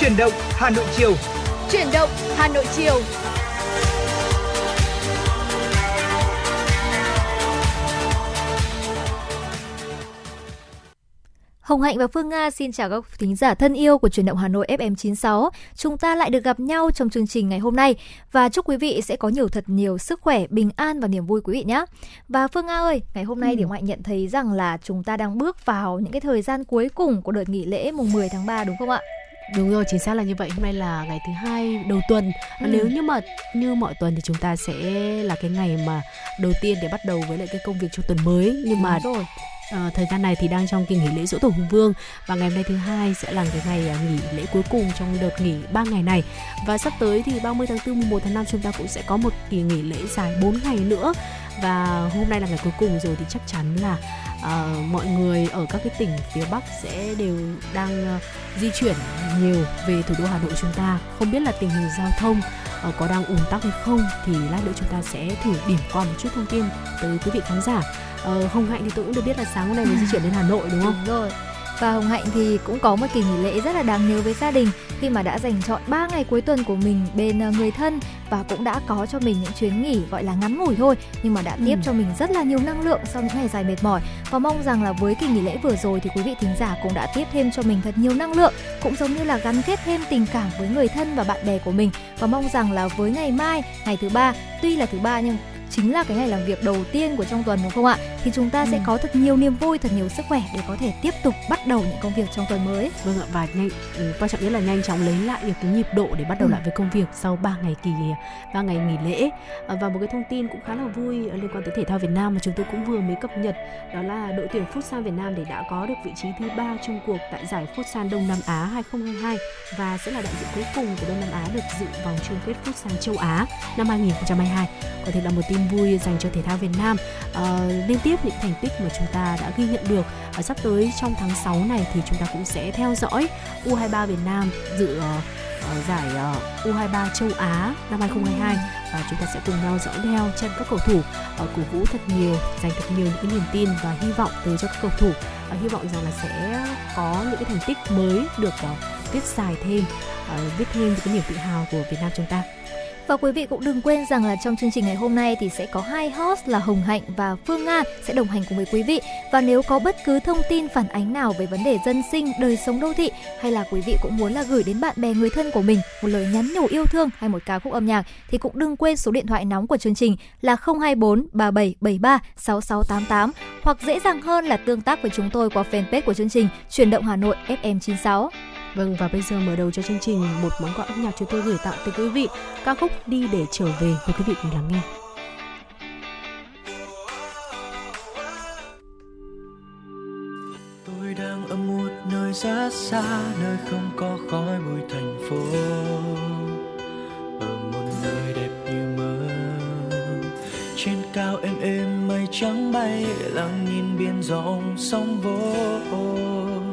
Chuyển động Hà Nội chiều. Chuyển động Hà Nội chiều. Hồng Hạnh và Phương Nga xin chào các thính giả thân yêu của truyền động Hà Nội FM 96. Chúng ta lại được gặp nhau trong chương trình ngày hôm nay và chúc quý vị sẽ có nhiều thật nhiều sức khỏe, bình an và niềm vui quý vị nhé. Và Phương Nga ơi, ngày hôm nay ừ. thì Hồng Hạnh nhận thấy rằng là chúng ta đang bước vào những cái thời gian cuối cùng của đợt nghỉ lễ mùng 10 tháng 3 đúng không ạ? Đúng rồi, chính xác là như vậy. Hôm nay là ngày thứ hai đầu tuần. Ừ. Nếu như mà như mọi tuần thì chúng ta sẽ là cái ngày mà đầu tiên để bắt đầu với lại cái công việc cho tuần mới. Nhưng mà rồi uh, thời gian này thì đang trong kỳ nghỉ lễ dỗ tổ hùng vương và ngày hôm nay thứ hai sẽ là cái ngày uh, nghỉ lễ cuối cùng trong đợt nghỉ 3 ngày này và sắp tới thì 30 tháng 4 mùng 1 tháng 5 chúng ta cũng sẽ có một kỳ nghỉ lễ dài 4 ngày nữa và hôm nay là ngày cuối cùng rồi thì chắc chắn là uh, mọi người ở các cái tỉnh phía bắc sẽ đều đang uh, di chuyển nhiều về thủ đô hà nội chúng ta. Không biết là tình hình giao thông uh, có đang ùn tắc hay không thì lát nữa chúng ta sẽ thử điểm qua một chút thông tin tới quý vị khán giả. Uh, hồng hạnh thì tôi cũng được biết là sáng hôm nay mới di chuyển đến hà nội đúng không? Đúng rồi và Hồng Hạnh thì cũng có một kỳ nghỉ lễ rất là đáng nhớ với gia đình khi mà đã dành chọn 3 ngày cuối tuần của mình bên ờ, người thân và cũng đã có cho mình những chuyến nghỉ gọi là ngắn ngủi thôi nhưng mà đã tiếp ừ. cho mình rất là nhiều năng lượng sau những ngày dài mệt mỏi và mong rằng là với kỳ nghỉ lễ vừa rồi thì quý vị thính giả cũng đã tiếp thêm cho mình thật nhiều năng lượng cũng giống như là gắn kết thêm tình cảm với người thân và bạn bè của mình và mong rằng là với ngày mai ngày thứ ba tuy là thứ ba nhưng chính là cái ngày làm việc đầu tiên của trong tuần đúng không ạ? Thì chúng ta ừ. sẽ có thật nhiều niềm vui, thật nhiều sức khỏe để có thể tiếp tục bắt đầu những công việc trong tuần mới. Vâng ạ và nhanh ừ, quan trọng nhất là nhanh chóng lấy lại được cái nhịp độ để bắt đầu ừ. lại với công việc sau 3 ngày kỳ 3 ngày nghỉ lễ. À, và một cái thông tin cũng khá là vui liên quan tới thể thao Việt Nam mà chúng tôi cũng vừa mới cập nhật đó là đội tuyển Futsal Việt Nam để đã có được vị trí thứ ba trong cuộc tại giải Futsal Đông Nam Á 2022 và sẽ là đại diện cuối cùng của Đông Nam Á được dự vòng chung kết Futsal châu Á năm 2022. Có thể là một tin vui dành cho thể thao Việt Nam. À, liên tiếp những thành tích mà chúng ta đã ghi nhận được. Và sắp tới trong tháng 6 này thì chúng ta cũng sẽ theo dõi U23 Việt Nam dự uh, giải uh, U23 châu Á năm 2022 và chúng ta sẽ cùng nhau dõi theo chân các cầu thủ uh, cổ vũ thật nhiều dành thật nhiều những niềm tin và hy vọng tới cho các cầu thủ. Uh, hy vọng rằng là sẽ có những cái thành tích mới được uh, viết dài thêm uh, viết thêm những cái niềm tự hào của Việt Nam chúng ta và quý vị cũng đừng quên rằng là trong chương trình ngày hôm nay thì sẽ có hai host là Hồng Hạnh và Phương Nga sẽ đồng hành cùng với quý vị. Và nếu có bất cứ thông tin phản ánh nào về vấn đề dân sinh, đời sống đô thị hay là quý vị cũng muốn là gửi đến bạn bè người thân của mình một lời nhắn nhủ yêu thương hay một ca khúc âm nhạc thì cũng đừng quên số điện thoại nóng của chương trình là 024 3773 6688 hoặc dễ dàng hơn là tương tác với chúng tôi qua fanpage của chương trình Chuyển động Hà Nội FM96. Vâng và bây giờ mở đầu cho chương trình, một món quà âm nhạc chúng tôi gửi tặng tới quý vị. Ca khúc Đi để trở về, mời quý vị cùng lắng nghe. Tôi đang ở một nơi rất xa, nơi không có khói bụi thành phố. Ở một nơi đẹp như mơ. Trên cao êm êm mây trắng bay, lặng nhìn biển rộng sóng vỗ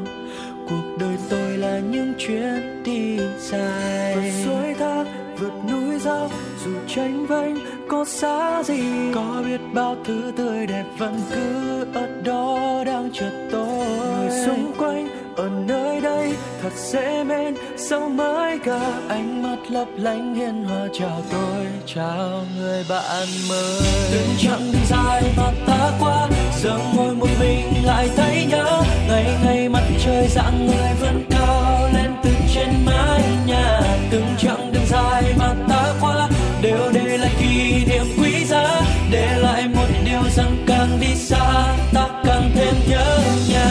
đời tôi là những chuyến đi dài. Vượt suối thác vượt núi dao dù tranh vênh có xa gì. Có biết bao thứ tươi đẹp vẫn cứ ở đó đang chờ tôi. Người xung quanh ở nơi đây thật dễ mến sao mới gặp ánh mắt lấp lánh hiền hòa. Chào tôi chào người bạn mới. Từng chặng đường dài mà ta qua giờ ngồi một mình lại thấy nhớ ngày ngày mặt trời dạng người vẫn cao lên từ trên mái nhà. Từng chặng đường dài mà ta qua, đều để lại kỷ niệm quý giá. Để lại một điều rằng càng đi xa, ta càng thêm nhớ nhà.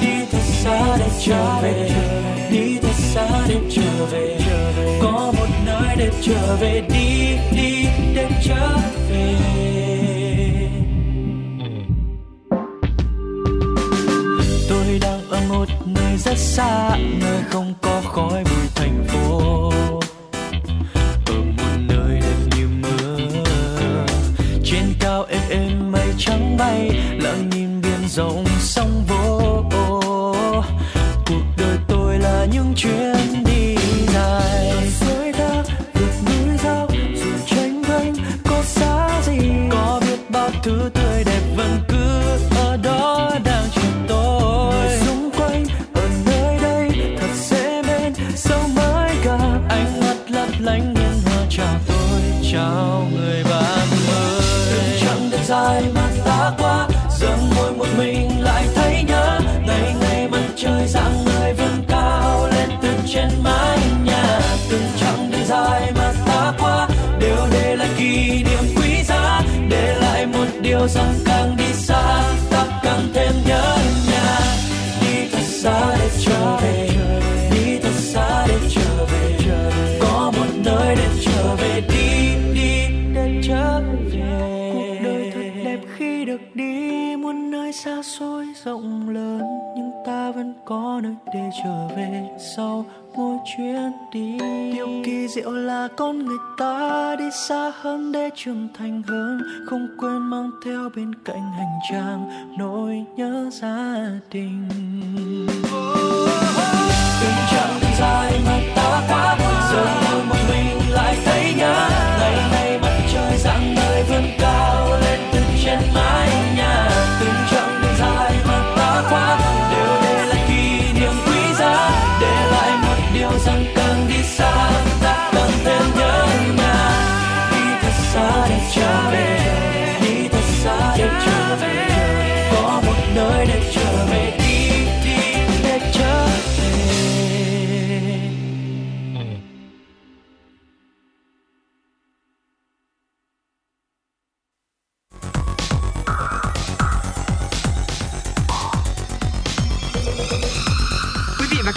Đi thật xa để trở về, đi thật xa để trở về. Có một nơi để trở về, đi đi để trở về. Nơi rất xa nơi không có khói bụi. Rằng càng đi xa, ta càng thêm nhớ nhà. Đi thật xa để trở về, đi thật xa để trở về. Có một nơi để trở về, đi đi để trở về. Cuộc đời thật đẹp khi được đi, muôn nơi xa xôi rộng lớn, nhưng ta vẫn có nơi để trở về sau mỗi chuyến đi diệu là con người ta đi xa hơn để trưởng thành hơn, không quên mang theo bên cạnh hành trang nỗi nhớ gia đình. Từng chặng dài mà ta qua giờ ngồi một mình lại thấy nhớ. Ngày nay mặt trời dạng ngời vươn cao lên từ trên mái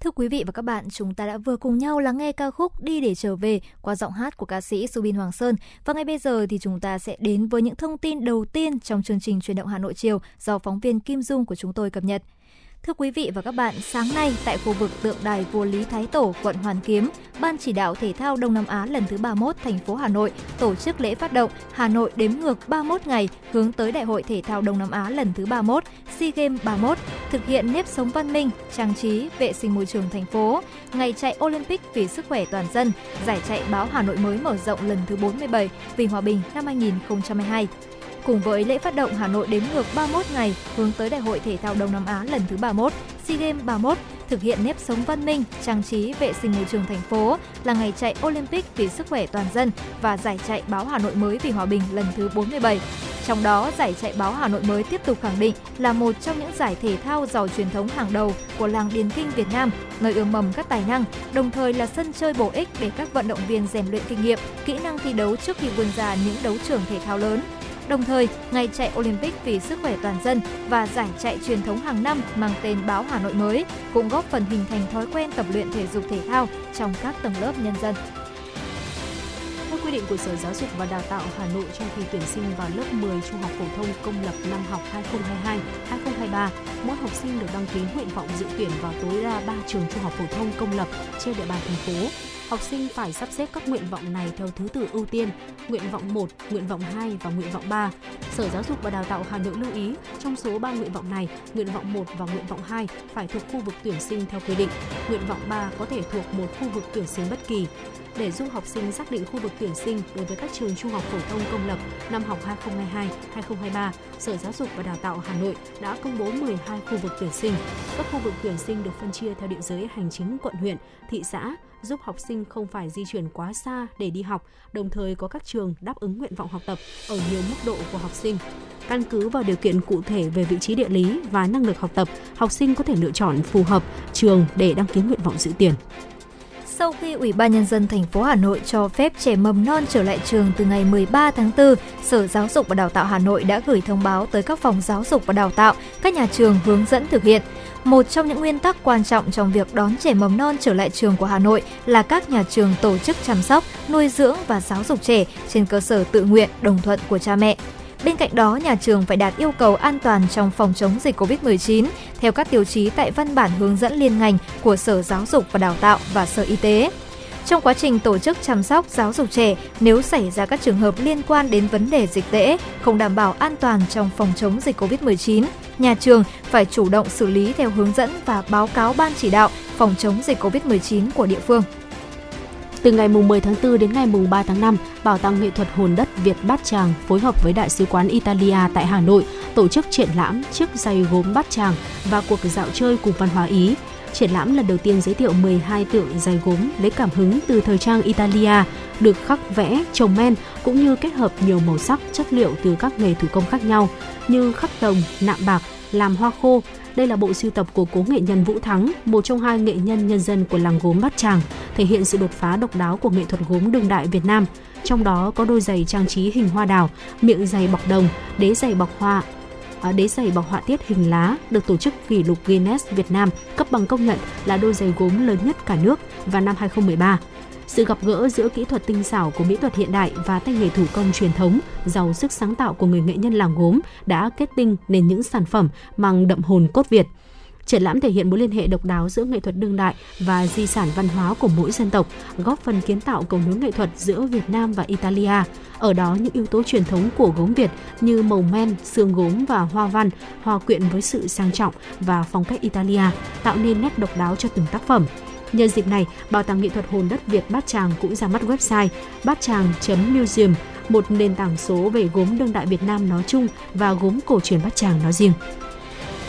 Thưa quý vị và các bạn, chúng ta đã vừa cùng nhau lắng nghe ca khúc Đi để trở về qua giọng hát của ca sĩ Subin Hoàng Sơn. Và ngay bây giờ thì chúng ta sẽ đến với những thông tin đầu tiên trong chương trình truyền động Hà Nội chiều do phóng viên Kim Dung của chúng tôi cập nhật. Thưa quý vị và các bạn, sáng nay tại khu vực tượng đài vua Lý Thái Tổ, quận Hoàn Kiếm, Ban chỉ đạo thể thao Đông Nam Á lần thứ 31 thành phố Hà Nội tổ chức lễ phát động Hà Nội đếm ngược 31 ngày hướng tới Đại hội thể thao Đông Nam Á lần thứ 31, SEA Games 31, thực hiện nếp sống văn minh, trang trí, vệ sinh môi trường thành phố, ngày chạy Olympic vì sức khỏe toàn dân, giải chạy báo Hà Nội mới mở rộng lần thứ 47 vì hòa bình năm 2022 cùng với lễ phát động Hà Nội đếm ngược 31 ngày hướng tới Đại hội Thể thao Đông Nam Á lần thứ 31, SEA Games 31, thực hiện nếp sống văn minh, trang trí, vệ sinh môi trường thành phố là ngày chạy Olympic vì sức khỏe toàn dân và giải chạy báo Hà Nội mới vì hòa bình lần thứ 47. Trong đó, giải chạy báo Hà Nội mới tiếp tục khẳng định là một trong những giải thể thao giàu truyền thống hàng đầu của làng điền kinh Việt Nam, nơi ươm mầm các tài năng, đồng thời là sân chơi bổ ích để các vận động viên rèn luyện kinh nghiệm, kỹ năng thi đấu trước khi vươn ra những đấu trường thể thao lớn. Đồng thời, ngày chạy Olympic vì sức khỏe toàn dân và giải chạy truyền thống hàng năm mang tên báo Hà Nội mới cũng góp phần hình thành thói quen tập luyện thể dục thể thao trong các tầng lớp nhân dân. Theo quy định của Sở Giáo dục và Đào tạo Hà Nội trong kỳ tuyển sinh vào lớp 10 trung học phổ thông công lập năm học 2022-2023, mỗi học sinh được đăng ký nguyện vọng dự tuyển vào tối đa 3 trường trung học phổ thông công lập trên địa bàn thành phố. Học sinh phải sắp xếp các nguyện vọng này theo thứ tự ưu tiên, nguyện vọng 1, nguyện vọng 2 và nguyện vọng 3. Sở Giáo dục và Đào tạo Hà Nội lưu ý, trong số 3 nguyện vọng này, nguyện vọng 1 và nguyện vọng 2 phải thuộc khu vực tuyển sinh theo quy định. Nguyện vọng 3 có thể thuộc một khu vực tuyển sinh bất kỳ để giúp học sinh xác định khu vực tuyển sinh đối với các trường trung học phổ thông công lập năm học 2022-2023, Sở Giáo dục và Đào tạo Hà Nội đã công bố 12 khu vực tuyển sinh. Các khu vực tuyển sinh được phân chia theo địa giới hành chính quận huyện, thị xã, giúp học sinh không phải di chuyển quá xa để đi học, đồng thời có các trường đáp ứng nguyện vọng học tập ở nhiều mức độ của học sinh. Căn cứ vào điều kiện cụ thể về vị trí địa lý và năng lực học tập, học sinh có thể lựa chọn phù hợp trường để đăng ký nguyện vọng dự tuyển. Sau khi Ủy ban Nhân dân thành phố Hà Nội cho phép trẻ mầm non trở lại trường từ ngày 13 tháng 4, Sở Giáo dục và Đào tạo Hà Nội đã gửi thông báo tới các phòng giáo dục và đào tạo, các nhà trường hướng dẫn thực hiện. Một trong những nguyên tắc quan trọng trong việc đón trẻ mầm non trở lại trường của Hà Nội là các nhà trường tổ chức chăm sóc, nuôi dưỡng và giáo dục trẻ trên cơ sở tự nguyện, đồng thuận của cha mẹ. Bên cạnh đó, nhà trường phải đạt yêu cầu an toàn trong phòng chống dịch COVID-19 theo các tiêu chí tại văn bản hướng dẫn liên ngành của Sở Giáo dục và Đào tạo và Sở Y tế. Trong quá trình tổ chức chăm sóc giáo dục trẻ, nếu xảy ra các trường hợp liên quan đến vấn đề dịch tễ, không đảm bảo an toàn trong phòng chống dịch COVID-19, nhà trường phải chủ động xử lý theo hướng dẫn và báo cáo ban chỉ đạo phòng chống dịch COVID-19 của địa phương. Từ ngày 10 tháng 4 đến ngày 3 tháng 5, Bảo tàng nghệ thuật Hồn đất Việt Bát Tràng phối hợp với Đại sứ quán Italia tại Hà Nội tổ chức triển lãm chiếc giày gốm Bát Tràng và cuộc dạo chơi cùng văn hóa Ý. Triển lãm lần đầu tiên giới thiệu 12 tượng giày gốm lấy cảm hứng từ thời trang Italia, được khắc vẽ, trồng men cũng như kết hợp nhiều màu sắc, chất liệu từ các nghề thủ công khác nhau như khắc đồng, nạm bạc, làm hoa khô. Đây là bộ sưu tập của cố nghệ nhân Vũ Thắng, một trong hai nghệ nhân nhân dân của làng gốm Bát Tràng, thể hiện sự đột phá độc đáo của nghệ thuật gốm đương đại Việt Nam. Trong đó có đôi giày trang trí hình hoa đào, miệng giày bọc đồng, đế giày bọc hoa, à, đế giày bọc họa tiết hình lá được tổ chức kỷ lục Guinness Việt Nam cấp bằng công nhận là đôi giày gốm lớn nhất cả nước vào năm 2013. Sự gặp gỡ giữa kỹ thuật tinh xảo của mỹ thuật hiện đại và tay nghề thủ công truyền thống, giàu sức sáng tạo của người nghệ nhân làng gốm đã kết tinh nên những sản phẩm mang đậm hồn cốt Việt. Triển lãm thể hiện mối liên hệ độc đáo giữa nghệ thuật đương đại và di sản văn hóa của mỗi dân tộc, góp phần kiến tạo cầu nối nghệ thuật giữa Việt Nam và Italia. Ở đó những yếu tố truyền thống của gốm Việt như màu men, xương gốm và hoa văn hòa quyện với sự sang trọng và phong cách Italia, tạo nên nét độc đáo cho từng tác phẩm. Nhân dịp này, Bảo tàng nghệ thuật hồn đất Việt Bát Tràng cũng ra mắt website bát tràng.museum, một nền tảng số về gốm đương đại Việt Nam nói chung và gốm cổ truyền Bát Tràng nói riêng.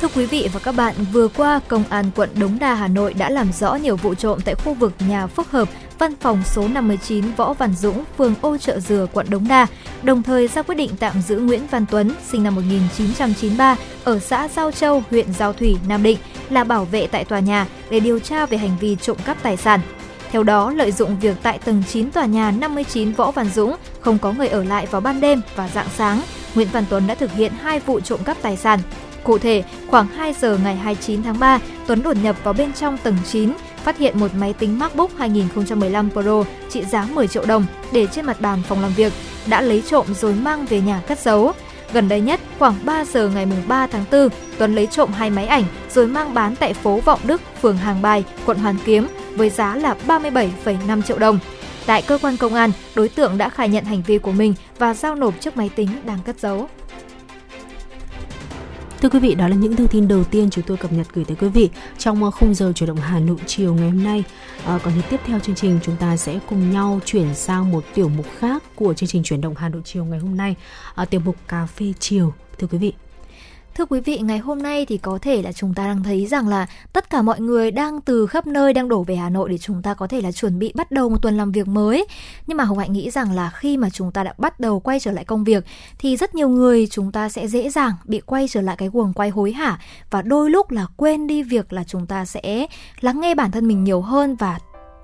Thưa quý vị và các bạn, vừa qua Công an quận Đống Đa Hà Nội đã làm rõ nhiều vụ trộm tại khu vực nhà phức hợp văn phòng số 59 Võ Văn Dũng, phường Ô Trợ Dừa, quận Đống Đa, đồng thời ra quyết định tạm giữ Nguyễn Văn Tuấn, sinh năm 1993, ở xã Giao Châu, huyện Giao Thủy, Nam Định, là bảo vệ tại tòa nhà để điều tra về hành vi trộm cắp tài sản. Theo đó, lợi dụng việc tại tầng 9 tòa nhà 59 Võ Văn Dũng không có người ở lại vào ban đêm và dạng sáng, Nguyễn Văn Tuấn đã thực hiện hai vụ trộm cắp tài sản. Cụ thể, khoảng 2 giờ ngày 29 tháng 3, Tuấn đột nhập vào bên trong tầng 9, phát hiện một máy tính MacBook 2015 Pro trị giá 10 triệu đồng để trên mặt bàn phòng làm việc, đã lấy trộm rồi mang về nhà cất giấu. Gần đây nhất, khoảng 3 giờ ngày 3 tháng 4, Tuấn lấy trộm hai máy ảnh rồi mang bán tại phố Vọng Đức, phường Hàng Bài, quận Hoàn Kiếm với giá là 37,5 triệu đồng. Tại cơ quan công an, đối tượng đã khai nhận hành vi của mình và giao nộp chiếc máy tính đang cất giấu. Thưa quý vị, đó là những thông tin đầu tiên chúng tôi cập nhật gửi tới quý vị trong ờ, khung giờ chuyển động Hà Nội chiều ngày hôm nay. À, còn tiếp theo chương trình chúng ta sẽ cùng nhau chuyển sang một tiểu mục khác của chương trình chuyển động Hà Nội chiều ngày hôm nay, à, tiểu mục cà phê chiều. Thưa quý vị. Thưa quý vị, ngày hôm nay thì có thể là chúng ta đang thấy rằng là tất cả mọi người đang từ khắp nơi đang đổ về Hà Nội để chúng ta có thể là chuẩn bị bắt đầu một tuần làm việc mới. Nhưng mà Hồng Hạnh nghĩ rằng là khi mà chúng ta đã bắt đầu quay trở lại công việc thì rất nhiều người chúng ta sẽ dễ dàng bị quay trở lại cái guồng quay hối hả và đôi lúc là quên đi việc là chúng ta sẽ lắng nghe bản thân mình nhiều hơn và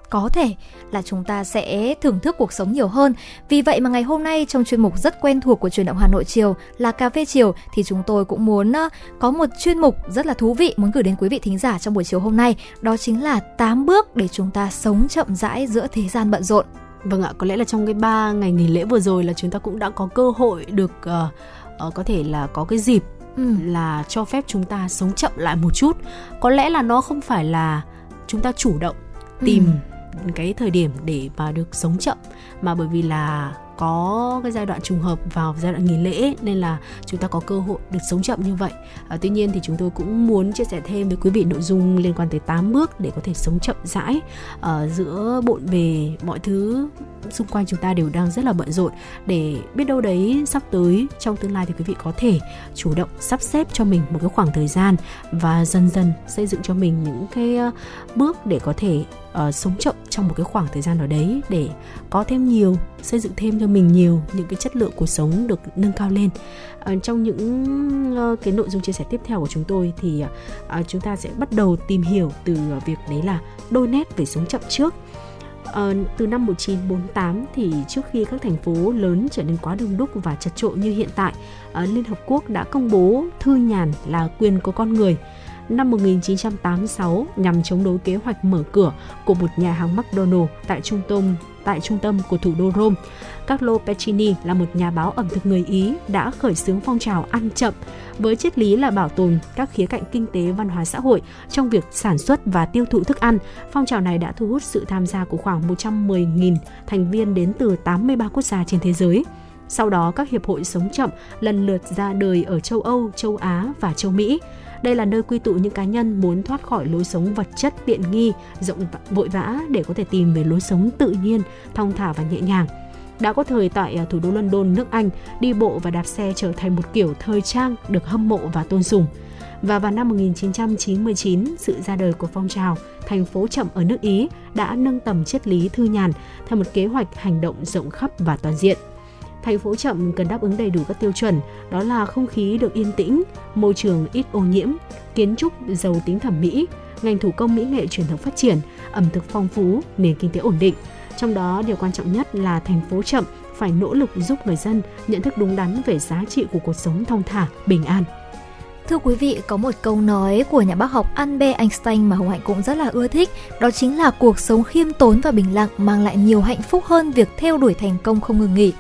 có thể là chúng ta sẽ thưởng thức cuộc sống nhiều hơn. Vì vậy mà ngày hôm nay trong chuyên mục rất quen thuộc của truyền động Hà Nội chiều là cà phê chiều thì chúng tôi cũng muốn có một chuyên mục rất là thú vị muốn gửi đến quý vị thính giả trong buổi chiều hôm nay, đó chính là 8 bước để chúng ta sống chậm rãi giữa thế gian bận rộn. Vâng ạ, có lẽ là trong cái 3 ngày nghỉ lễ vừa rồi là chúng ta cũng đã có cơ hội được uh, uh, có thể là có cái dịp ừ. là cho phép chúng ta sống chậm lại một chút. Có lẽ là nó không phải là chúng ta chủ động tìm ừ cái thời điểm để mà được sống chậm mà bởi vì là có cái giai đoạn trùng hợp vào giai đoạn nghỉ lễ nên là chúng ta có cơ hội được sống chậm như vậy. À, tuy nhiên thì chúng tôi cũng muốn chia sẻ thêm với quý vị nội dung liên quan tới 8 bước để có thể sống chậm rãi à, giữa bộn bề mọi thứ xung quanh chúng ta đều đang rất là bận rộn để biết đâu đấy sắp tới trong tương lai thì quý vị có thể chủ động sắp xếp cho mình một cái khoảng thời gian và dần dần xây dựng cho mình những cái ờ, bước để có thể uh, sống chậm trong một cái khoảng thời gian ở đấy để có thêm nhiều xây dựng thêm cho mình nhiều những cái chất lượng cuộc sống được nâng cao lên. Uh, trong những uh, cái nội dung chia sẻ tiếp theo của chúng tôi thì uh, chúng ta sẽ bắt đầu tìm hiểu từ việc đấy là đôi nét về sống chậm trước. Uh, từ năm 1948 thì trước khi các thành phố lớn trở nên quá đông đúc và chật trội như hiện tại, uh, Liên Hợp Quốc đã công bố thư nhàn là quyền của con người năm 1986 nhằm chống đối kế hoạch mở cửa của một nhà hàng McDonald tại trung tâm tại trung tâm của thủ đô Rome. Carlo Pecini là một nhà báo ẩm thực người Ý đã khởi xướng phong trào ăn chậm với triết lý là bảo tồn các khía cạnh kinh tế văn hóa xã hội trong việc sản xuất và tiêu thụ thức ăn. Phong trào này đã thu hút sự tham gia của khoảng 110.000 thành viên đến từ 83 quốc gia trên thế giới. Sau đó, các hiệp hội sống chậm lần lượt ra đời ở châu Âu, châu Á và châu Mỹ. Đây là nơi quy tụ những cá nhân muốn thoát khỏi lối sống vật chất tiện nghi, rộng vội vã để có thể tìm về lối sống tự nhiên, thong thả và nhẹ nhàng. Đã có thời tại à, thủ đô London, nước Anh, đi bộ và đạp xe trở thành một kiểu thời trang được hâm mộ và tôn sùng. Và vào năm 1999, sự ra đời của phong trào thành phố chậm ở nước Ý đã nâng tầm triết lý thư nhàn theo một kế hoạch hành động rộng khắp và toàn diện. Thành phố chậm cần đáp ứng đầy đủ các tiêu chuẩn, đó là không khí được yên tĩnh, môi trường ít ô nhiễm, kiến trúc giàu tính thẩm mỹ, ngành thủ công mỹ nghệ truyền thống phát triển, ẩm thực phong phú, nền kinh tế ổn định. Trong đó, điều quan trọng nhất là thành phố chậm phải nỗ lực giúp người dân nhận thức đúng đắn về giá trị của cuộc sống thong thả, bình an. Thưa quý vị, có một câu nói của nhà bác học Albert Einstein mà Hồng Hạnh cũng rất là ưa thích, đó chính là cuộc sống khiêm tốn và bình lặng mang lại nhiều hạnh phúc hơn việc theo đuổi thành công không ngừng nghỉ.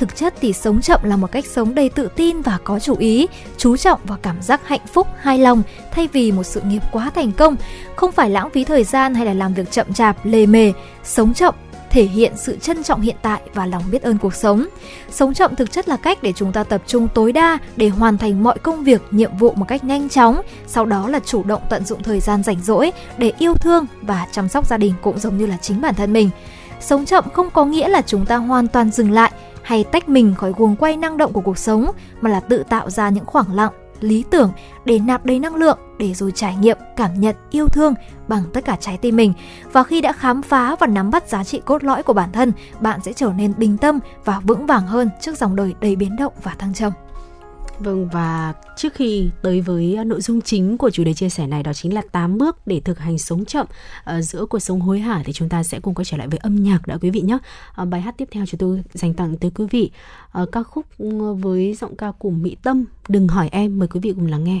Thực chất thì sống chậm là một cách sống đầy tự tin và có chủ ý, chú trọng vào cảm giác hạnh phúc, hài lòng thay vì một sự nghiệp quá thành công, không phải lãng phí thời gian hay là làm việc chậm chạp, lề mề. Sống chậm thể hiện sự trân trọng hiện tại và lòng biết ơn cuộc sống. Sống chậm thực chất là cách để chúng ta tập trung tối đa để hoàn thành mọi công việc, nhiệm vụ một cách nhanh chóng, sau đó là chủ động tận dụng thời gian rảnh rỗi để yêu thương và chăm sóc gia đình cũng giống như là chính bản thân mình. Sống chậm không có nghĩa là chúng ta hoàn toàn dừng lại hay tách mình khỏi guồng quay năng động của cuộc sống, mà là tự tạo ra những khoảng lặng, lý tưởng để nạp đầy năng lượng, để rồi trải nghiệm, cảm nhận, yêu thương bằng tất cả trái tim mình. Và khi đã khám phá và nắm bắt giá trị cốt lõi của bản thân, bạn sẽ trở nên bình tâm và vững vàng hơn trước dòng đời đầy biến động và thăng trầm. Vâng và trước khi tới với ờ, nội dung chính của chủ đề chia sẻ này đó chính là 8 bước để thực hành sống chậm à, giữa cuộc sống hối hả thì chúng ta sẽ cùng quay trở lại với âm nhạc đã quý vị nhé. À, bài hát tiếp theo chúng tôi dành tặng tới quý vị à, ca khúc ừ, với giọng ca của Mỹ Tâm Đừng hỏi em mời quý vị cùng lắng nghe.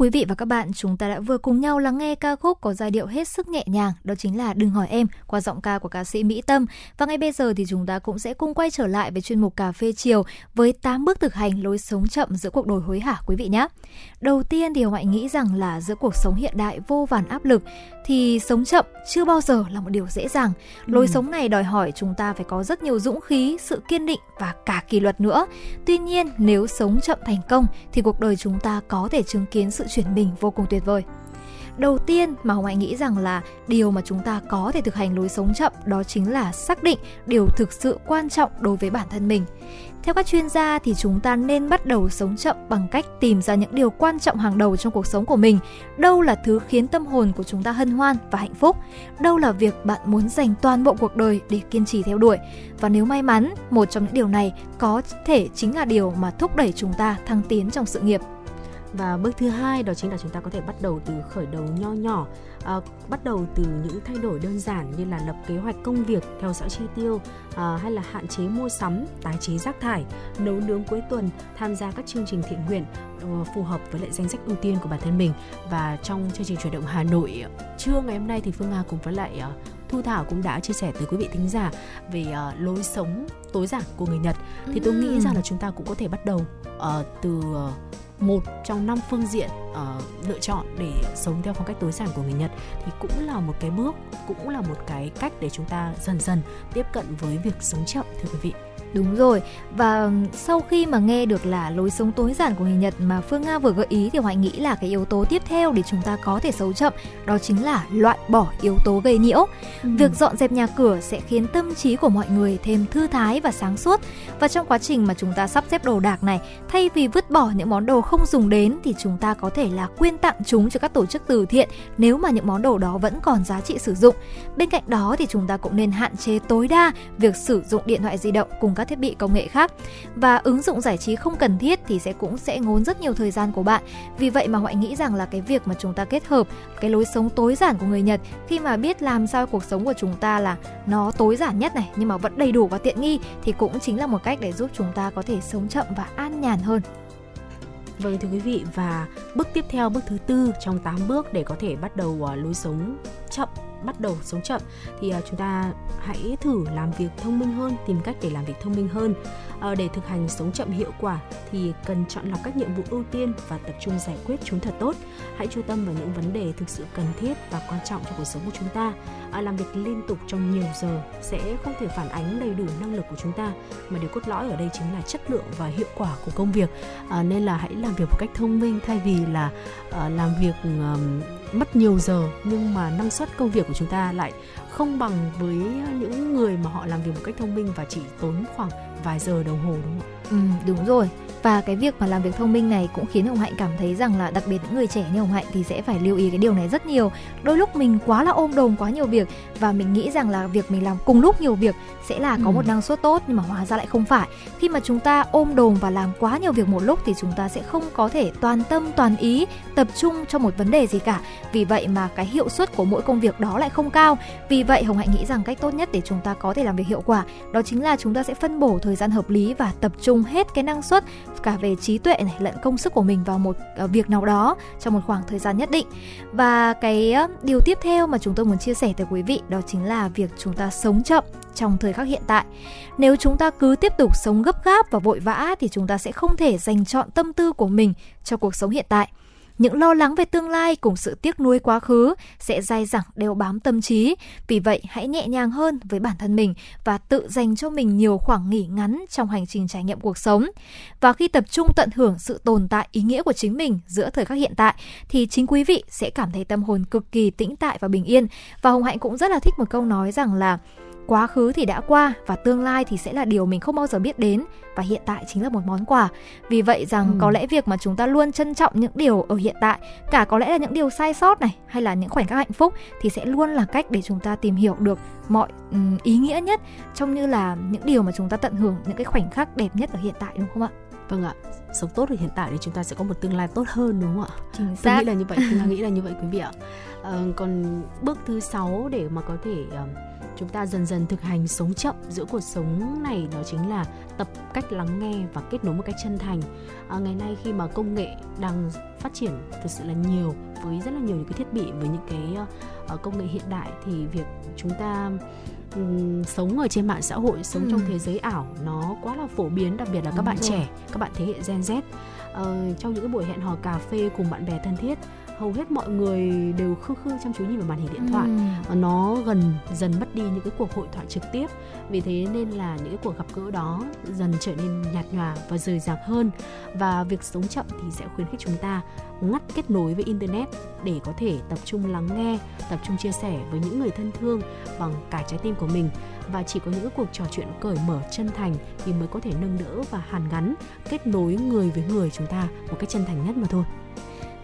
Quý vị và các bạn, chúng ta đã vừa cùng nhau lắng nghe ca khúc có giai điệu hết sức nhẹ nhàng, đó chính là Đừng hỏi em qua giọng ca của ca sĩ Mỹ Tâm. Và ngay bây giờ thì chúng ta cũng sẽ cùng quay trở lại với chuyên mục cà phê chiều với 8 bước thực hành lối sống chậm giữa cuộc đời hối hả quý vị nhé. Đầu tiên thì Hồng Hạnh nghĩ rằng là giữa cuộc sống hiện đại vô vàn áp lực thì sống chậm chưa bao giờ là một điều dễ dàng. Lối Ừ. sống này đòi hỏi chúng ta phải có rất nhiều dũng khí, sự kiên định và cả kỷ luật nữa. Tuy nhiên, nếu sống chậm thành công thì cuộc đời chúng ta có thể chứng kiến sự chuyển mình vô cùng tuyệt vời. Đầu tiên mà Hồng Hạnh nghĩ rằng là điều mà chúng ta có thể thực hành lối sống chậm đó chính là xác định điều thực sự quan trọng đối với bản thân mình. Theo các chuyên gia thì chúng ta nên bắt đầu sống chậm bằng cách tìm ra những điều quan trọng hàng đầu trong cuộc sống của mình. Đâu là thứ khiến tâm hồn của chúng ta hân hoan và hạnh phúc? Đâu là việc bạn muốn dành toàn bộ cuộc đời để kiên trì theo đuổi? Và nếu may mắn, một trong những điều này có thể chính là điều mà thúc đẩy chúng ta thăng tiến trong sự nghiệp. Và bước thứ hai đó chính là chúng ta có thể bắt đầu từ khởi đầu nho nhỏ, à, bắt đầu từ những thay đổi đơn giản như là lập kế hoạch công việc, theo dõi chi tiêu, à, hay là hạn chế mua sắm, tái chế rác thải, nấu nướng cuối tuần, tham gia các chương trình thiện nguyện ờ, phù hợp với lại danh sách ưu tiên của bản thân mình. Và trong chương trình chuyển động Hà Nội trưa ngày hôm nay thì Phương Nga cùng với lại ờ, Thu Thảo cũng đã chia sẻ tới quý vị thính giả về ờ, lối sống tối giản của người Nhật. Thì tôi nghĩ rằng là chúng ta cũng có thể bắt đầu ờ, từ ờ, một trong năm phương diện uh, lựa chọn để sống theo phong cách tối giản của người Nhật thì cũng là một cái bước cũng là một cái cách để chúng ta dần dần tiếp cận với việc sống chậm thưa quý vị. Đúng rồi, và sau khi mà nghe được là lối sống tối giản của người Nhật mà Phương Nga vừa gợi ý thì Hoài nghĩ là cái yếu tố tiếp theo để chúng ta có thể sống chậm đó chính là loại bỏ yếu tố gây nhiễu. Việc dọn dẹp nhà cửa sẽ khiến tâm trí của mọi người thêm thư thái và sáng suốt. Và trong quá trình mà chúng ta sắp xếp đồ đạc này, thay vì vứt bỏ những món đồ không dùng đến thì chúng ta có thể là quyên tặng chúng cho các tổ chức từ thiện nếu mà những món đồ đó vẫn còn giá trị sử dụng. Bên cạnh đó thì chúng ta cũng nên hạn chế tối đa việc sử dụng điện thoại di động cùng các thiết bị công nghệ khác và ứng dụng giải trí không cần thiết thì sẽ cũng sẽ ngốn rất nhiều thời gian của bạn. Vì vậy mà Hoại nghĩ rằng là cái việc mà chúng ta kết hợp cái lối sống tối giản của người Nhật, khi mà biết làm sao cuộc sống của chúng ta là nó tối giản nhất này, nhưng mà vẫn đầy đủ và tiện nghi, thì cũng chính là một cách để giúp chúng ta có thể sống chậm và an nhàn hơn. Vâng thưa quý vị, và bước tiếp theo, bước thứ tư trong 8 bước để có thể bắt đầu à, lối sống chậm bắt đầu sống chậm. Thì uh, chúng ta hãy thử làm việc thông minh hơn tìm cách để làm việc thông minh hơn. Uh, để thực hành sống chậm hiệu quả thì cần chọn lọc các nhiệm vụ ưu tiên và tập trung giải quyết chúng thật tốt. Hãy chú tâm vào những vấn đề thực sự cần thiết và quan trọng trong cuộc sống của chúng ta. Uh, làm việc liên tục trong nhiều giờ sẽ không thể phản ánh đầy đủ năng lực của chúng ta mà điều cốt lõi ở đây chính là chất lượng và hiệu quả của công việc. À, nên là hãy làm việc một cách thông minh thay vì là ờ, làm việc mất nhiều giờ nhưng mà năng suất công việc của chúng ta lại không bằng với những người mà họ làm việc một cách thông minh và chỉ tốn khoảng vài giờ đồng hồ đúng không ạ? Ừ, đúng rồi. Và cái việc mà làm việc thông minh này cũng khiến Hồng Hạnh cảm thấy rằng là đặc biệt những người trẻ như Hồng Hạnh thì sẽ phải lưu ý cái điều này rất nhiều. Đôi lúc mình quá là ôm đồm quá nhiều việc và mình nghĩ rằng là việc mình làm cùng lúc nhiều việc sẽ là có Ừ. một năng suất tốt nhưng mà hóa ra lại không phải. Khi mà chúng ta ôm đồm và làm quá nhiều việc một lúc thì chúng ta sẽ không có thể toàn tâm toàn ý tập trung cho một vấn đề gì cả. Vì vậy mà cái hiệu suất của mỗi công việc đó lại không cao. Vì vậy Hồng Hạnh nghĩ rằng cách tốt nhất để chúng ta có thể làm việc hiệu quả đó chính là chúng ta sẽ phân bổ thời gian hợp lý và tập trung hết cái năng suất cả về trí tuệ này lẫn công sức của mình vào một uh, việc nào đó trong một khoảng thời gian nhất định và cái điều tiếp theo mà chúng tôi muốn chia sẻ tới quý vị đó chính là việc chúng ta sống chậm trong thời khắc hiện tại nếu chúng ta cứ tiếp tục sống gấp gáp và vội vã thì chúng ta sẽ không thể dành chọn tâm tư của mình cho cuộc sống hiện tại những lo lắng về tương lai cùng sự tiếc nuối quá khứ sẽ dai dẳng đeo bám tâm trí. Vì vậy, hãy nhẹ nhàng hơn với bản thân mình và tự dành cho mình nhiều khoảng nghỉ ngắn trong hành trình trải nghiệm cuộc sống. Và khi tập trung tận hưởng sự tồn tại ý nghĩa của chính mình giữa thời khắc hiện tại thì chính quý vị sẽ cảm thấy tâm hồn cực kỳ tĩnh tại và bình yên. Và Hồng Hạnh cũng rất là thích một câu nói rằng là quá khứ thì đã qua và tương lai thì sẽ là điều mình không bao giờ biết đến và hiện tại chính là một món quà. Vì vậy rằng ừ. có lẽ việc mà chúng ta luôn trân trọng những điều ở hiện tại cả có lẽ là những điều sai sót này hay là những khoảnh khắc hạnh phúc thì sẽ luôn là cách để chúng ta tìm hiểu được mọi um, ý nghĩa nhất trong như là những điều mà chúng ta tận hưởng những cái khoảnh khắc đẹp nhất ở hiện tại đúng không ạ? Vâng ạ. Sống tốt ở hiện tại thì chúng ta sẽ có một tương lai tốt hơn đúng không ạ? Chính xác tôi nghĩ là như vậy tôi nghĩ là như vậy quý vị ạ. À, còn bước thứ sáu để mà có thể uh, chúng ta dần dần thực hành sống chậm giữa cuộc sống này đó chính là tập cách lắng nghe và kết nối một cách chân thành à, ngày nay khi mà công nghệ đang phát triển thực sự là nhiều với rất là nhiều những cái thiết bị với những cái uh, công nghệ hiện đại thì việc chúng ta um, sống ở trên mạng xã hội sống ừ. trong thế giới ảo nó quá là phổ biến đặc biệt là các Đúng bạn rồi. trẻ các bạn thế hệ Gen Z uh, trong những cái buổi hẹn hò cà phê cùng bạn bè thân thiết hầu hết mọi người đều khư khư chăm chú nhìn vào màn hình điện thoại. Ừ. nó gần dần mất đi những cái cuộc hội thoại trực tiếp. Vì thế nên là những cái cuộc gặp gỡ đó dần trở nên nhạt nhòa và rời rạc hơn. Và việc sống chậm thì sẽ khuyến khích chúng ta ngắt kết nối với internet để có thể tập trung lắng nghe tập trung chia sẻ với những người thân thương bằng cả trái tim của mình. Và chỉ có những cuộc trò chuyện cởi mở chân thành thì mới có thể nâng đỡ và hàn gắn kết nối người với người chúng ta một cách chân thành nhất mà thôi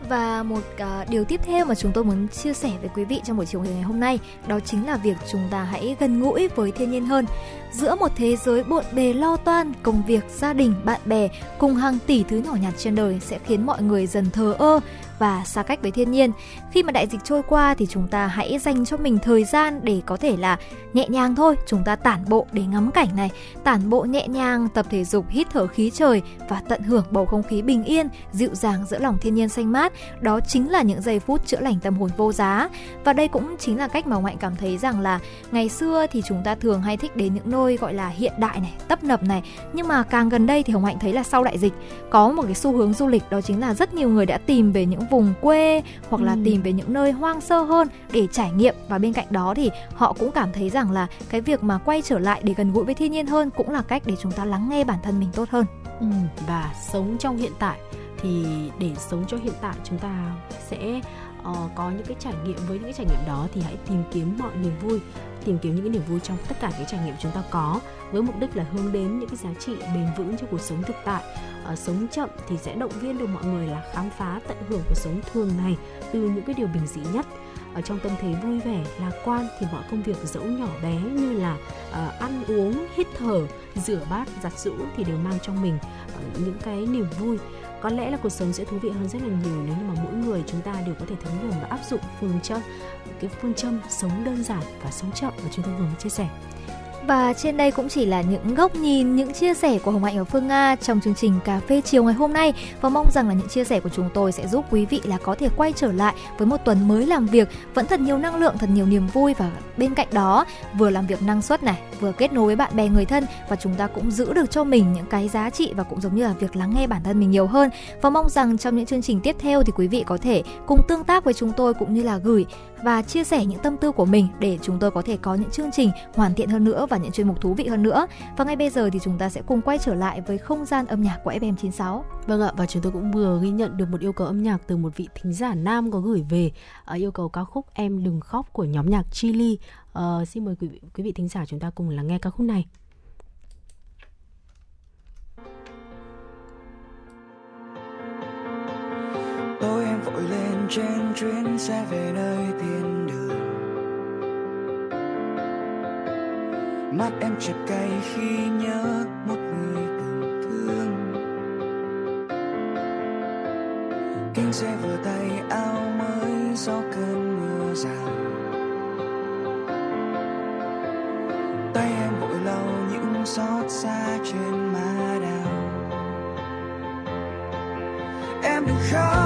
và một uh, điều tiếp theo mà chúng tôi muốn chia sẻ với quý vị trong buổi chiều ngày hôm nay đó chính là việc chúng ta hãy gần gũi với thiên nhiên hơn. Giữa một thế giới bộn bề lo toan, công việc, gia đình, bạn bè cùng hàng tỷ thứ nhỏ nhặt trên đời sẽ khiến mọi người dần thờ ơ và xa cách với thiên nhiên. Khi mà đại dịch trôi qua thì chúng ta hãy dành cho mình thời gian để có thể là nhẹ nhàng thôi, chúng ta tản bộ để ngắm cảnh này, tản bộ nhẹ nhàng, tập thể dục, hít thở khí trời và tận hưởng bầu không khí bình yên, dịu dàng giữa lòng thiên nhiên xanh mát. Đó chính là những giây phút chữa lành tâm hồn vô giá. Và đây cũng chính là cách mà Mạnh cảm thấy rằng là ngày xưa thì chúng ta thường hay thích đến những nơi gọi là hiện đại này, tấp nập này, nhưng mà càng gần đây thì Hồng Hạnh thấy là sau đại dịch có một cái xu hướng du lịch đó chính là rất nhiều người đã tìm về những vùng quê hoặc là ừ. tìm về những nơi hoang sơ hơn để trải nghiệm và bên cạnh đó thì họ cũng cảm thấy rằng là cái việc mà quay trở lại để gần gũi với thiên nhiên hơn cũng là cách để chúng ta lắng nghe bản thân mình tốt hơn ừ. và sống trong hiện tại thì để sống cho hiện tại chúng ta sẽ uh, có những cái trải nghiệm với những cái trải nghiệm đó thì hãy tìm kiếm mọi niềm vui tìm kiếm những cái niềm vui trong tất cả những trải nghiệm chúng ta có với mục đích là hướng đến những cái giá trị bền vững cho cuộc sống thực tại. À, sống chậm thì sẽ động viên được mọi người là khám phá tận hưởng cuộc sống thường ngày từ những cái điều bình dị nhất. Ở trong tâm thế vui vẻ lạc quan thì mọi công việc dẫu nhỏ bé như là uh, ăn uống hít thở rửa bát giặt giũ thì đều mang trong mình uh, những cái niềm vui. Có lẽ là cuộc sống sẽ thú vị hơn rất là nhiều nếu như mà mỗi người chúng ta đều có thể thấm nhuần và áp dụng phương châm cái phương châm sống đơn giản và sống chậm mà chúng tôi vừa mới chia sẻ và trên đây cũng chỉ là những góc nhìn, những chia sẻ của Hồng Hạnh và Phương Nga trong chương trình Cà phê chiều ngày hôm nay. Và mong rằng là những chia sẻ của chúng tôi sẽ giúp quý vị là có thể quay trở lại với một tuần mới làm việc. Vẫn thật nhiều năng lượng, thật nhiều niềm vui và bên cạnh đó vừa làm việc năng suất này, vừa kết nối với bạn bè người thân. Và chúng ta cũng giữ được cho mình những cái giá trị và cũng giống như là việc lắng nghe bản thân mình nhiều hơn. Và mong rằng trong những chương trình tiếp theo thì quý vị có thể cùng tương tác với chúng tôi cũng như là gửi và chia sẻ những tâm tư của mình để chúng tôi có thể có những chương trình hoàn thiện hơn nữa và những chuyên mục thú vị hơn nữa. Và ngay bây giờ thì chúng ta sẽ cùng quay trở lại với không gian âm nhạc của FM96. Vâng ạ, và chúng tôi cũng vừa ghi nhận được một yêu cầu âm nhạc từ một vị thính giả nam có gửi về uh, yêu cầu ca khúc Em đừng khóc của nhóm nhạc Chili. Uh, xin mời quý vị, quý vị thính giả chúng ta cùng lắng nghe ca khúc này. tôi em vội lên trên chuyến xe về nơi thiên đường mắt em chợt cay khi nhớ một người từng thương. Kinh xe vừa tay, áo mới do cơn mưa rào. Tay em vội lau những xót xa trên má đào. Em đừng khóc.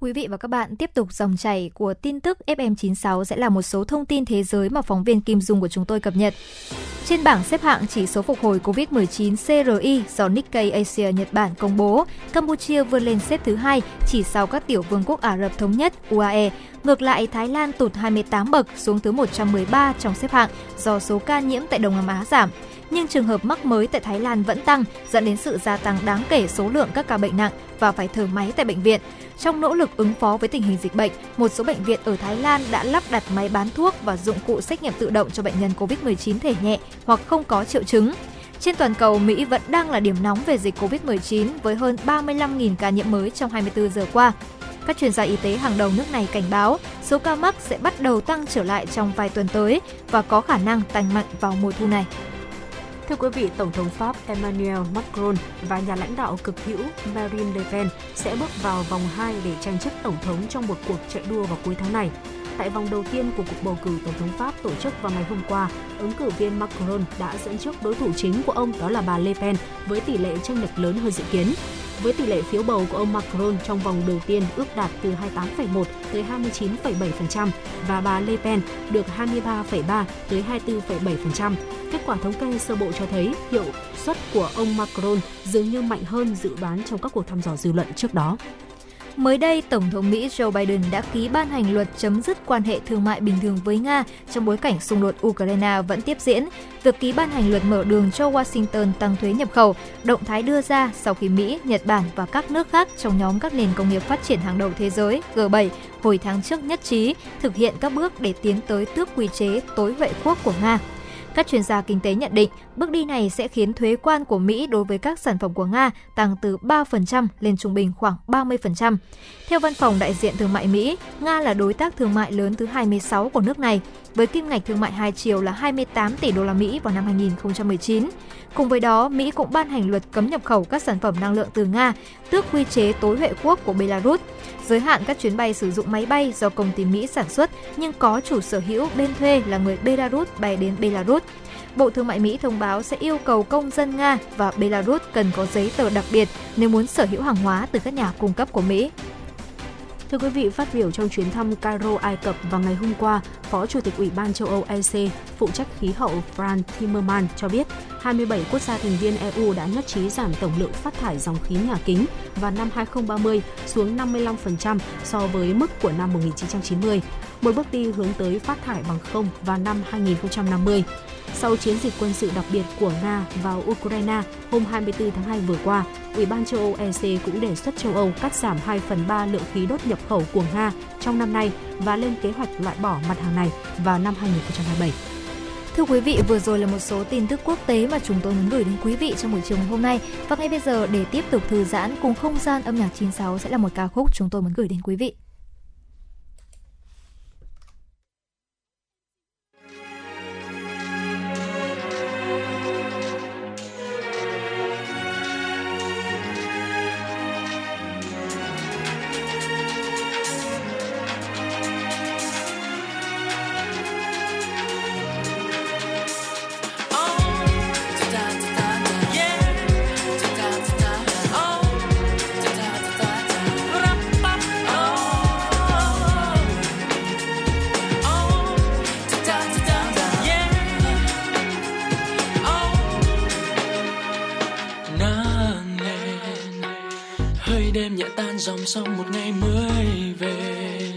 Quý vị và các bạn, tiếp tục dòng chảy của tin tức FM96 sẽ là một số thông tin thế giới mà phóng viên Kim Dung của chúng tôi cập nhật. Trên bảng xếp hạng chỉ số phục hồi COVID-19 CRI do Nikkei Asia Nhật Bản công bố, Campuchia vươn lên xếp thứ hai chỉ sau các tiểu vương quốc Ả Rập Thống Nhất UAE. Ngược lại, Thái Lan tụt 28 bậc xuống thứ 113 trong xếp hạng do số ca nhiễm tại Đông Nam Á giảm nhưng trường hợp mắc mới tại Thái Lan vẫn tăng, dẫn đến sự gia tăng đáng kể số lượng các ca bệnh nặng và phải thở máy tại bệnh viện. Trong nỗ lực ứng phó với tình hình dịch bệnh, một số bệnh viện ở Thái Lan đã lắp đặt máy bán thuốc và dụng cụ xét nghiệm tự động cho bệnh nhân COVID-19 thể nhẹ hoặc không có triệu chứng. Trên toàn cầu, Mỹ vẫn đang là điểm nóng về dịch COVID-19 với hơn 35.000 ca nhiễm mới trong 24 giờ qua. Các chuyên gia y tế hàng đầu nước này cảnh báo số ca mắc sẽ bắt đầu tăng trở lại trong vài tuần tới và có khả năng tăng mạnh vào mùa thu này. Thưa quý vị, Tổng thống Pháp Emmanuel Macron và nhà lãnh đạo cực hữu Marine Le Pen sẽ bước vào vòng 2 để tranh chức Tổng thống trong một cuộc chạy đua vào cuối tháng này. Tại vòng đầu tiên của cuộc bầu cử Tổng thống Pháp tổ chức vào ngày hôm qua, ứng cử viên Macron đã dẫn trước đối thủ chính của ông đó là bà Le Pen với tỷ lệ tranh lệch lớn hơn dự kiến với tỷ lệ phiếu bầu của ông Macron trong vòng đầu tiên ước đạt từ 28,1 tới 29,7% và bà Le Pen được 23,3 tới 24,7%. Kết quả thống kê sơ bộ cho thấy hiệu suất của ông Macron dường như mạnh hơn dự đoán trong các cuộc thăm dò dư luận trước đó. Mới đây, Tổng thống Mỹ Joe Biden đã ký ban hành luật chấm dứt quan hệ thương mại bình thường với Nga trong bối cảnh xung đột Ukraine vẫn tiếp diễn. Việc ký ban hành luật mở đường cho Washington tăng thuế nhập khẩu, động thái đưa ra sau khi Mỹ, Nhật Bản và các nước khác trong nhóm các nền công nghiệp phát triển hàng đầu thế giới G7 hồi tháng trước nhất trí thực hiện các bước để tiến tới tước quy chế tối vệ quốc của Nga. Các chuyên gia kinh tế nhận định, bước đi này sẽ khiến thuế quan của Mỹ đối với các sản phẩm của Nga tăng từ 3% lên trung bình khoảng 30%. Theo văn phòng đại diện thương mại Mỹ, Nga là đối tác thương mại lớn thứ 26 của nước này, với kim ngạch thương mại hai chiều là 28 tỷ đô la Mỹ vào năm 2019. Cùng với đó, Mỹ cũng ban hành luật cấm nhập khẩu các sản phẩm năng lượng từ Nga, tước quy chế tối huệ quốc của Belarus, giới hạn các chuyến bay sử dụng máy bay do công ty Mỹ sản xuất nhưng có chủ sở hữu bên thuê là người Belarus bay đến Belarus. Bộ Thương mại Mỹ thông báo sẽ yêu cầu công dân Nga và Belarus cần có giấy tờ đặc biệt nếu muốn sở hữu hàng hóa từ các nhà cung cấp của Mỹ. Thưa quý vị, phát biểu trong chuyến thăm Cairo, Ai Cập vào ngày hôm qua, Phó Chủ tịch Ủy ban châu Âu EC, phụ trách khí hậu Franz Timmermans cho biết 27 quốc gia thành viên EU đã nhất trí giảm tổng lượng phát thải dòng khí nhà kính vào năm 2030 xuống 55% so với mức của năm 1990, một bước đi hướng tới phát thải bằng không vào năm 2050. Sau chiến dịch quân sự đặc biệt của Nga vào Ukraine hôm 24 tháng 2 vừa qua, Ủy ban châu Âu EC cũng đề xuất châu Âu cắt giảm 2 phần 3 lượng khí đốt nhập khẩu của Nga trong năm nay và lên kế hoạch loại bỏ mặt hàng này vào năm 2027. Thưa quý vị, vừa rồi là một số tin tức quốc tế mà chúng tôi muốn gửi đến quý vị trong buổi chiều ngày hôm nay. Và ngay bây giờ để tiếp tục thư giãn cùng không gian âm nhạc 96 sẽ là một ca khúc chúng tôi muốn gửi đến quý vị. Đêm nhẹ tan dòng sông một ngày mới về.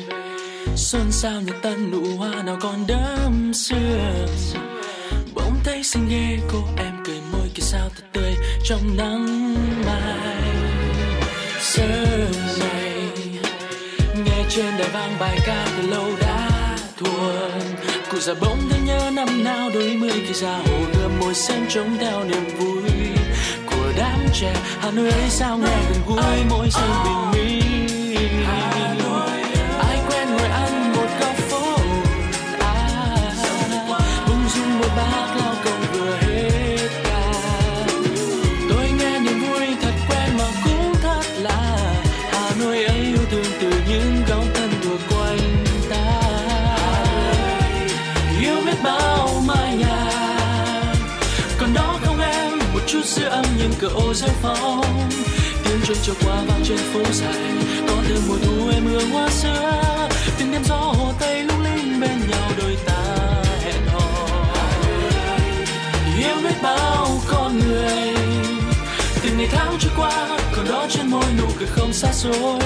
Xuân sao nhật tân, nụ hoa nào còn đẫm sương bỗng thấy xinh ghê, cô em cười môi kia sao thật tươi trong nắng mai. Sớm này, nghe trên đài vang bài ca từ lâu đã thuần. Cụ già bỗng thấy nhớ năm nào, đôi mươi khi ra hồ gươm môi sen trống theo niềm vui trẻ hà nội ấy sao nghe gần gũi mỗi giây bình minh cờ ô rêu phong. Tiếng chuông trôi qua vang trên phố dài, có thêm mùa thu em hương hoa xưa từng đêm gió hồ tây lung linh bên nhau đôi ta hẹn hò. Yêu biết bao con người, từng ngày tháng trôi qua, còn đó trên môi nụ cười không xa xôi.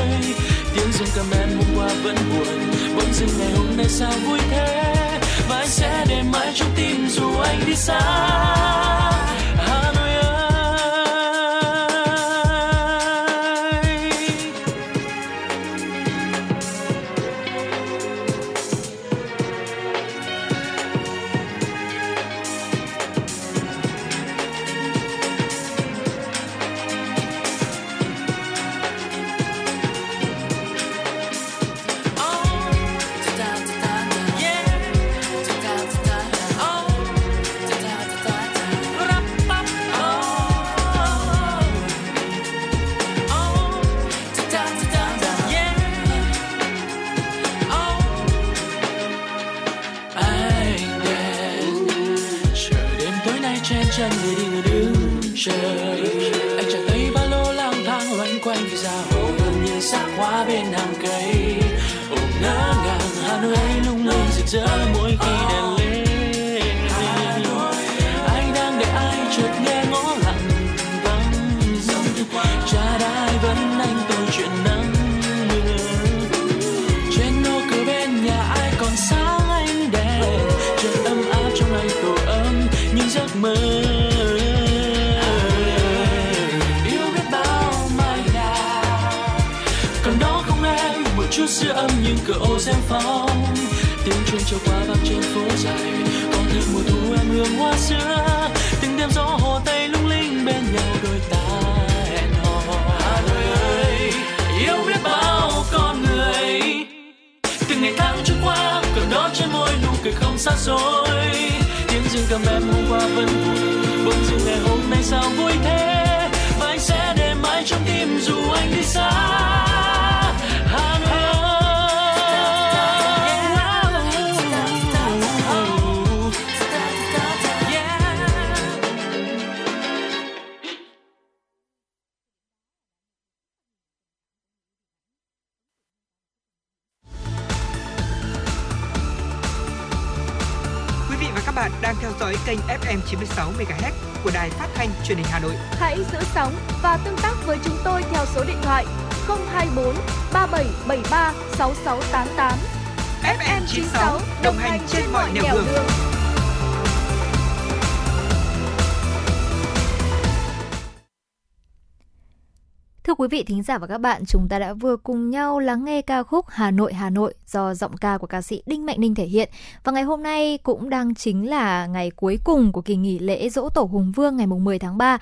Tiếng rừng cầm em hôm qua vẫn buồn, bỗng dưng ngày hôm nay sao vui thế? Và anh sẽ để mãi trong tim dù anh đi xa. Và tương tác với chúng tôi theo số điện thoại 024 3773 6688. FM 96 đồng hành trên mọi nẻo đường. đường. Quý vị thính giả và các bạn, chúng ta đã vừa cùng nhau lắng nghe ca khúc Hà Nội Hà Nội do giọng ca của ca sĩ Đinh Mạnh Ninh thể hiện. Và ngày hôm nay cũng đang chính là ngày cuối cùng của kỳ nghỉ lễ Dỗ Tổ Hùng Vương ngày mùng 10 tháng 3.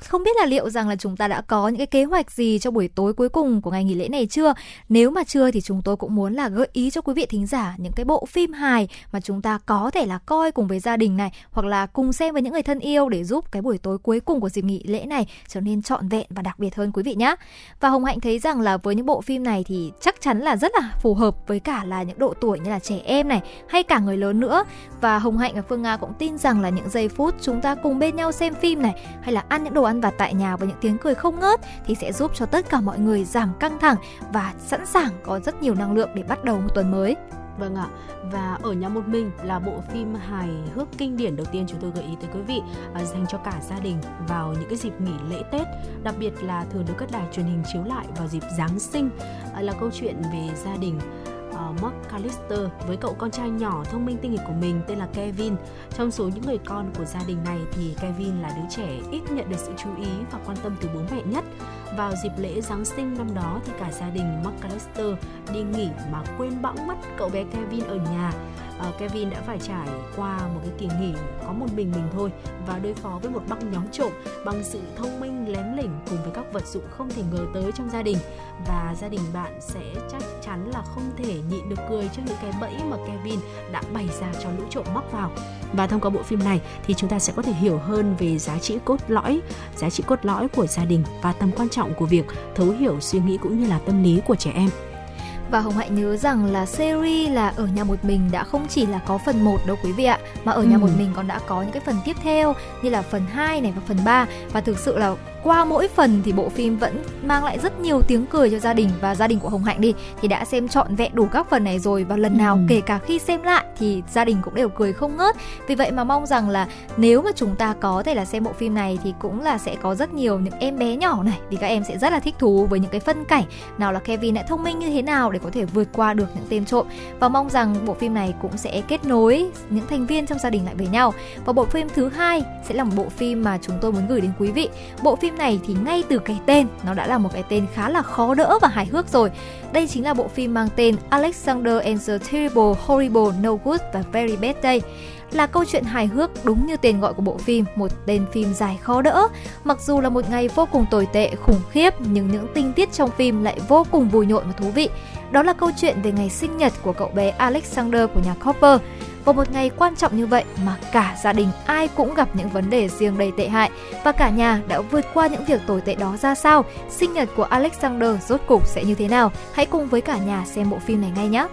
Không biết là liệu rằng là chúng ta đã có những cái kế hoạch gì cho buổi tối cuối cùng của ngày nghỉ lễ này chưa? Nếu mà chưa thì chúng tôi cũng muốn là gợi ý cho quý vị thính giả những cái bộ phim hài mà chúng ta có thể là coi cùng với gia đình này hoặc là cùng xem với những người thân yêu để giúp cái buổi tối cuối cùng của dịp nghỉ lễ này trở nên trọn vẹn và đặc biệt hơn quý vị nhé. Và Hồng Hạnh thấy rằng là với những bộ phim này thì chắc chắn là rất là phù hợp với cả là những độ tuổi như là trẻ em này, hay cả người lớn nữa. Và Hồng Hạnh và Phương Nga cũng tin rằng là những giây phút chúng ta cùng bên nhau xem phim này, hay là ăn những đồ ăn vặt tại nhà với những tiếng cười không ngớt thì sẽ giúp cho tất cả mọi người giảm căng thẳng và sẵn sàng có rất nhiều năng lượng để bắt đầu một tuần mới. Vâng ạ, và ở nhà một mình là bộ phim hài hước kinh điển đầu tiên chúng tôi gợi ý tới quý vị à, dành cho cả gia đình vào những cái dịp nghỉ lễ Tết, đặc biệt là thường được các đài truyền hình chiếu lại vào dịp Giáng sinh à, là câu chuyện về gia đình uh, Mark Callister với cậu con trai nhỏ thông minh tinh nghịch của mình tên là Kevin. Trong số những người con của gia đình này thì Kevin là đứa trẻ ít nhận được sự chú ý và quan tâm từ bố mẹ nhất. Vào dịp lễ Giáng sinh năm đó thì cả gia đình McAllister đi nghỉ mà quên bẵng mất cậu bé Kevin ở nhà. À, Kevin đã phải trải qua một cái kỳ nghỉ có một mình mình thôi và đối phó với một băng nhóm trộm bằng sự thông minh lém lỉnh cùng với các vật dụng không thể ngờ tới trong gia đình và gia đình bạn sẽ chắc chắn là không thể nhịn được cười trước những cái bẫy mà Kevin đã bày ra cho lũ trộm móc vào và thông qua bộ phim này thì chúng ta sẽ có thể hiểu hơn về giá trị cốt lõi giá trị cốt lõi của gia đình và tầm quan trọng của việc thấu hiểu suy nghĩ cũng như là tâm lý của trẻ em. Và Hồng Hạnh nhớ rằng là series là ở nhà một mình đã không chỉ là có phần 1 đâu quý vị ạ Mà ở nhà Ừ. một mình còn đã có những cái phần tiếp theo như là phần 2 này và phần 3 Và thực sự là qua mỗi phần thì bộ phim vẫn mang lại rất nhiều tiếng cười cho gia đình và gia đình của Hồng Hạnh đi thì đã xem trọn vẹn đủ các phần này rồi và lần nào ừ. kể cả khi xem lại thì gia đình cũng đều cười không ngớt. Vì vậy mà mong rằng là nếu mà chúng ta có thể là xem bộ phim này thì cũng là sẽ có rất nhiều những em bé nhỏ này vì các em sẽ rất là thích thú với những cái phân cảnh nào là Kevin lại thông minh như thế nào để có thể vượt qua được những tên trộm và mong rằng bộ phim này cũng sẽ kết nối những thành viên trong gia đình lại với nhau. Và bộ phim thứ hai sẽ là một bộ phim mà chúng tôi muốn gửi đến quý vị. Bộ phim này thì ngay từ cái tên nó đã là một cái tên khá là khó đỡ và hài hước rồi. Đây chính là bộ phim mang tên Alexander and the Terrible, Horrible, No Good và Very Bad Day là câu chuyện hài hước đúng như tên gọi của bộ phim, một tên phim dài khó đỡ. Mặc dù là một ngày vô cùng tồi tệ, khủng khiếp, nhưng những tinh tiết trong phim lại vô cùng vui nhộn và thú vị. Đó là câu chuyện về ngày sinh nhật của cậu bé Alexander của nhà Copper. Vào một ngày quan trọng như vậy mà cả gia đình ai cũng gặp những vấn đề riêng đầy tệ hại và cả nhà đã vượt qua những việc tồi tệ đó ra sao? Sinh nhật của Alexander rốt cục sẽ như thế nào? Hãy cùng với cả nhà xem bộ phim này ngay nhé!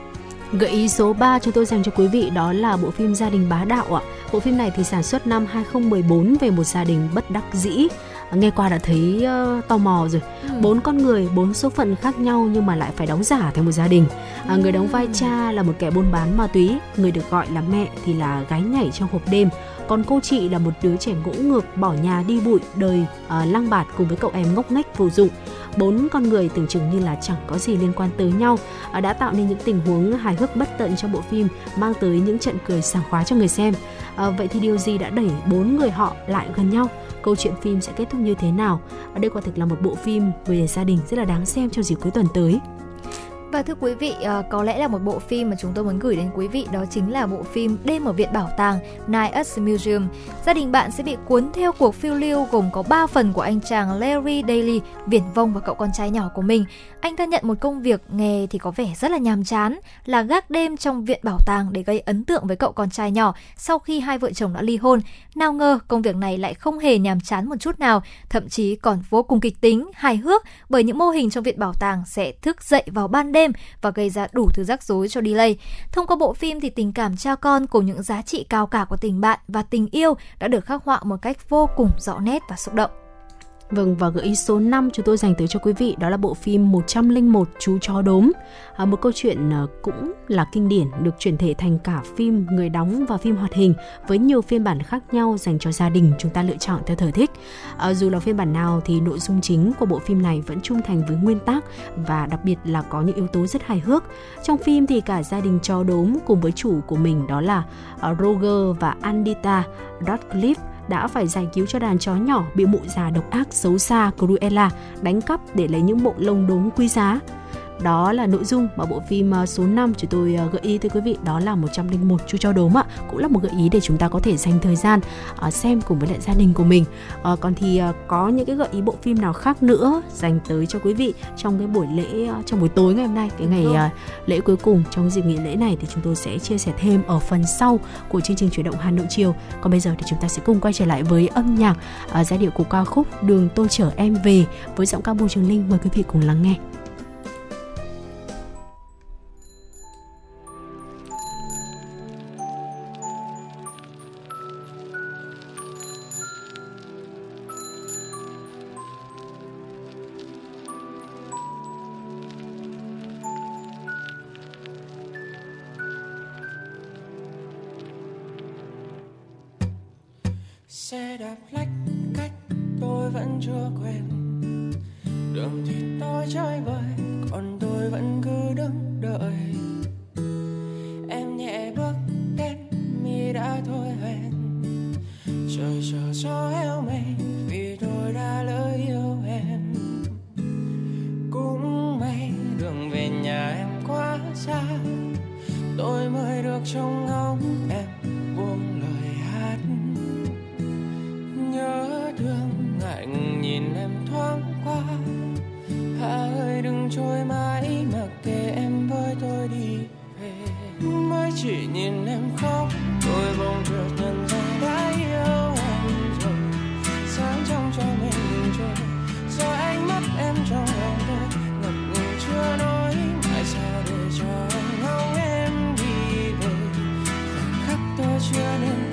Gợi ý số 3 chúng tôi dành cho quý vị, đó là bộ phim Gia đình bá đạo ạ. Bộ phim này thì sản xuất năm 2014 về một gia đình bất đắc dĩ nghe qua đã thấy uh, tò mò rồi. Ừ. bốn con người bốn số phận khác nhau nhưng mà lại phải đóng giả thành một gia đình. À, người đóng vai cha là một kẻ buôn bán ma túy người được gọi là mẹ thì là gái nhảy trong hộp đêm. Còn cô chị là một đứa trẻ ngỗ ngược bỏ nhà đi bụi đời uh, lăng bạt cùng với cậu em ngốc nghếch vô dụng. Bốn con người tưởng chừng như là chẳng có gì liên quan tới nhau. Uh, đã tạo nên những tình huống hài hước bất tận trong bộ phim mang tới những trận cười sảng khoái cho người xem. Uh, vậy thì điều gì đã đẩy bốn người họ lại gần nhau câu chuyện phim sẽ kết thúc như thế nào? Và đây quả thực là một bộ phim về gia đình rất là đáng xem trong dịp cuối tuần tới và thưa quý vị, ờ, có lẽ là một bộ phim mà chúng tôi muốn gửi đến quý vị đó chính là bộ phim Đêm ở Viện Bảo tàng Night at the Museum. Gia đình bạn sẽ bị cuốn theo cuộc phiêu lưu gồm có 3 phần của anh chàng Larry Daly, viển vông và cậu con trai nhỏ của mình. Anh ta nhận một công việc nghề thì có vẻ rất là nhàm chán là gác đêm trong viện bảo tàng để gây ấn tượng với cậu con trai nhỏ sau khi hai vợ chồng đã ly hôn. Nào ngờ công việc này lại không hề nhàm chán một chút nào, thậm chí còn vô cùng kịch tính, hài hước bởi những mô hình trong viện bảo tàng sẽ thức dậy vào ban đêm và gây ra đủ thứ rắc rối cho delay. Thông qua bộ phim thì tình cảm cha con cùng những giá trị cao cả của tình bạn và tình yêu đã được khắc họa một cách vô cùng rõ nét và xúc động. Vâng và gợi ý số 5 chúng tôi dành tới cho quý vị đó là bộ phim 101 chú chó đốm. À, một câu chuyện à, cũng là kinh điển được chuyển thể thành cả phim người đóng và phim hoạt hình với nhiều phiên bản khác nhau dành cho gia đình chúng ta lựa chọn theo thời thích. À, dù là phiên bản nào thì nội dung chính của bộ phim này vẫn trung thành với nguyên tác và đặc biệt là có những yếu tố rất hài hước. Trong phim thì cả gia đình chó đốm cùng với chủ của mình đó là à, Roger và Andita Radcliffe đã phải giải cứu cho đàn chó nhỏ bị mụ già độc ác xấu xa Cruella đánh cắp để lấy những bộ lông đốm quý giá đó là nội dung mà bộ phim ờ, số 5 chúng tôi ờ, gợi ý tới quý vị. Đó là 101 chú chó đốm ạ. Cũng là một gợi ý để chúng ta có thể dành thời gian uh, xem cùng với lại gia đình của mình. Còn thì có những cái gợi ý bộ phim nào khác nữa dành tới cho quý vị trong cái buổi lễ trong buổi tối ngày hôm nay cái ngày lễ cuối cùng trong dịp nghỉ lễ này thì chúng tôi sẽ chia sẻ thêm ở phần sau của chương trình chuyển động Hà Nội chiều. Còn bây giờ thì chúng ta sẽ cùng quay trở lại với âm nhạc giai điệu của ca khúc Đường tôi chở em về với giọng ca Bùi Trường Linh. Mời quý vị cùng lắng nghe đạp lách cách, tôi vẫn chưa quen. Đường thì tôi chơi vơi còn tôi vẫn cứ đứng đợi. Em nhẹ bước đến mi đã thôi hẹn. Trời chờ gió heo mây vì tôi đã lỡ yêu em. Cũng may đường về nhà em quá xa, tôi mới được trông ngóng, em buông lời nhớ thương ngạnh nhìn em thoáng qua. Hà ơi, đừng trôi mãi mặc kệ em với tôi đi về. Mới chỉ nhìn em khóc tôi bỗng chợt nhận ra đã yêu em rồi. Sáng trong cho mình rồi rồi ánh mắt em trong lòng tôi ngập ngừng chưa nói mãi sao để cho anh ngóng em đi về? Khắc tôi chưa nên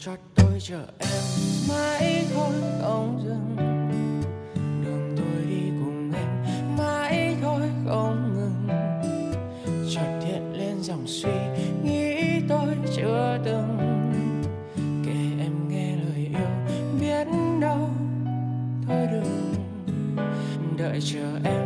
trách cho tôi chờ em mãi thôi, không dừng. Đường tôi đi cùng em mãi thôi, không ngừng. Chợt hiện lên dòng suy nghĩ tôi chưa từng kể em nghe lời yêu biết đâu thôi đừng đợi chờ em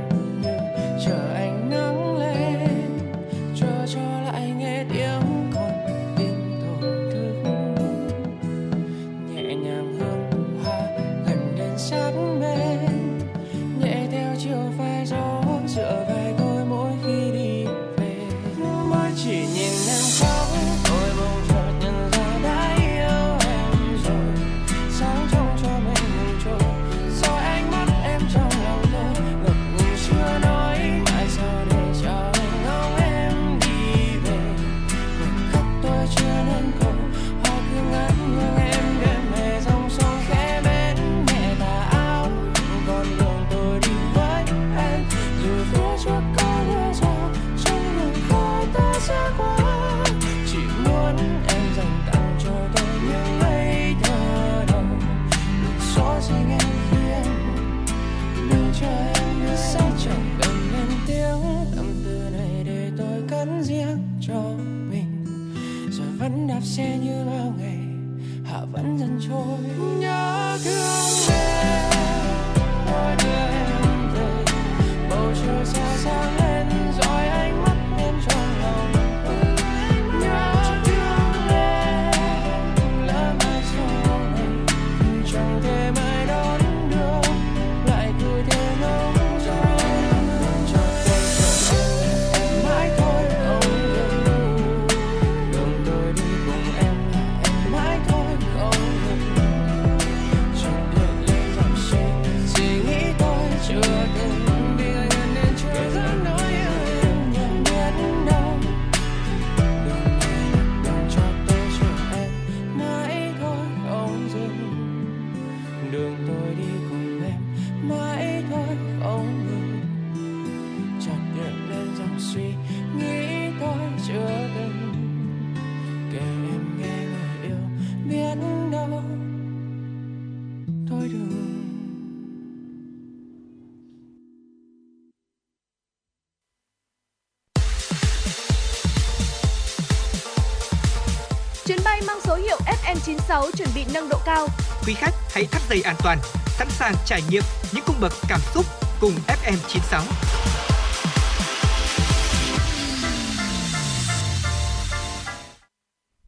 Quý khách hãy thắt dây an toàn, sẵn sàng trải nghiệm những cung bậc cảm xúc cùng FM96.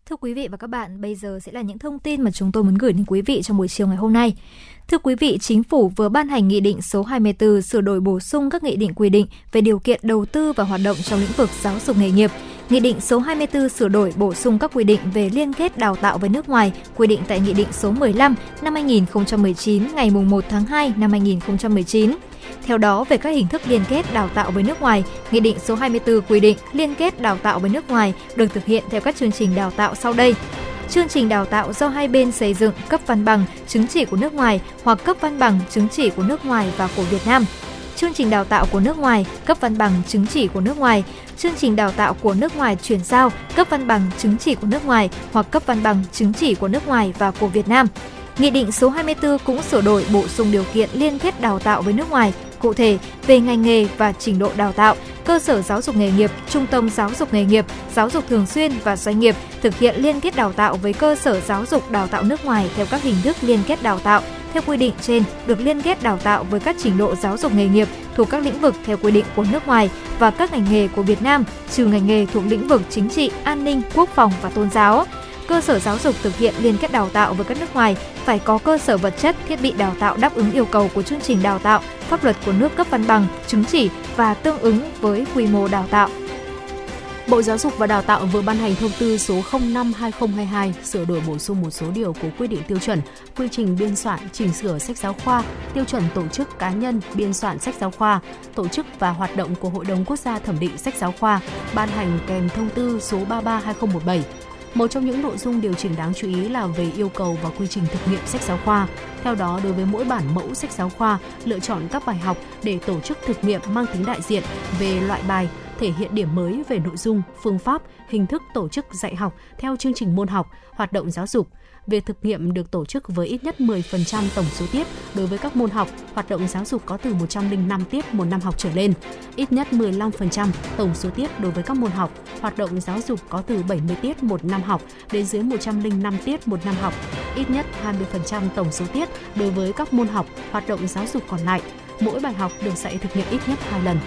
Thưa quý vị và các bạn, bây giờ sẽ là những thông tin mà chúng tôi muốn gửi đến quý vị trong buổi chiều ngày hôm nay. Thưa quý vị, Chính phủ vừa ban hành Nghị định số 24 sửa đổi bổ sung các nghị định quy định về điều kiện đầu tư và hoạt động trong lĩnh vực giáo dục nghề nghiệp. Nghị định số 24 sửa đổi bổ sung các quy định về liên kết đào tạo với nước ngoài, quy định tại Nghị định số 15 năm 2019 ngày 1 tháng 2 năm 2019. Theo đó, về các hình thức liên kết đào tạo với nước ngoài, Nghị định số 24 quy định liên kết đào tạo với nước ngoài được thực hiện theo các chương trình đào tạo sau đây. Chương trình đào tạo do hai bên xây dựng cấp văn bằng, chứng chỉ của nước ngoài hoặc cấp văn bằng, chứng chỉ của nước ngoài và của Việt Nam. Chương trình đào tạo của nước ngoài, cấp văn bằng, chứng chỉ của nước ngoài. Chương trình đào tạo của nước ngoài chuyển giao, cấp văn bằng, chứng chỉ của nước ngoài hoặc cấp văn bằng, chứng chỉ của nước ngoài và của Việt Nam. Nghị định số 24 cũng sửa đổi bổ sung điều kiện liên kết đào tạo với nước ngoài, cụ thể về ngành nghề và trình độ đào tạo, cơ sở giáo dục nghề nghiệp, trung tâm giáo dục nghề nghiệp, giáo dục thường xuyên và doanh nghiệp thực hiện liên kết đào tạo với cơ sở giáo dục đào tạo nước ngoài theo các hình thức liên kết đào tạo theo quy định trên được liên kết đào tạo với các trình độ giáo dục nghề nghiệp thuộc các lĩnh vực theo quy định của nước ngoài và các ngành nghề của Việt Nam, trừ ngành nghề thuộc lĩnh vực chính trị, an ninh, quốc phòng và tôn giáo cơ sở giáo dục thực hiện liên kết đào tạo với các nước ngoài phải có cơ sở vật chất, thiết bị đào tạo đáp ứng yêu cầu của chương trình đào tạo, pháp luật của nước cấp văn bằng, chứng chỉ và tương ứng với quy mô đào tạo. Bộ Giáo dục và Đào tạo vừa ban hành thông tư số 05/2022 sửa đổi bổ sung một số điều của quy định tiêu chuẩn, quy trình biên soạn, chỉnh sửa sách giáo khoa, tiêu chuẩn tổ chức cá nhân biên soạn sách giáo khoa, tổ chức và hoạt động của Hội đồng Quốc gia thẩm định sách giáo khoa, ban hành kèm thông tư số 33/2017. Một trong những nội dung điều chỉnh đáng chú ý là về yêu cầu và quy trình thực nghiệm sách giáo khoa. Theo đó, đối với mỗi bản mẫu sách giáo khoa, lựa chọn các bài học để tổ chức thực nghiệm mang tính đại diện về loại bài, thể hiện điểm mới về nội dung, phương pháp, hình thức tổ chức dạy học theo chương trình môn học, hoạt động giáo dục – Việc thực nghiệm được tổ chức với ít nhất 10% tổng số tiết đối với các môn học, hoạt động giáo dục có từ 105 tiết một năm học trở lên, ít nhất 15% tổng số tiết đối với các môn học, hoạt động giáo dục có từ 70 tiết một năm học đến dưới 105 tiết một năm học, ít nhất 20% tổng số tiết đối với các môn học, hoạt động giáo dục còn lại. Mỗi bài học được dạy thực nghiệm ít nhất 2 lần.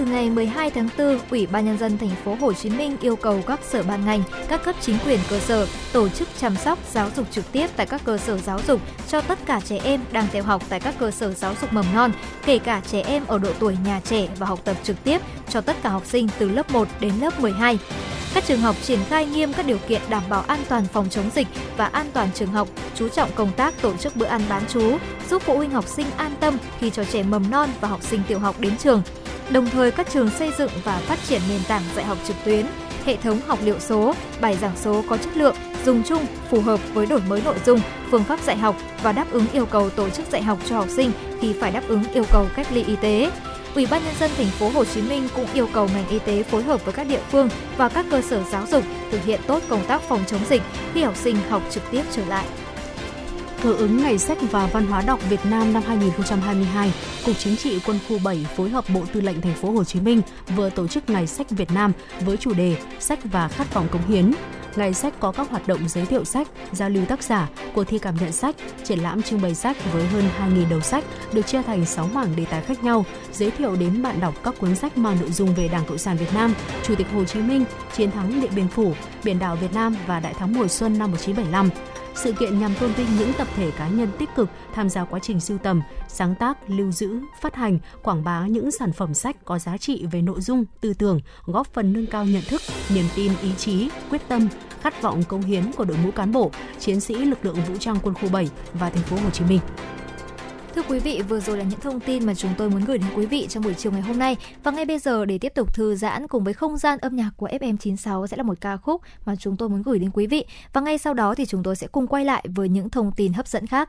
Từ ngày 12 tháng 4, Ủy ban nhân dân thành phố Hồ Chí Minh yêu cầu các sở ban ngành, các cấp chính quyền cơ sở tổ chức chăm sóc giáo dục trực tiếp tại các cơ sở giáo dục cho tất cả trẻ em đang theo học tại các cơ sở giáo dục mầm non, kể cả trẻ em ở độ tuổi nhà trẻ và học tập trực tiếp cho tất cả học sinh từ lớp 1 đến lớp 12. Các trường học triển khai nghiêm các điều kiện đảm bảo an toàn phòng chống dịch và an toàn trường học, chú trọng công tác tổ chức bữa ăn bán trú, giúp phụ huynh học sinh an tâm khi cho trẻ mầm non và học sinh tiểu học đến trường. Đồng thời các trường xây dựng và phát triển nền tảng dạy học trực tuyến, hệ thống học liệu số, bài giảng số có chất lượng, dùng chung, phù hợp với đổi mới nội dung, phương pháp dạy học và đáp ứng yêu cầu tổ chức dạy học cho học sinh khi phải đáp ứng yêu cầu cách ly y tế. Ủy ban nhân dân thành phố Hồ Chí Minh cũng yêu cầu ngành y tế phối hợp với các địa phương và các cơ sở giáo dục thực hiện tốt công tác phòng chống dịch khi học sinh học trực tiếp trở lại. Hưởng ứng Ngày sách và Văn hóa đọc Việt Nam năm 2022, Cục Chính trị Quân khu 7 phối hợp Bộ Tư lệnh Thành phố Hồ Chí Minh vừa tổ chức Ngày sách Việt Nam với chủ đề Sách và khát vọng cống hiến. Ngày sách có các hoạt động giới thiệu sách, giao lưu tác giả, cuộc thi cảm nhận sách, triển lãm trưng bày sách với hơn 2.000 đầu sách được chia thành 6 mảng đề tài khác nhau, giới thiệu đến bạn đọc các cuốn sách mang nội dung về Đảng Cộng sản Việt Nam, Chủ tịch Hồ Chí Minh, chiến thắng Điện Biên Phủ, biển đảo Việt Nam và Đại thắng mùa xuân năm 1975. Sự kiện nhằm tôn vinh những tập thể cá nhân tích cực tham gia quá trình sưu tầm, sáng tác, lưu giữ, phát hành, quảng bá những sản phẩm sách có giá trị về nội dung, tư tưởng, góp phần nâng cao nhận thức, niềm tin, ý chí, quyết tâm, khát vọng công hiến của đội ngũ cán bộ, chiến sĩ lực lượng vũ trang quân khu 7 và thành phố Hồ Chí Minh. Thưa quý vị, vừa rồi là những thông tin mà chúng tôi muốn gửi đến quý vị trong buổi chiều ngày hôm nay. Và ngay bây giờ để tiếp tục thư giãn cùng với không gian âm nhạc của FM96 sẽ là một ca khúc mà chúng tôi muốn gửi đến quý vị. Và ngay sau đó thì chúng tôi sẽ cùng quay lại với những thông tin hấp dẫn khác.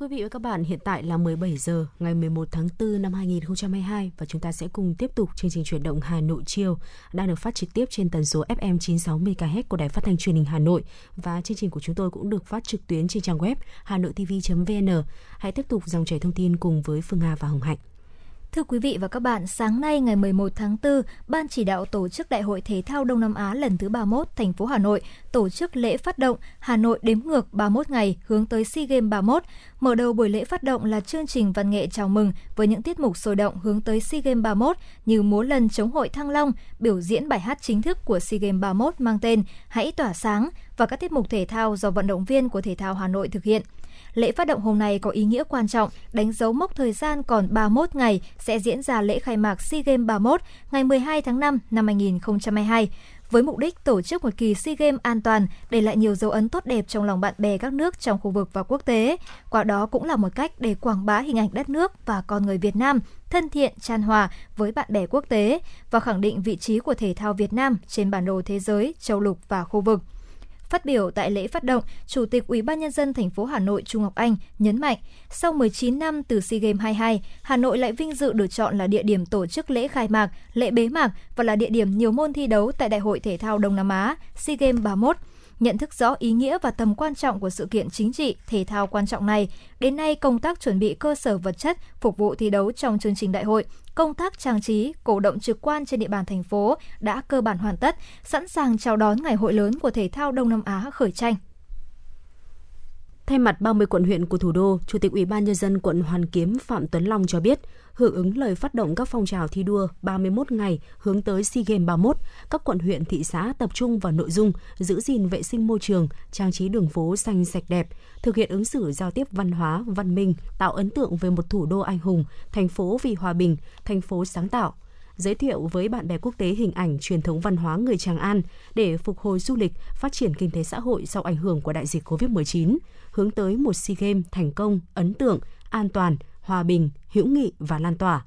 Quý vị và các bạn, hiện tại là 17 giờ ngày 11 tháng 4 năm 2022 và chúng ta sẽ cùng tiếp tục chương trình chuyển động Hà Nội chiều đang được phát trực tiếp trên tần số FM 96 MHz của Đài Phát thanh Truyền hình Hà Nội và chương trình của chúng tôi cũng được phát trực tuyến trên trang web hanoitv.vn. Hãy tiếp tục dòng chảy thông tin cùng với Phương Hà và Hồng Hạnh. Thưa quý vị và các bạn, sáng nay ngày 11 tháng 4, Ban chỉ đạo tổ chức Đại hội Thể thao Đông Nam Á lần thứ 31 thành phố Hà Nội tổ chức lễ phát động Hà Nội đếm ngược 31 ngày hướng tới SEA Games 31. Mở đầu buổi lễ phát động là chương trình văn nghệ chào mừng với những tiết mục sôi động hướng tới SEA Games 31 như múa lần chống hội Thăng Long, biểu diễn bài hát chính thức của SEA Games 31 mang tên Hãy tỏa sáng và các tiết mục thể thao do vận động viên của Thể thao Hà Nội thực hiện. Lễ phát động hôm nay có ý nghĩa quan trọng, đánh dấu mốc thời gian còn 31 ngày sẽ diễn ra lễ khai mạc SEA Games 31 ngày 12 tháng 5 năm 2022 với mục đích tổ chức một kỳ SEA Games an toàn, để lại nhiều dấu ấn tốt đẹp trong lòng bạn bè các nước trong khu vực và quốc tế. Qua đó cũng là một cách để quảng bá hình ảnh đất nước và con người Việt Nam thân thiện, tràn hòa với bạn bè quốc tế và khẳng định vị trí của thể thao Việt Nam trên bản đồ thế giới, châu lục và khu vực. Phát biểu tại lễ phát động, Chủ tịch Ủy ban nhân dân thành phố Hà Nội Trung Ngọc Anh nhấn mạnh, sau 19 năm từ SEA Games 22, Hà Nội lại vinh dự được chọn là địa điểm tổ chức lễ khai mạc, lễ bế mạc và là địa điểm nhiều môn thi đấu tại Đại hội thể thao Đông Nam Á SEA Games 31 nhận thức rõ ý nghĩa và tầm quan trọng của sự kiện chính trị, thể thao quan trọng này. Đến nay, công tác chuẩn bị cơ sở vật chất phục vụ thi đấu trong chương trình đại hội, công tác trang trí, cổ động trực quan trên địa bàn thành phố đã cơ bản hoàn tất, sẵn sàng chào đón ngày hội lớn của thể thao Đông Nam Á khởi tranh. Thay mặt 30 quận huyện của thủ đô, Chủ tịch Ủy ban nhân dân quận Hoàn Kiếm Phạm Tuấn Long cho biết, hưởng ứng lời phát động các phong trào thi đua 31 ngày hướng tới SEA Games 31, các quận huyện thị xã tập trung vào nội dung giữ gìn vệ sinh môi trường, trang trí đường phố xanh sạch đẹp, thực hiện ứng xử giao tiếp văn hóa, văn minh, tạo ấn tượng về một thủ đô anh hùng, thành phố vì hòa bình, thành phố sáng tạo, giới thiệu với bạn bè quốc tế hình ảnh truyền thống văn hóa người Tràng An để phục hồi du lịch, phát triển kinh tế xã hội sau ảnh hưởng của đại dịch COVID-19, hướng tới một SEA Games thành công, ấn tượng, an toàn, hòa bình, hữu nghị và lan tỏa.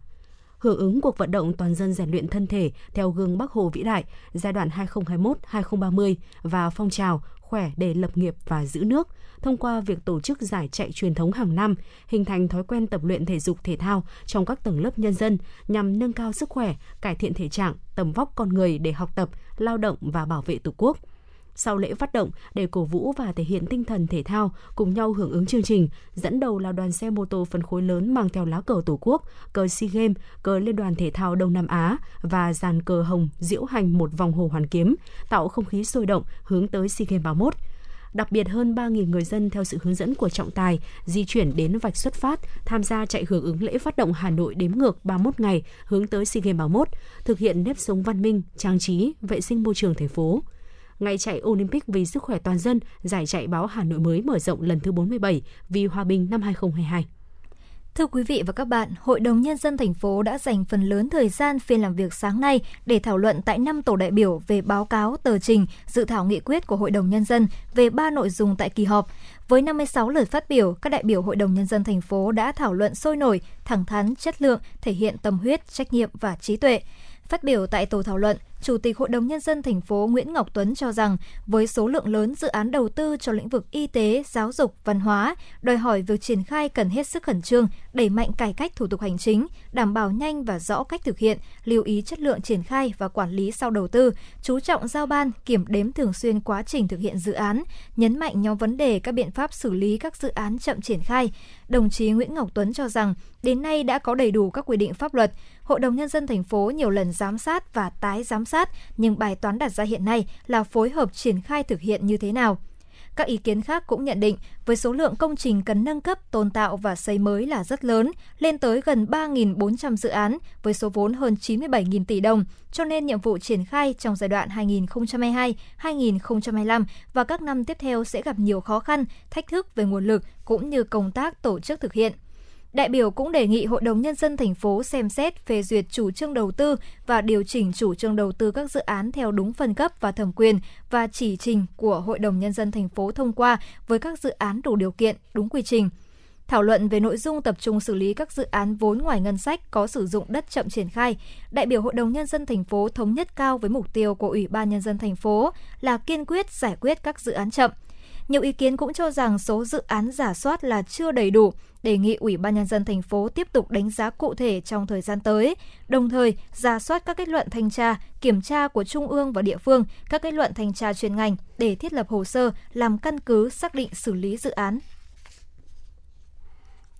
Hưởng ứng cuộc vận động toàn dân rèn luyện thân thể theo gương Bắc Hồ vĩ đại giai đoạn 2021-2030 và phong trào khỏe để lập nghiệp và giữ nước thông qua việc tổ chức giải chạy truyền thống hàng năm, hình thành thói quen tập luyện thể dục thể thao trong các tầng lớp nhân dân nhằm nâng cao sức khỏe, cải thiện thể trạng, tầm vóc con người để học tập, lao động và bảo vệ Tổ quốc – sau lễ phát động, để cổ vũ và thể hiện tinh thần thể thao, cùng nhau hưởng ứng chương trình, dẫn đầu là đoàn xe mô tô phân khối lớn mang theo lá cờ Tổ quốc, cờ SEA Games, cờ Liên đoàn Thể thao Đông Nam Á và dàn cờ hồng diễu hành một vòng hồ hoàn kiếm, tạo không khí sôi động hướng tới SEA Games 31 đặc biệt hơn 3.000 người dân theo sự hướng dẫn của trọng tài di chuyển đến vạch xuất phát, tham gia chạy hưởng ứng lễ phát động Hà Nội đếm ngược 31 ngày hướng tới SEA Games 31, thực hiện nếp sống văn minh, trang trí, vệ sinh môi trường thành phố ngày chạy Olympic vì sức khỏe toàn dân, giải chạy báo Hà Nội mới mở rộng lần thứ 47 vì hòa bình năm 2022. Thưa quý vị và các bạn, Hội đồng Nhân dân thành phố đã dành phần lớn thời gian phiên làm việc sáng nay để thảo luận tại năm tổ đại biểu về báo cáo tờ trình dự thảo nghị quyết của Hội đồng Nhân dân về ba nội dung tại kỳ họp. Với 56 lời phát biểu, các đại biểu Hội đồng Nhân dân thành phố đã thảo luận sôi nổi, thẳng thắn, chất lượng, thể hiện tâm huyết, trách nhiệm và trí tuệ. Phát biểu tại tổ thảo luận, Chủ tịch Hội đồng Nhân dân thành phố Nguyễn Ngọc Tuấn cho rằng, với số lượng lớn dự án đầu tư cho lĩnh vực y tế, giáo dục, văn hóa, đòi hỏi việc triển khai cần hết sức khẩn trương, đẩy mạnh cải cách thủ tục hành chính, đảm bảo nhanh và rõ cách thực hiện, lưu ý chất lượng triển khai và quản lý sau đầu tư, chú trọng giao ban, kiểm đếm thường xuyên quá trình thực hiện dự án, nhấn mạnh nhóm vấn đề các biện pháp xử lý các dự án chậm triển khai. Đồng chí Nguyễn Ngọc Tuấn cho rằng, đến nay đã có đầy đủ các quy định pháp luật, Hội đồng Nhân dân thành phố nhiều lần giám sát và tái giám sát, nhưng bài toán đặt ra hiện nay là phối hợp triển khai thực hiện như thế nào. Các ý kiến khác cũng nhận định với số lượng công trình cần nâng cấp, tôn tạo và xây mới là rất lớn, lên tới gần 3.400 dự án với số vốn hơn 97.000 tỷ đồng, cho nên nhiệm vụ triển khai trong giai đoạn 2022-2025 và các năm tiếp theo sẽ gặp nhiều khó khăn, thách thức về nguồn lực cũng như công tác tổ chức thực hiện. Đại biểu cũng đề nghị Hội đồng Nhân dân thành phố xem xét phê duyệt chủ trương đầu tư và điều chỉnh chủ trương đầu tư các dự án theo đúng phân cấp và thẩm quyền và chỉ trình của Hội đồng Nhân dân thành phố thông qua với các dự án đủ điều kiện, đúng quy trình. Thảo luận về nội dung tập trung xử lý các dự án vốn ngoài ngân sách có sử dụng đất chậm triển khai, đại biểu Hội đồng nhân dân thành phố thống nhất cao với mục tiêu của Ủy ban nhân dân thành phố là kiên quyết giải quyết các dự án chậm. Nhiều ý kiến cũng cho rằng số dự án giả soát là chưa đầy đủ, đề nghị Ủy ban nhân dân thành phố tiếp tục đánh giá cụ thể trong thời gian tới, đồng thời giả soát các kết luận thanh tra, kiểm tra của trung ương và địa phương, các kết luận thanh tra chuyên ngành để thiết lập hồ sơ làm căn cứ xác định xử lý dự án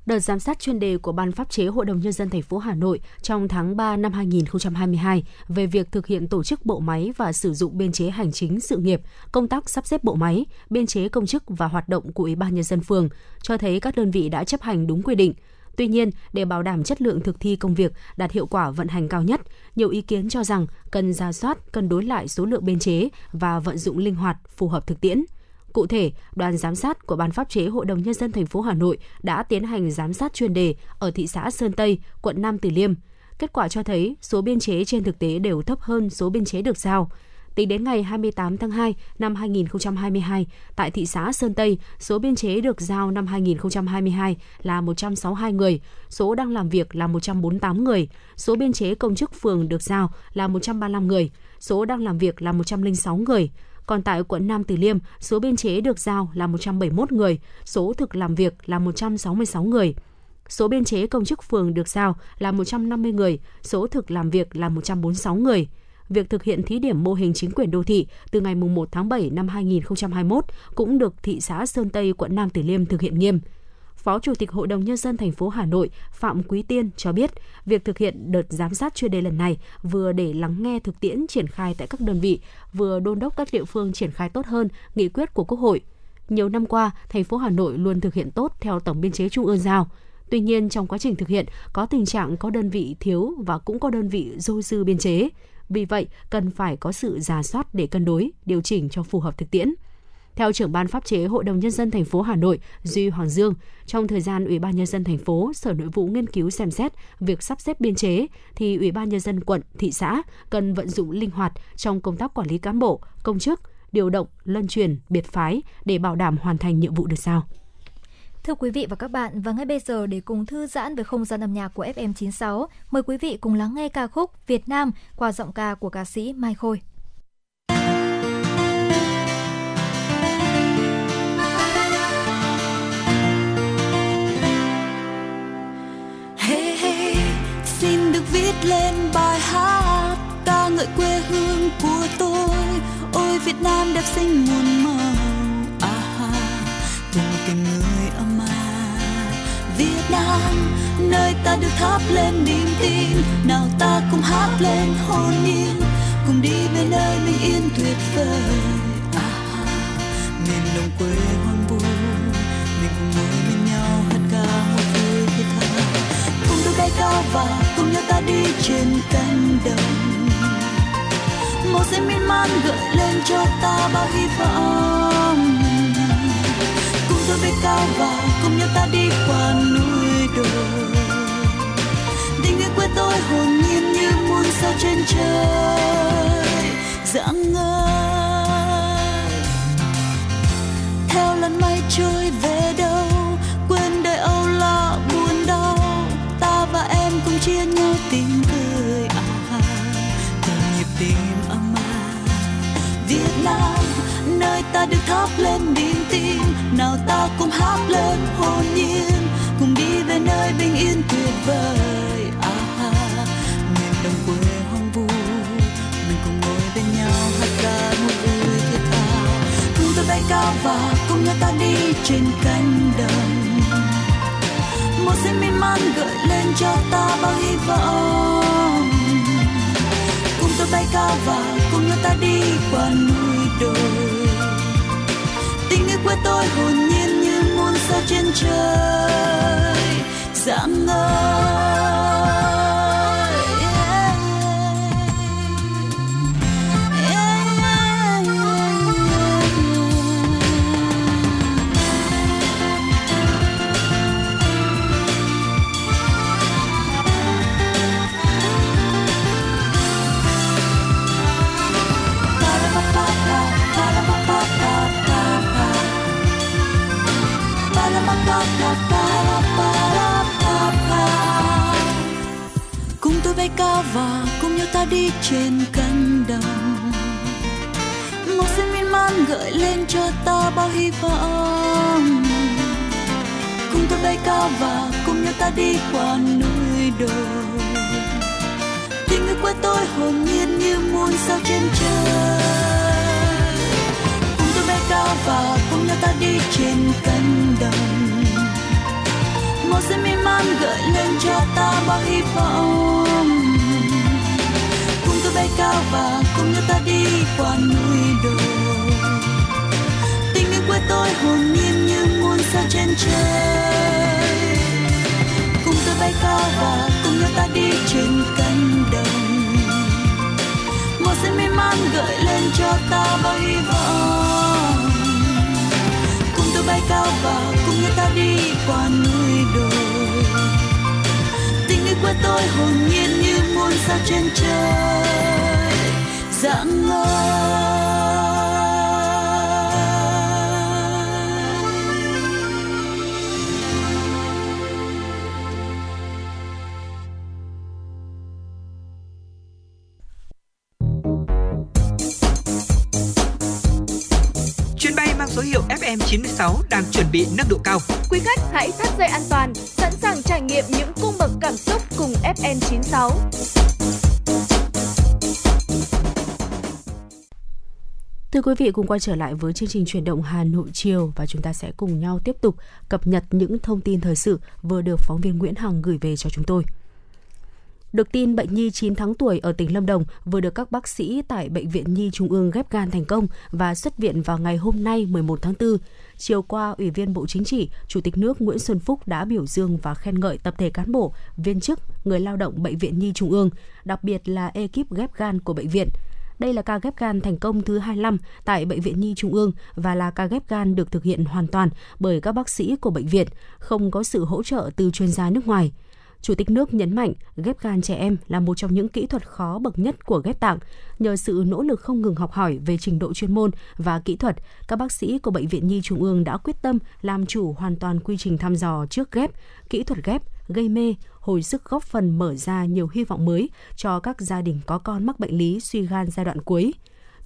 đợt giám sát chuyên đề của Ban pháp chế Hội đồng nhân dân thành phố Hà Nội trong tháng 3 năm 2022 về việc thực hiện tổ chức bộ máy và sử dụng biên chế hành chính sự nghiệp, công tác sắp xếp bộ máy, biên chế công chức và hoạt động của Ủy ban nhân dân phường cho thấy các đơn vị đã chấp hành đúng quy định. Tuy nhiên, để bảo đảm chất lượng thực thi công việc đạt hiệu quả vận hành cao nhất, nhiều ý kiến cho rằng cần ra soát, cân đối lại số lượng biên chế và vận dụng linh hoạt phù hợp thực tiễn. Cụ thể, đoàn giám sát của Ban pháp chế Hội đồng nhân dân thành phố Hà Nội đã tiến hành giám sát chuyên đề ở thị xã Sơn Tây, quận Nam Từ Liêm. Kết quả cho thấy số biên chế trên thực tế đều thấp hơn số biên chế được giao. Tính đến ngày 28 tháng 2 năm 2022, tại thị xã Sơn Tây, số biên chế được giao năm 2022 là 162 người, số đang làm việc là 148 người, số biên chế công chức phường được giao là 135 người, số đang làm việc là 106 người, còn tại quận Nam Từ Liêm, số biên chế được giao là 171 người, số thực làm việc là 166 người. Số biên chế công chức phường được giao là 150 người, số thực làm việc là 146 người. Việc thực hiện thí điểm mô hình chính quyền đô thị từ ngày 1 tháng 7 năm 2021 cũng được thị xã Sơn Tây, quận Nam Từ Liêm thực hiện nghiêm. Phó Chủ tịch Hội đồng Nhân dân thành phố Hà Nội Phạm Quý Tiên cho biết, việc thực hiện đợt giám sát chuyên đề lần này vừa để lắng nghe thực tiễn triển khai tại các đơn vị, vừa đôn đốc các địa phương triển khai tốt hơn nghị quyết của Quốc hội. Nhiều năm qua, thành phố Hà Nội luôn thực hiện tốt theo tổng biên chế trung ương giao. Tuy nhiên, trong quá trình thực hiện, có tình trạng có đơn vị thiếu và cũng có đơn vị dôi dư biên chế. Vì vậy, cần phải có sự giả soát để cân đối, điều chỉnh cho phù hợp thực tiễn. Theo trưởng ban pháp chế Hội đồng nhân dân thành phố Hà Nội Duy Hoàng Dương, trong thời gian Ủy ban nhân dân thành phố, Sở Nội vụ nghiên cứu xem xét việc sắp xếp biên chế thì Ủy ban nhân dân quận, thị xã cần vận dụng linh hoạt trong công tác quản lý cán bộ, công chức, điều động, luân truyền, biệt phái để bảo đảm hoàn thành nhiệm vụ được giao. Thưa quý vị và các bạn, và ngay bây giờ để cùng thư giãn với không gian âm nhạc của FM96, mời quý vị cùng lắng nghe ca khúc Việt Nam qua giọng ca của ca sĩ Mai Khôi. Lên bài hát ca ngợi quê hương của tôi. Ôi, Việt Nam đẹp xinh muôn màu. À cùng tình người ấm áp. Việt Nam, nơi ta được thắp lên niềm tin. Nào ta cùng hát lên hồn nhiên. Cùng đi về nơi bình yên tuyệt vời. À miền đồng quê hoang vu. Mình cùng ngồi bên nhau hát ca một vui thiết tha cùng tôi bay cao và cùng nhau ta đi trên cánh đồng. Màu xanh miên man gợi lên cho ta bao hy vọng. Cùng tôi bay cao và cùng nhau ta đi qua núi đồi. Tình yêu quê tôi hồn nhiên như muôn sao trên trời. Dạng ngời. Theo lần mây trôi về đâu ta được thắp lên niềm tin. Nào ta cùng hát lên hồn nhiên, cùng đi về nơi bình yên tuyệt vời. À miền đồng quê hoang vu, mình cùng ngồi bên nhau hát ca một vui thiết tha. Cùng tôi bay cao và cùng nhau ta đi trên cánh đồng. Một xanh miên man gợi lên cho ta bao hy vọng. Cùng tôi bay cao và cùng nhau ta đi qua núi đồi quê tôi hồn nhiên như muôn sao trên trời. Dạng ngời ta đi trên cánh đồng. Màu xanh miên man gợi lên cho ta bao hy vọng. Cùng tôi bay cao và cùng nhau ta đi qua núi đồi. Tình người quê tôi hồn nhiên như muôn sao trên trời. Cùng tôi bay cao và cùng nhau ta đi trên cánh đồng. Màu xanh miên man gợi lên cho ta bao hy vọng bay cao và cùng nhau ta đi qua núi đồi. Tình yêu quê tôi hồn nhiên như muôn sao trên trời. Cùng tôi bay cao và cùng nhau ta đi trên cánh đồng. Màu xanh mê man gợi lên cho ta bao hy vọng. Cùng tôi bay cao và cùng nhau ta đi qua núi đồi của tôi hồn nhiên như muôn sao trên trời. Dạng ngời số hiệu FM96 đang chuẩn bị nâng độ cao. Quý khách hãy thắt dây an toàn, sẵn sàng trải nghiệm những cung bậc cảm xúc cùng FN96. Thưa quý vị, cùng quay trở lại với chương trình chuyển động Hà Nội chiều và chúng ta sẽ cùng nhau tiếp tục cập nhật những thông tin thời sự vừa được phóng viên Nguyễn Hằng gửi về cho chúng tôi. Được tin bệnh nhi 9 tháng tuổi ở tỉnh Lâm Đồng vừa được các bác sĩ tại Bệnh viện Nhi Trung ương ghép gan thành công và xuất viện vào ngày hôm nay 11 tháng 4. Chiều qua, Ủy viên Bộ Chính trị, Chủ tịch nước Nguyễn Xuân Phúc đã biểu dương và khen ngợi tập thể cán bộ, viên chức, người lao động Bệnh viện Nhi Trung ương, đặc biệt là ekip ghép gan của bệnh viện. Đây là ca ghép gan thành công thứ 25 tại Bệnh viện Nhi Trung ương và là ca ghép gan được thực hiện hoàn toàn bởi các bác sĩ của bệnh viện, không có sự hỗ trợ từ chuyên gia nước ngoài. Chủ tịch nước nhấn mạnh ghép gan trẻ em là một trong những kỹ thuật khó bậc nhất của ghép tạng. Nhờ sự nỗ lực không ngừng học hỏi về trình độ chuyên môn và kỹ thuật, các bác sĩ của Bệnh viện Nhi Trung ương đã quyết tâm làm chủ hoàn toàn quy trình thăm dò trước ghép, kỹ thuật ghép, gây mê, hồi sức góp phần mở ra nhiều hy vọng mới cho các gia đình có con mắc bệnh lý suy gan giai đoạn cuối.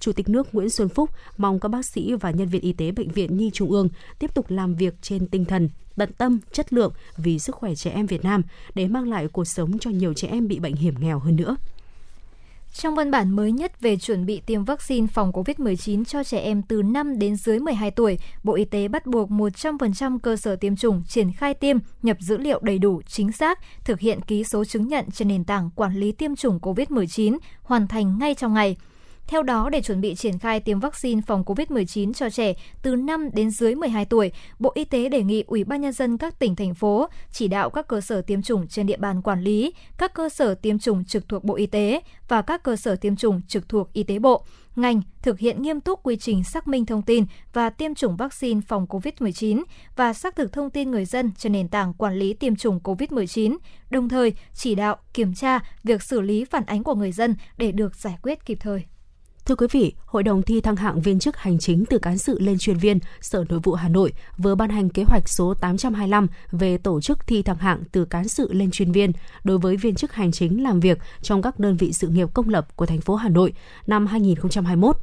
Chủ tịch nước Nguyễn Xuân Phúc mong các bác sĩ và nhân viên y tế Bệnh viện Nhi Trung ương tiếp tục làm việc trên tinh thần tận tâm, chất lượng vì sức khỏe trẻ em Việt Nam để mang lại cuộc sống cho nhiều trẻ em bị bệnh hiểm nghèo hơn nữa. Trong văn bản mới nhất về chuẩn bị tiêm vaccine phòng COVID-19 cho trẻ em từ 5 đến dưới 12 tuổi, Bộ Y tế bắt buộc 100% cơ sở tiêm chủng triển khai tiêm, nhập dữ liệu đầy đủ, chính xác, thực hiện ký số chứng nhận trên nền tảng quản lý tiêm chủng COVID-19, hoàn thành ngay trong ngày. Theo đó, để chuẩn bị triển khai tiêm vaccine phòng COVID-19 cho trẻ từ 5 đến dưới 12 tuổi, Bộ Y tế đề nghị Ủy ban Nhân dân các tỉnh, thành phố chỉ đạo các cơ sở tiêm chủng trên địa bàn quản lý, các cơ sở tiêm chủng trực thuộc Bộ Y tế và các cơ sở tiêm chủng trực thuộc Y tế Bộ, ngành thực hiện nghiêm túc quy trình xác minh thông tin và tiêm chủng vaccine phòng COVID-19 và xác thực thông tin người dân trên nền tảng quản lý tiêm chủng COVID-19, đồng thời chỉ đạo, kiểm tra việc xử lý phản ánh của người dân để được giải quyết kịp thời. Thưa quý vị, Hội đồng thi thăng hạng viên chức hành chính từ cán sự lên chuyên viên Sở Nội vụ Hà Nội vừa ban hành kế hoạch số 825 về tổ chức thi thăng hạng từ cán sự lên chuyên viên đối với viên chức hành chính làm việc trong các đơn vị sự nghiệp công lập của thành phố Hà Nội năm 2021.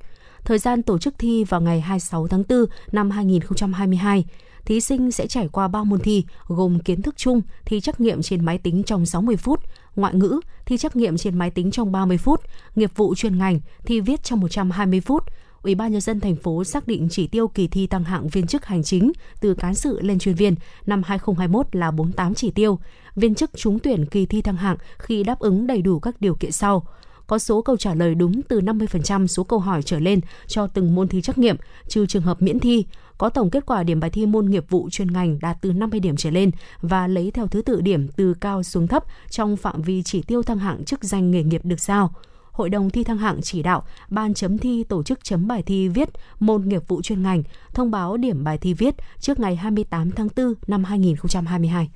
Thời gian tổ chức thi vào ngày 26 tháng 4 năm 2022 thí sinh sẽ trải qua 3 môn thi gồm kiến thức chung, thi trắc nghiệm trên máy tính trong 60 phút, ngoại ngữ, thi trắc nghiệm trên máy tính trong 30 phút, nghiệp vụ chuyên ngành, thi viết trong 120 phút. Ủy ban nhân dân thành phố xác định chỉ tiêu kỳ thi tăng hạng viên chức hành chính từ cán sự lên chuyên viên năm 2021 là 48 chỉ tiêu. Viên chức trúng tuyển kỳ thi thăng hạng khi đáp ứng đầy đủ các điều kiện sau có số câu trả lời đúng từ 50% số câu hỏi trở lên cho từng môn thi trắc nghiệm, trừ trường hợp miễn thi, có tổng kết quả điểm bài thi môn nghiệp vụ chuyên ngành đạt từ 50 điểm trở lên và lấy theo thứ tự điểm từ cao xuống thấp trong phạm vi chỉ tiêu thăng hạng chức danh nghề nghiệp được giao. Hội đồng thi thăng hạng chỉ đạo ban chấm thi tổ chức chấm bài thi viết môn nghiệp vụ chuyên ngành, thông báo điểm bài thi viết trước ngày 28 tháng 4 năm 2022.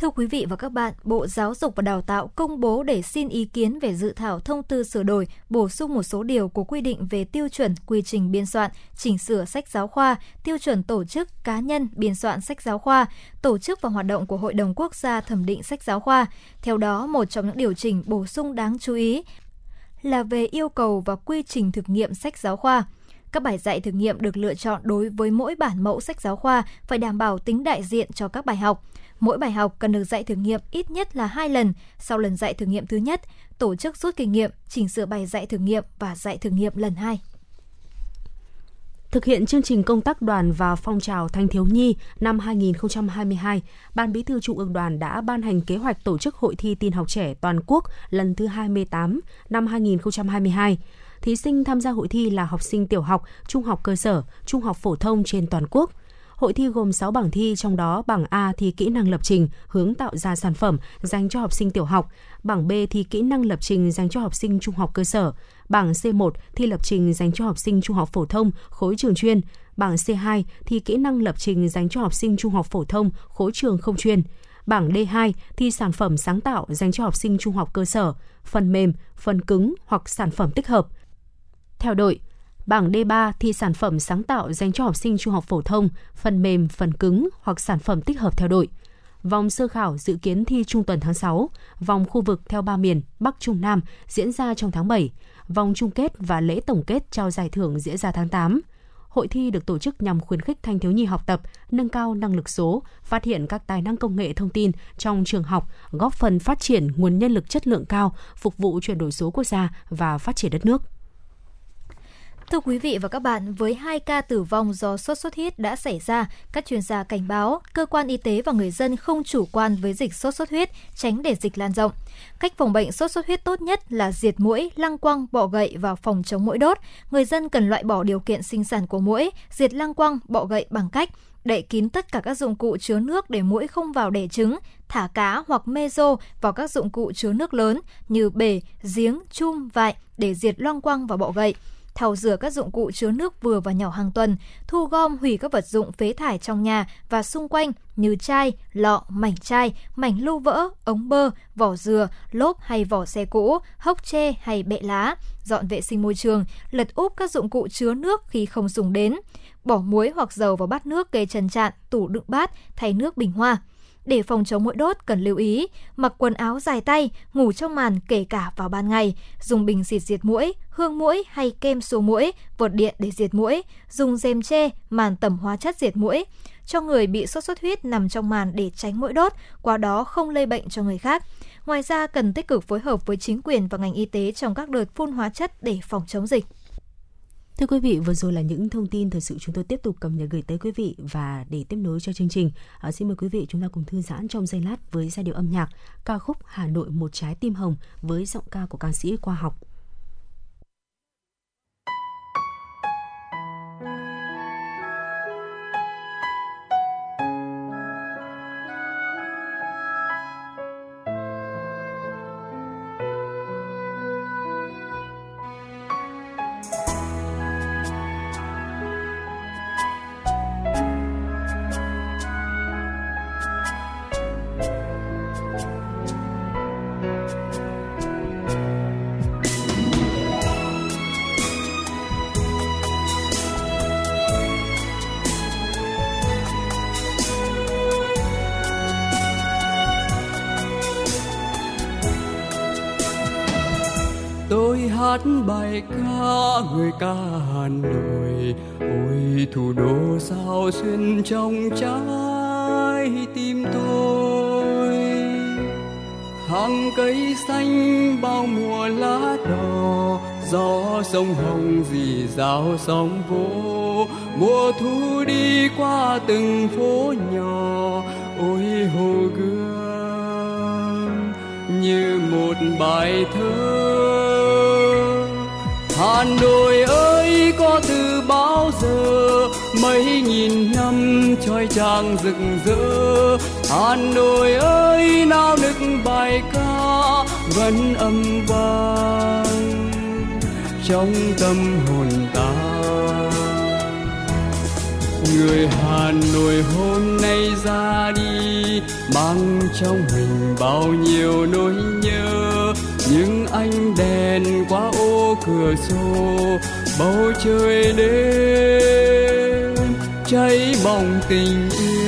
Thưa quý vị và các bạn, Bộ Giáo dục và Đào tạo công bố để xin ý kiến về dự thảo thông tư sửa đổi, bổ sung một số điều của quy định về tiêu chuẩn quy trình biên soạn, chỉnh sửa sách giáo khoa, tiêu chuẩn tổ chức cá nhân biên soạn sách giáo khoa, tổ chức và hoạt động của Hội đồng Quốc gia thẩm định sách giáo khoa. Theo đó, một trong những điều chỉnh bổ sung đáng chú ý là về yêu cầu và quy trình thực nghiệm sách giáo khoa. Các bài dạy thử nghiệm được lựa chọn đối với mỗi bản mẫu sách giáo khoa phải đảm bảo tính đại diện cho các bài học. Mỗi bài học cần được dạy thử nghiệm ít nhất là hai lần. Sau lần dạy thử nghiệm thứ nhất, tổ chức rút kinh nghiệm, chỉnh sửa bài dạy thử nghiệm và dạy thử nghiệm lần hai. Thực hiện chương trình công tác đoàn và phong trào thanh thiếu nhi năm 2022, Ban Bí thư Trung ương Đoàn đã ban hành kế hoạch tổ chức hội thi tin học trẻ toàn quốc lần thứ 28 năm 2022. Thí sinh tham gia hội thi là học sinh tiểu học, trung học cơ sở, trung học phổ thông trên toàn quốc – Hội thi gồm 6 bảng thi, trong đó bảng A thi kỹ năng lập trình, hướng tạo ra sản phẩm dành cho học sinh tiểu học, bảng B thi kỹ năng lập trình dành cho học sinh trung học cơ sở, bảng C1 thi lập trình dành cho học sinh trung học phổ thông, khối trường chuyên, bảng C2 thi kỹ năng lập trình dành cho học sinh trung học phổ thông, khối trường không chuyên. Bảng D2 thi sản phẩm sáng tạo dành cho học sinh trung học cơ sở, phần mềm, phần cứng hoặc sản phẩm tích hợp. Theo đội, Bảng D3 thi sản phẩm sáng tạo dành cho học sinh trung học phổ thông, phần mềm, phần cứng hoặc sản phẩm tích hợp theo đội. Vòng sơ khảo dự kiến thi trung tuần tháng 6, vòng khu vực theo ba miền Bắc Trung Nam diễn ra trong tháng 7, vòng chung kết và lễ tổng kết trao giải thưởng diễn ra tháng 8. Hội thi được tổ chức nhằm khuyến khích thanh thiếu nhi học tập, nâng cao năng lực số, phát hiện các tài năng công nghệ thông tin trong trường học, góp phần phát triển nguồn nhân lực chất lượng cao, phục vụ chuyển đổi số quốc gia và phát triển đất nước. Thưa quý vị và các bạn, với hai ca tử vong do sốt xuất huyết đã xảy ra, các chuyên gia cảnh báo cơ quan y tế và người dân không chủ quan với dịch sốt xuất huyết, tránh để dịch lan rộng. Cách phòng bệnh sốt xuất huyết tốt nhất là diệt mũi, lăng quăng, bọ gậy và phòng chống mũi đốt. Người dân cần loại bỏ điều kiện sinh sản của mũi, diệt lăng quăng, bọ gậy bằng cách đậy kín tất cả các dụng cụ chứa nước để mũi không vào đẻ trứng, thả cá hoặc mezo vào các dụng cụ chứa nước lớn như bể, giếng, chum, vại để diệt loang quăng và bọ gậy thau rửa các dụng cụ chứa nước vừa và nhỏ hàng tuần, thu gom hủy các vật dụng phế thải trong nhà và xung quanh như chai, lọ, mảnh chai, mảnh lưu vỡ, ống bơ, vỏ dừa, lốp hay vỏ xe cũ, hốc tre hay bệ lá, dọn vệ sinh môi trường, lật úp các dụng cụ chứa nước khi không dùng đến, bỏ muối hoặc dầu vào bát nước gây trần trạn, tủ đựng bát, thay nước bình hoa. Để phòng chống mũi đốt cần lưu ý, mặc quần áo dài tay, ngủ trong màn kể cả vào ban ngày, dùng bình xịt diệt mũi, hương mũi hay kem xua mũi, vột điện để diệt mũi, dùng rèm che, màn tẩm hóa chất diệt mũi. Cho người bị sốt xuất huyết nằm trong màn để tránh mũi đốt, qua đó không lây bệnh cho người khác. Ngoài ra cần tích cực phối hợp với chính quyền và ngành y tế trong các đợt phun hóa chất để phòng chống dịch. Thưa quý vị, vừa rồi là những thông tin thời sự chúng tôi tiếp tục cập nhật gửi tới quý vị và để tiếp nối cho chương trình, à, xin mời quý vị chúng ta cùng thư giãn trong giây lát với giai điệu âm nhạc ca khúc Hà Nội một trái tim hồng với giọng ca của ca sĩ Khoa học. Hát bài ca người ca Hà Nội. Ôi, thủ đô sao xuyên trong trái tim tôi. Hàng cây xanh bao mùa lá đỏ, gió sông hồng dì dào sóng vô. Mùa thu đi qua từng phố nhỏ, ôi, hồ gươm như một bài thơ. Hà Nội ơi, có từ bao giờ? Mấy nghìn năm trói trang rực rỡ. Hà Nội ơi nao nức bài ca, vẫn âm vang trong tâm hồn ta. Người Hà Nội hôm nay ra đi, mang trong mình bao nhiêu nỗi nhớ những ánh đèn qua ô cửa sổ, bầu trời đêm cháy bỏng tình yêu.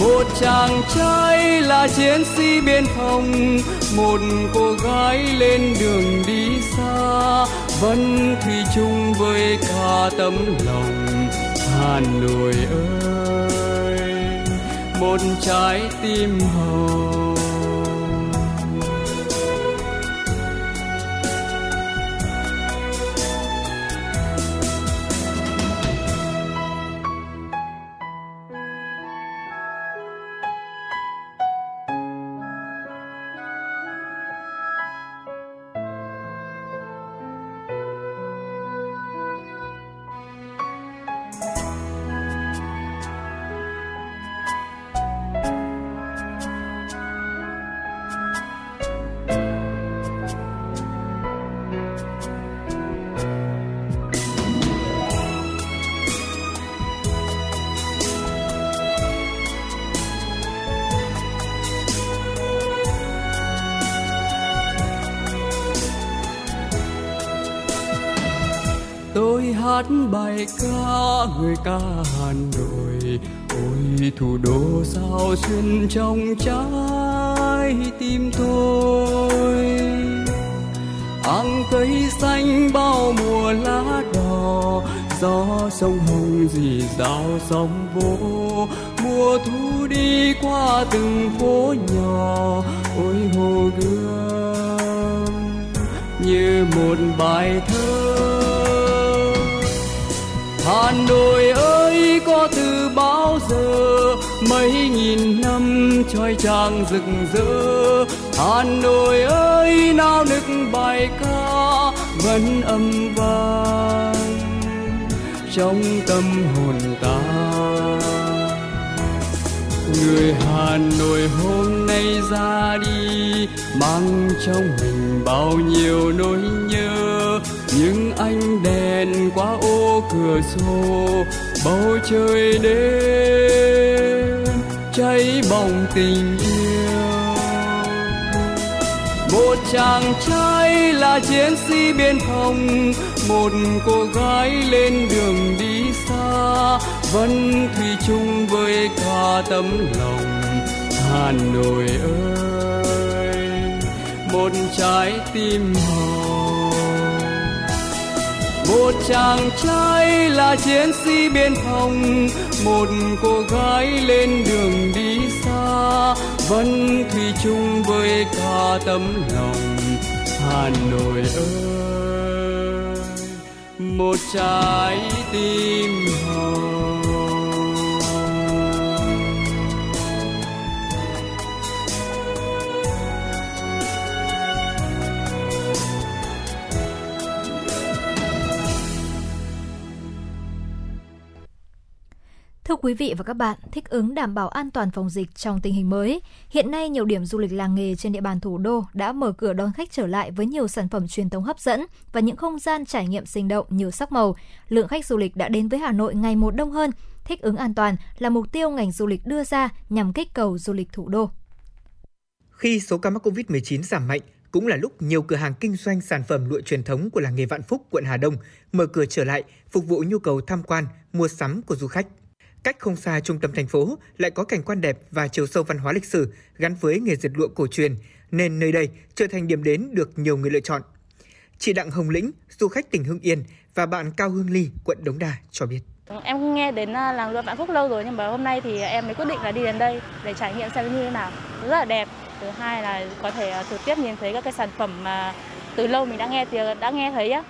Một chàng trai là chiến sĩ biên phòng, một cô gái lên đường đi xa, vẫn thủy chung với cả tấm lòng hà nội ơi. Một trái tim hồng hát bài ca, người ca Hà Nội ôi, thủ đô sao xuyên trong trái tim tôi. Áng cây xanh bao mùa lá đỏ, gió sông hồng dì dào sóng vô mùa thu đi qua từng phố nhỏ, ôi hồ gươm. Như một bài thơ Hà Nội ơi, có từ bao giờ? Mấy nghìn năm trói trang rực rỡ. Hà Nội ơi nao nức bài ca, vẫn âm vang trong tâm hồn ta. Người Hà Nội hôm nay ra đi, mang trong mình bao nhiêu nỗi nhớ những ánh đèn qua ô cửa sổ, bầu trời đêm cháy bỏng tình yêu. Một chàng trai là chiến sĩ biên phòng, một cô gái lên đường đi xa, vẫn thủy chung với cả tấm lòng hà nội ơi. Một trái tim hồng một chàng trai là chiến sĩ biên phòng, một cô gái lên đường đi xa, vẫn thủy chung với cả tấm lòng. Hà nội ơi, một trái tim hồng. Quý vị và các bạn, thích ứng đảm bảo an toàn phòng dịch trong tình hình mới, hiện nay nhiều điểm du lịch làng nghề trên địa bàn thủ đô đã mở cửa đón khách trở lại với nhiều sản phẩm truyền thống hấp dẫn và những không gian trải nghiệm sinh động nhiều sắc màu. Lượng khách du lịch đã đến với Hà Nội ngày một đông hơn. Thích ứng an toàn là mục tiêu ngành du lịch đưa ra nhằm kích cầu du lịch thủ đô. Khi số ca mắc COVID-19 giảm mạnh, cũng là lúc nhiều cửa hàng kinh doanh sản phẩm lụa truyền thống của làng nghề Vạn Phúc, quận Hà Đông mở cửa trở lại phục vụ nhu cầu tham quan, mua sắm của du khách. Cách không xa trung tâm thành phố lại có cảnh quan đẹp và chiều sâu văn hóa lịch sử gắn với nghề dệt lụa cổ truyền, nên nơi đây trở thành điểm đến được nhiều người lựa chọn. Chị Đặng Hồng Lĩnh, du khách tỉnh Hưng Yên và bạn Cao Hương Ly, quận Đống Đa cho biết. Em nghe đến à, làng lụa Vạn Phúc lâu rồi nhưng mà hôm nay thì em mới quyết định là đi đến đây để trải nghiệm xem như thế nào. Rất là đẹp. Thứ hai là có thể à, trực tiếp nhìn thấy các cái sản phẩm mà từ lâu mình đã nghe thì đã nghe thấy á.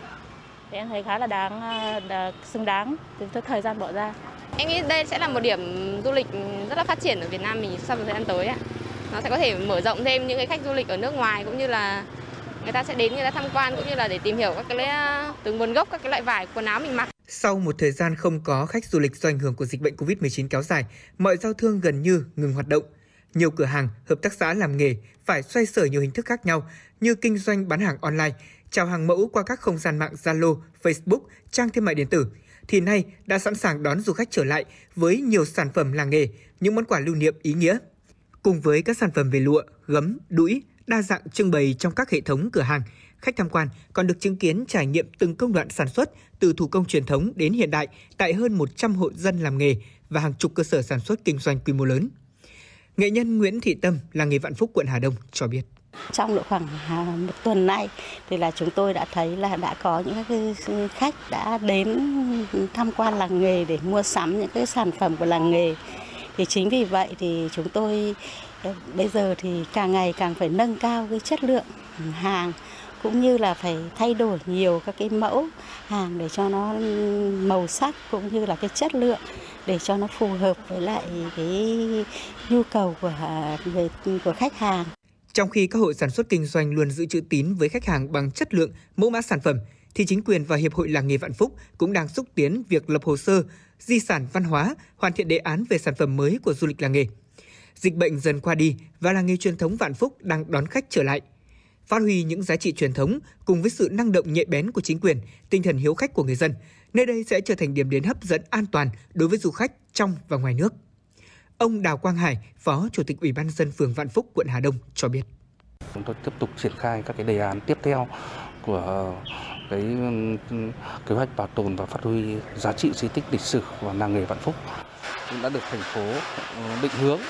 Thì em thấy khá là đáng à, đáng xứng đáng từ thời gian bỏ ra. Em nghĩ đây sẽ là một điểm du lịch rất là phát triển ở Việt Nam mình trong thời gian tới ạ. Nó sẽ có thể mở rộng thêm những cái khách du lịch ở nước ngoài cũng như là người ta sẽ đến người ta tham quan cũng như là để tìm hiểu các cái ờ, từ nguồn gốc các cái loại vải quần áo mình mặc. Sau một thời gian không có khách du lịch do ảnh hưởng của dịch bệnh Covid-19 kéo dài, mọi giao thương gần như ngừng hoạt động. Nhiều cửa hàng, hợp tác xã làm nghề phải xoay sở nhiều hình thức khác nhau như kinh doanh bán hàng online, chào hàng mẫu qua các không gian mạng Zalo, Facebook, trang thương mại điện tử – thì nay đã sẵn sàng đón du khách trở lại với nhiều sản phẩm làng nghề, những món quà lưu niệm ý nghĩa. Cùng với các sản phẩm về lụa, gấm, đũi, đa dạng trưng bày trong các hệ thống cửa hàng, khách tham quan còn được chứng kiến trải nghiệm từng công đoạn sản xuất từ thủ công truyền thống đến hiện đại tại hơn 100 hộ dân làm nghề và hàng chục cơ sở sản xuất kinh doanh quy mô lớn. Nghệ nhân Nguyễn Thị Tâm, làng nghề Vạn Phúc, quận Hà Đông cho biết. Trong độ khoảng à, một tuần nay thì là chúng tôi đã thấy là đã có những cái ừ, khách đã đến tham quan làng nghề để mua sắm những cái sản phẩm của làng nghề. Thì chính vì vậy thì chúng tôi ờ, bây giờ thì càng ngày càng phải nâng cao cái chất lượng hàng cũng như là phải thay đổi nhiều các cái mẫu hàng để cho nó ừ, màu sắc cũng như là cái chất lượng để cho nó phù hợp với lại cái nhu cầu của à, người, của khách hàng. Trong khi các hộ sản xuất kinh doanh luôn giữ chữ tín với khách hàng bằng chất lượng, mẫu mã sản phẩm, thì chính quyền và Hiệp hội Làng nghề Vạn Phúc cũng đang xúc tiến việc lập hồ sơ, di sản văn hóa, hoàn thiện đề án về sản phẩm mới của du lịch làng nghề. Dịch bệnh dần qua đi và làng nghề truyền thống Vạn Phúc đang đón khách trở lại. Phát huy những giá trị truyền thống cùng với sự năng động nhạy bén của chính quyền, tinh thần hiếu khách của người dân, nơi đây sẽ trở thành điểm đến hấp dẫn an toàn đối với du khách trong và ngoài nước. Ông Đào Quang Hải, Phó Chủ tịch Ủy ban dân phường Vạn Phúc, quận Hà Đông cho biết. Chúng tôi tiếp tục triển khai các cái đề án tiếp theo của cái kế hoạch bảo tồn và phát huy giá trị di tích lịch sử và làng nghề Vạn Phúc cũng đã được thành phố ờ, định hướng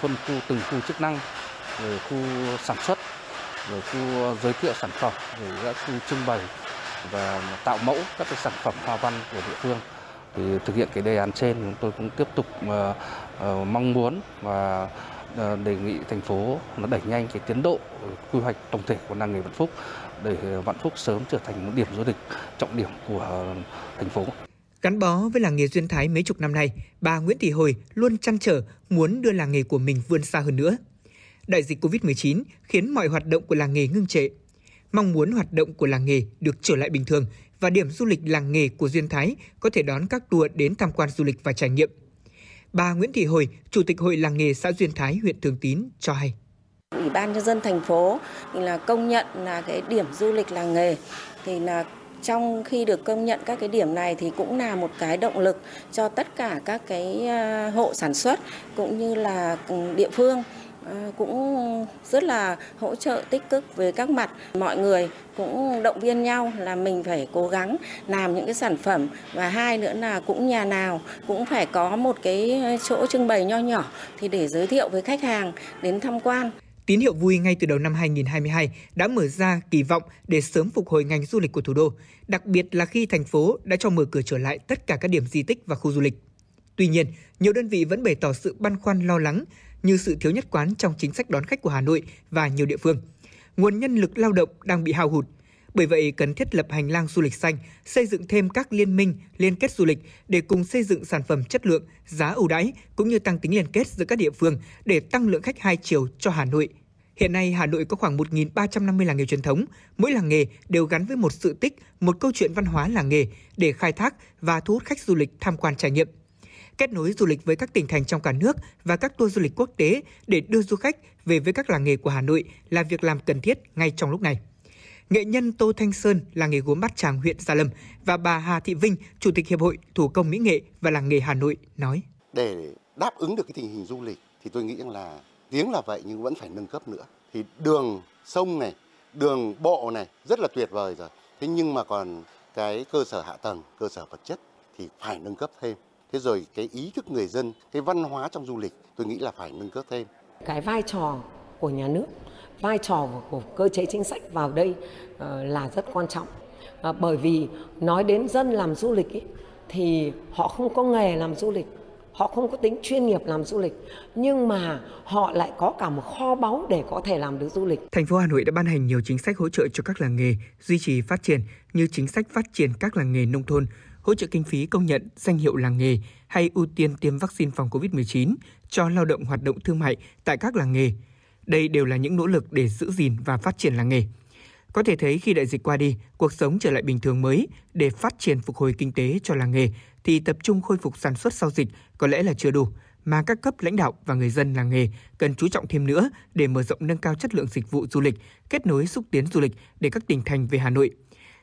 phân khu từng khu chức năng rồi khu sản xuất rồi khu giới thiệu sản phẩm rồi các khu trưng bày và tạo mẫu các cái sản phẩm hoa văn của địa phương thì thực hiện cái đề án trên chúng tôi cũng tiếp tục ờ, Ờ, mong muốn và ờ, đề nghị thành phố nó đẩy nhanh cái tiến độ ờ, quy hoạch tổng thể của làng nghề Vạn Phúc để Vạn Phúc sớm trở thành một điểm du lịch trọng điểm của thành phố. Gắn bó với làng nghề duyên Thái mấy chục năm nay, bà Nguyễn Thị Hồi luôn chăn trở muốn đưa làng nghề của mình vươn xa hơn nữa. Đại dịch Covid-19 khiến mọi hoạt động của làng nghề ngưng trệ. Mong muốn hoạt động của làng nghề được trở lại bình thường và điểm du lịch làng nghề của Duyên Thái có thể đón các tour đến tham quan du lịch và trải nghiệm. Bà Nguyễn Thị Hồi, Chủ tịch Hội làng nghề xã Duyên Thái, huyện Thường Tín cho hay. Ủy ban nhân dân thành phố thì là công nhận là cái điểm du lịch làng nghề thì là trong khi được công nhận các cái điểm này thì cũng là một cái động lực cho tất cả các cái à, hộ sản xuất cũng như là ừ, địa phương Ờ, cũng rất là hỗ trợ tích cực về các mặt. Mọi người cũng động viên nhau là mình phải cố gắng làm những cái sản phẩm. Và hai nữa là cũng nhà nào cũng phải có một cái chỗ trưng bày nho nhỏ thì để giới thiệu với khách hàng đến tham quan. Tín hiệu vui ngay từ đầu năm 2022 đã mở ra kỳ vọng để sớm phục hồi ngành du lịch của thủ đô, đặc biệt là khi thành phố đã cho mở cửa trở lại tất cả các điểm di tích và khu du lịch. Tuy nhiên, nhiều đơn vị vẫn bày tỏ sự băn khoăn lo lắng như sự thiếu nhất quán trong chính sách đón khách của Hà Nội và nhiều địa phương. Nguồn nhân lực lao động đang bị hao hụt. Bởi vậy, cần thiết lập hành lang du lịch xanh, xây dựng thêm các liên minh, liên kết du lịch để cùng xây dựng sản phẩm chất lượng, giá ưu đãi cũng như tăng tính liên kết giữa các địa phương để tăng lượng khách hai chiều cho Hà Nội. Hiện nay, Hà Nội có khoảng 1.350 làng nghề truyền thống. Mỗi làng nghề đều gắn với một sự tích, một câu chuyện văn hóa làng nghề để khai thác và thu hút khách du lịch tham quan trải nghiệm kết nối du lịch với các tỉnh thành trong cả nước và các tour du lịch quốc tế để đưa du khách về với các làng nghề của Hà Nội là việc làm cần thiết ngay trong lúc này. Nghệ nhân Tô Thanh Sơn là nghề gốm bát tràng huyện Gia Lâm và bà Hà Thị Vinh, Chủ tịch Hiệp hội Thủ công Mỹ nghệ và làng nghề Hà Nội nói. Để đáp ứng được cái tình hình du lịch thì tôi nghĩ rằng là tiếng là vậy nhưng vẫn phải nâng cấp nữa. Thì đường sông này, đường bộ này rất là tuyệt vời rồi. Thế nhưng mà còn cái cơ sở hạ tầng, cơ sở vật chất thì phải nâng cấp thêm thế rồi cái ý thức người dân cái văn hóa trong du lịch tôi nghĩ là phải nâng cấp thêm cái vai trò của nhà nước vai trò của cơ chế chính sách vào đây uh, là rất quan trọng uh, bởi vì nói đến dân làm du lịch ý, thì họ không có nghề làm du lịch họ không có tính chuyên nghiệp làm du lịch nhưng mà họ lại có cả một kho báu để có thể làm được du lịch. Thành phố Hà Nội đã ban hành nhiều chính sách hỗ trợ cho các làng nghề duy trì phát triển như chính sách phát triển các làng nghề nông thôn, hỗ trợ kinh phí công nhận danh hiệu làng nghề hay ưu tiên tiêm vaccine phòng COVID-19 cho lao động hoạt động thương mại tại các làng nghề. Đây đều là những nỗ lực để giữ gìn và phát triển làng nghề. Có thể thấy khi đại dịch qua đi, cuộc sống trở lại bình thường mới để phát triển phục hồi kinh tế cho làng nghề thì tập trung khôi phục sản xuất sau dịch có lẽ là chưa đủ mà các cấp lãnh đạo và người dân làng nghề cần chú trọng thêm nữa để mở rộng nâng cao chất lượng dịch vụ du lịch, kết nối xúc tiến du lịch để các tỉnh thành về Hà Nội –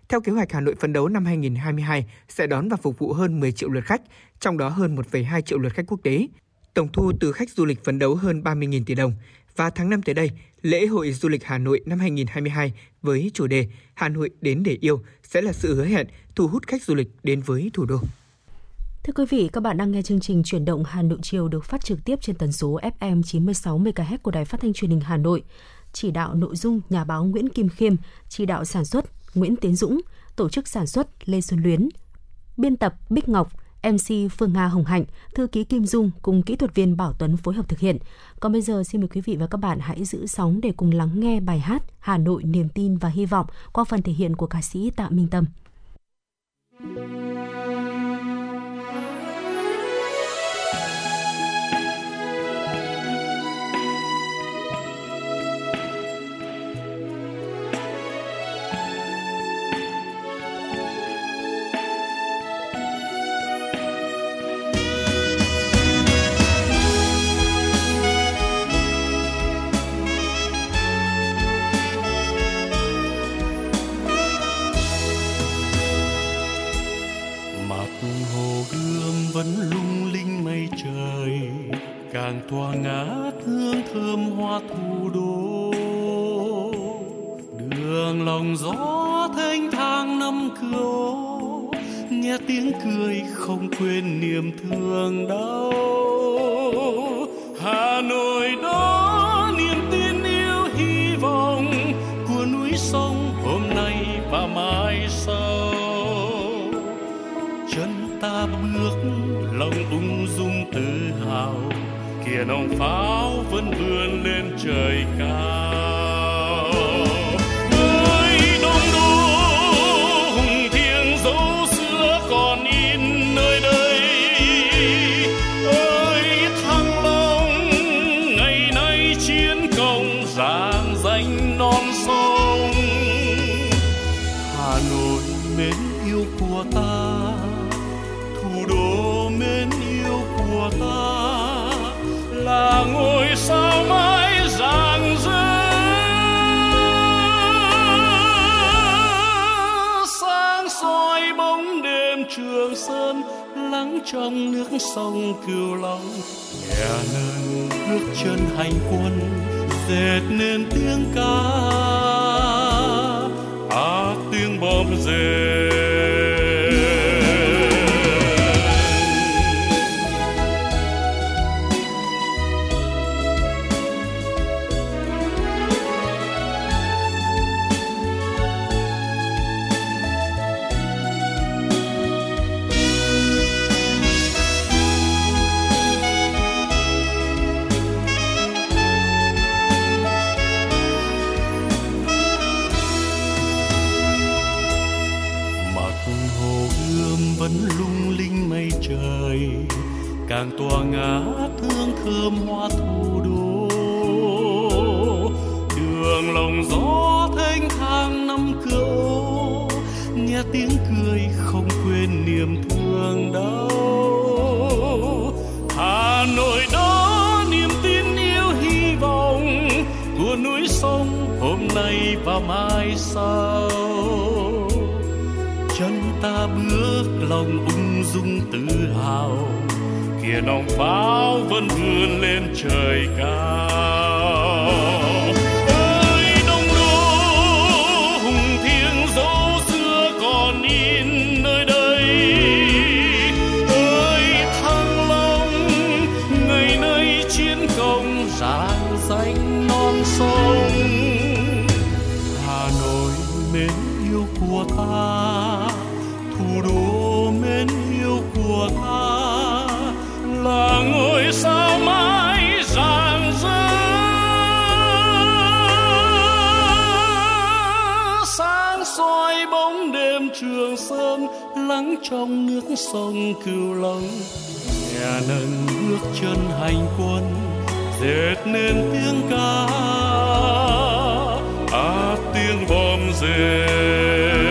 theo kế hoạch, Hà Nội phấn đấu năm 2022 sẽ đón và phục vụ hơn 10 triệu lượt khách, trong đó hơn 1,2 triệu lượt khách quốc tế. Tổng thu từ khách du lịch phấn đấu hơn 30.000 tỷ đồng. Và tháng 5 tới đây, lễ hội du lịch Hà Nội năm 2022 với chủ đề Hà Nội đến để yêu sẽ là sự hứa hẹn thu hút khách du lịch đến với thủ đô. Thưa quý vị, các bạn đang nghe chương trình Chuyển động Hà Nội chiều được phát trực tiếp trên tần số FM 96 MHz của Đài Phát thanh Truyền hình Hà Nội. Chỉ đạo nội dung nhà báo Nguyễn Kim Khiêm, chỉ đạo sản xuất Nguyễn Tiến Dũng, tổ chức sản xuất Lê Xuân Luyến, biên tập Bích Ngọc, MC Phương Nga Hồng Hạnh, thư ký Kim Dung cùng kỹ thuật viên Bảo Tuấn phối hợp thực hiện. Còn bây giờ xin mời quý vị và các bạn hãy giữ sóng để cùng lắng nghe bài hát Hà Nội niềm tin và hy vọng qua phần thể hiện của ca sĩ Tạ Minh Tâm. mặt cười, không quên niềm thương đau. Hà nội đó niềm tin yêu, hy vọng của núi sông hôm nay và mai sau. Chân ta bước, lòng ung dung tự hào kia nòng pháo vẫn vươn lên trời cao. Sông cửu long. Nhà nâng bước chân hành quân, dệt nên tiếng ca. À tiếng bom rền bóng đêm trường sơn lắng trong nước sông cửu long. Nhà nâng bước chân hành quân, dệt nên tiếng ca à tiếng bom rền.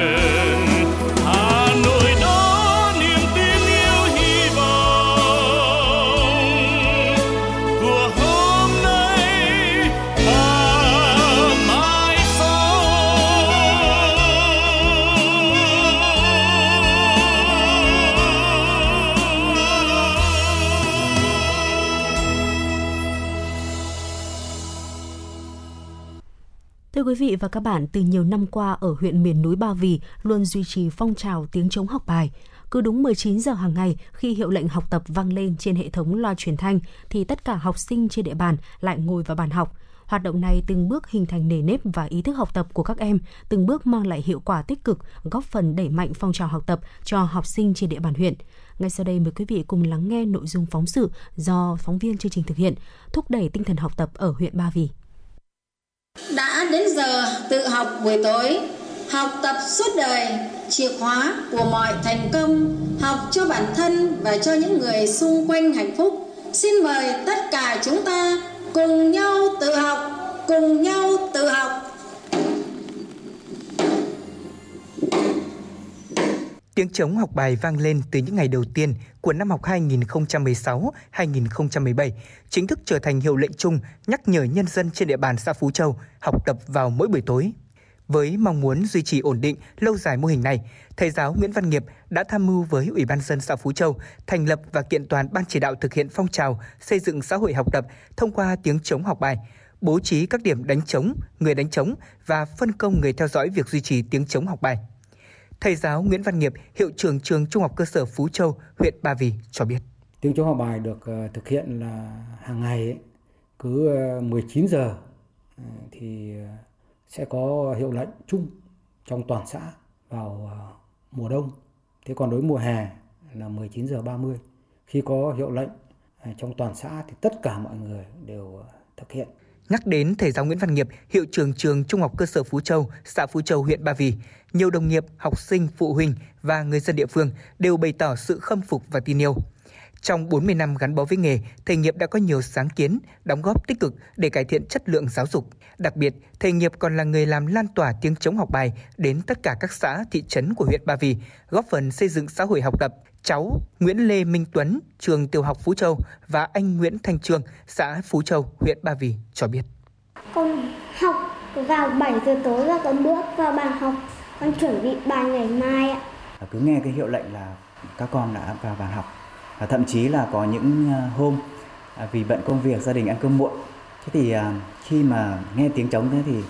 Quý vị và các bạn, từ nhiều năm qua ở huyện miền núi Ba Vì luôn duy trì phong trào tiếng chống học bài. Cứ đúng 19 giờ hàng ngày, khi hiệu lệnh học tập vang lên trên hệ thống loa truyền thanh, thì tất cả học sinh trên địa bàn lại ngồi vào bàn học. Hoạt động này từng bước hình thành nề nếp và ý thức học tập của các em, từng bước mang lại hiệu quả tích cực, góp phần đẩy mạnh phong trào học tập cho học sinh trên địa bàn huyện. Ngay sau đây mời quý vị cùng lắng nghe nội dung phóng sự do phóng viên chương trình thực hiện, thúc đẩy tinh thần học tập ở huyện Ba Vì. Đã đến giờ tự học buổi tối, học tập suốt đời, chìa khóa của mọi thành công, học cho bản thân và cho những người xung quanh hạnh phúc. Xin mời tất cả chúng ta cùng nhau tự học, cùng nhau tự học. Tiếng trống học bài vang lên từ những ngày đầu tiên của năm học 2016-2017, chính thức trở thành hiệu lệnh chung nhắc nhở nhân dân trên địa bàn xã Phú Châu học tập vào mỗi buổi tối. Với mong muốn duy trì ổn định, lâu dài mô hình này, thầy giáo Nguyễn Văn Nghiệp đã tham mưu với Ủy ban dân xã Phú Châu thành lập và kiện toàn ban chỉ đạo thực hiện phong trào xây dựng xã hội học tập thông qua tiếng chống học bài, bố trí các điểm đánh trống, người đánh trống và phân công người theo dõi việc duy trì tiếng chống học bài. Thầy giáo Nguyễn Văn Nghiệp, hiệu trưởng trường Trung học cơ sở Phú Châu, huyện Ba Vì cho biết. Tiếng trống học bài được ờ, thực hiện là hàng ngày ấy, cứ 19 ờ, giờ ờ, thì sẽ có hiệu lệnh chung trong toàn xã vào mùa đông. Thế còn đối mùa hè là 19 giờ 30. Khi có hiệu lệnh trong toàn xã thì tất cả mọi người đều thực hiện. Nhắc đến thầy giáo Nguyễn Văn Nghiệp, hiệu trưởng trường Trung học cơ sở Phú Châu, xã Phú Châu, huyện Ba Vì, nhiều đồng nghiệp, học sinh, phụ huynh và người dân địa phương đều bày tỏ sự khâm phục và tin yêu. Trong 40 năm gắn bó với nghề, thầy Nghiệp đã có nhiều sáng kiến, đóng góp tích cực để cải thiện chất lượng giáo dục. Đặc biệt, thầy Nghiệp còn là người làm lan tỏa tiếng chống học bài đến tất cả các xã, thị trấn của huyện Ba Vì, góp phần xây dựng xã hội học tập. Cháu Nguyễn Lê Minh Tuấn, trường tiểu học Phú Châu và anh Nguyễn Thanh Trương, xã Phú Châu, huyện Ba Vì cho biết. Con học vào 7 giờ tối và con bước vào bàn học, con chuẩn bị bài ngày mai ạ. À, cứ nghe cái hiệu lệnh là các con đã vào bàn học. Và thậm chí là có những à, hôm à, vì bận công việc, gia đình ăn cơm muộn. Thế thì khi mà nghe tiếng trống thế thì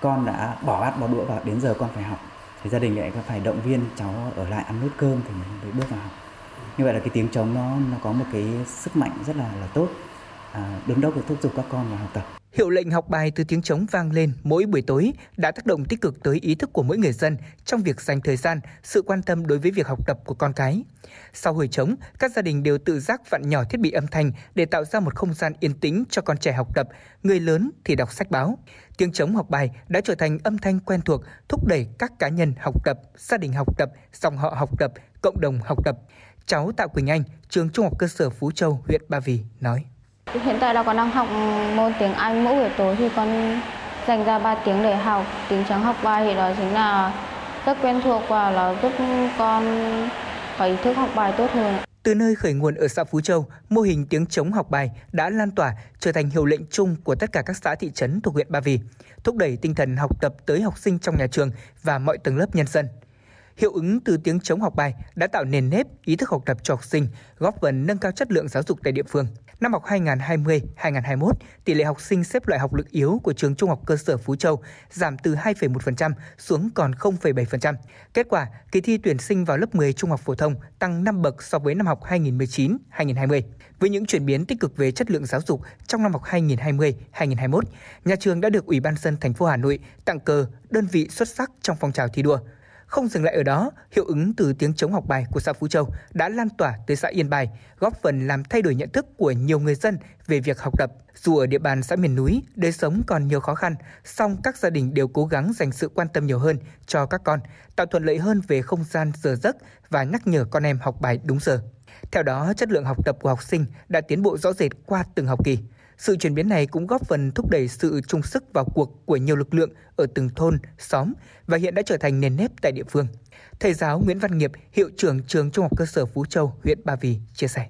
con đã bỏ bát, bỏ đũa và đến giờ con phải học. Thì gia đình lại phải động viên cháu ở lại ăn nốt cơm thì mới bước vào học. Như vậy là cái tiếng trống nó nó có một cái sức mạnh rất là là tốt. À, đứng đốc thúc giục các con vào học tập Hiệu lệnh học bài từ tiếng trống vang lên mỗi buổi tối đã tác động tích cực tới ý thức của mỗi người dân trong việc dành thời gian, sự quan tâm đối với việc học tập của con cái. Sau hồi trống, các gia đình đều tự giác vặn nhỏ thiết bị âm thanh để tạo ra một không gian yên tĩnh cho con trẻ học tập, người lớn thì đọc sách báo. Tiếng trống học bài đã trở thành âm thanh quen thuộc thúc đẩy các cá nhân học tập, gia đình học tập, dòng họ học tập, cộng đồng học tập. Cháu Tạ Quỳnh Anh, trường Trung học cơ sở Phú Châu, huyện Ba Vì nói. Hiện tại là con đang học môn tiếng Anh mỗi buổi tối thì con dành ra 3 tiếng để học. Tiếng trắng học bài thì đó chính là rất quen thuộc và là giúp con có ý thức học bài tốt hơn. Từ nơi khởi nguồn ở xã Phú Châu, mô hình tiếng chống học bài đã lan tỏa trở thành hiệu lệnh chung của tất cả các xã thị trấn thuộc huyện Ba Vì, thúc đẩy tinh thần học tập tới học sinh trong nhà trường và mọi tầng lớp nhân dân. Hiệu ứng từ tiếng chống học bài đã tạo nền nếp ý thức học tập cho học sinh, góp phần nâng cao chất lượng giáo dục tại địa phương. Năm học 2020-2021, tỷ lệ học sinh xếp loại học lực yếu của trường Trung học cơ sở Phú Châu giảm từ 2,1% xuống còn 0,7%. Kết quả, kỳ thi tuyển sinh vào lớp 10 trung học phổ thông tăng 5 bậc so với năm học 2019-2020. Với những chuyển biến tích cực về chất lượng giáo dục trong năm học 2020-2021, nhà trường đã được Ủy ban dân thành phố Hà Nội tặng cờ đơn vị xuất sắc trong phong trào thi đua. Không dừng lại ở đó, hiệu ứng từ tiếng chống học bài của xã Phú Châu đã lan tỏa tới xã Yên Bài, góp phần làm thay đổi nhận thức của nhiều người dân về việc học tập. Dù ở địa bàn xã miền núi, đời sống còn nhiều khó khăn, song các gia đình đều cố gắng dành sự quan tâm nhiều hơn cho các con, tạo thuận lợi hơn về không gian giờ giấc và nhắc nhở con em học bài đúng giờ. Theo đó, chất lượng học tập của học sinh đã tiến bộ rõ rệt qua từng học kỳ. Sự chuyển biến này cũng góp phần thúc đẩy sự chung sức vào cuộc của nhiều lực lượng ở từng thôn, xóm và hiện đã trở thành nền nếp tại địa phương. Thầy giáo Nguyễn Văn Nghiệp, hiệu trưởng trường Trung học cơ sở Phú Châu, huyện Ba Vì chia sẻ.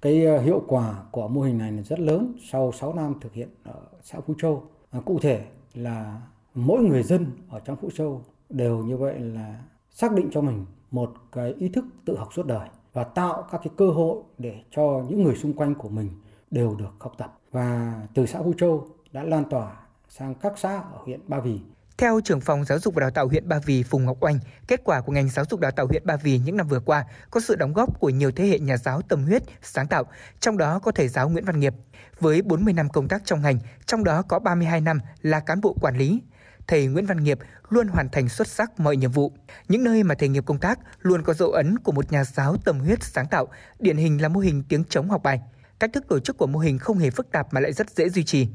Cái ờ, hiệu quả của mô hình này là rất lớn sau 6 năm thực hiện ở xã Phú Châu. Cụ thể là mỗi người dân ở trong Phú Châu đều như vậy là xác định cho mình một cái ý thức tự học suốt đời và tạo các cái cơ hội để cho những người xung quanh của mình đều được học tập và từ xã Phú Châu đã lan tỏa sang các xã ở huyện Ba Vì. Theo trưởng phòng giáo dục và đào tạo huyện Ba Vì Phùng Ngọc Oanh, kết quả của ngành giáo dục đào tạo huyện Ba Vì những năm vừa qua có sự đóng góp của nhiều thế hệ nhà giáo tâm huyết, sáng tạo, trong đó có thầy giáo Nguyễn Văn Nghiệp. Với 40 năm công tác trong ngành, trong đó có 32 năm là cán bộ quản lý, thầy Nguyễn Văn Nghiệp luôn hoàn thành xuất sắc mọi nhiệm vụ. Những nơi mà thầy nghiệp công tác luôn có dấu ấn của một nhà giáo tâm huyết sáng tạo, điển hình là mô hình tiếng chống học bài. Cách thức tổ chức của mô hình không hề phức tạp mà lại rất dễ duy trì.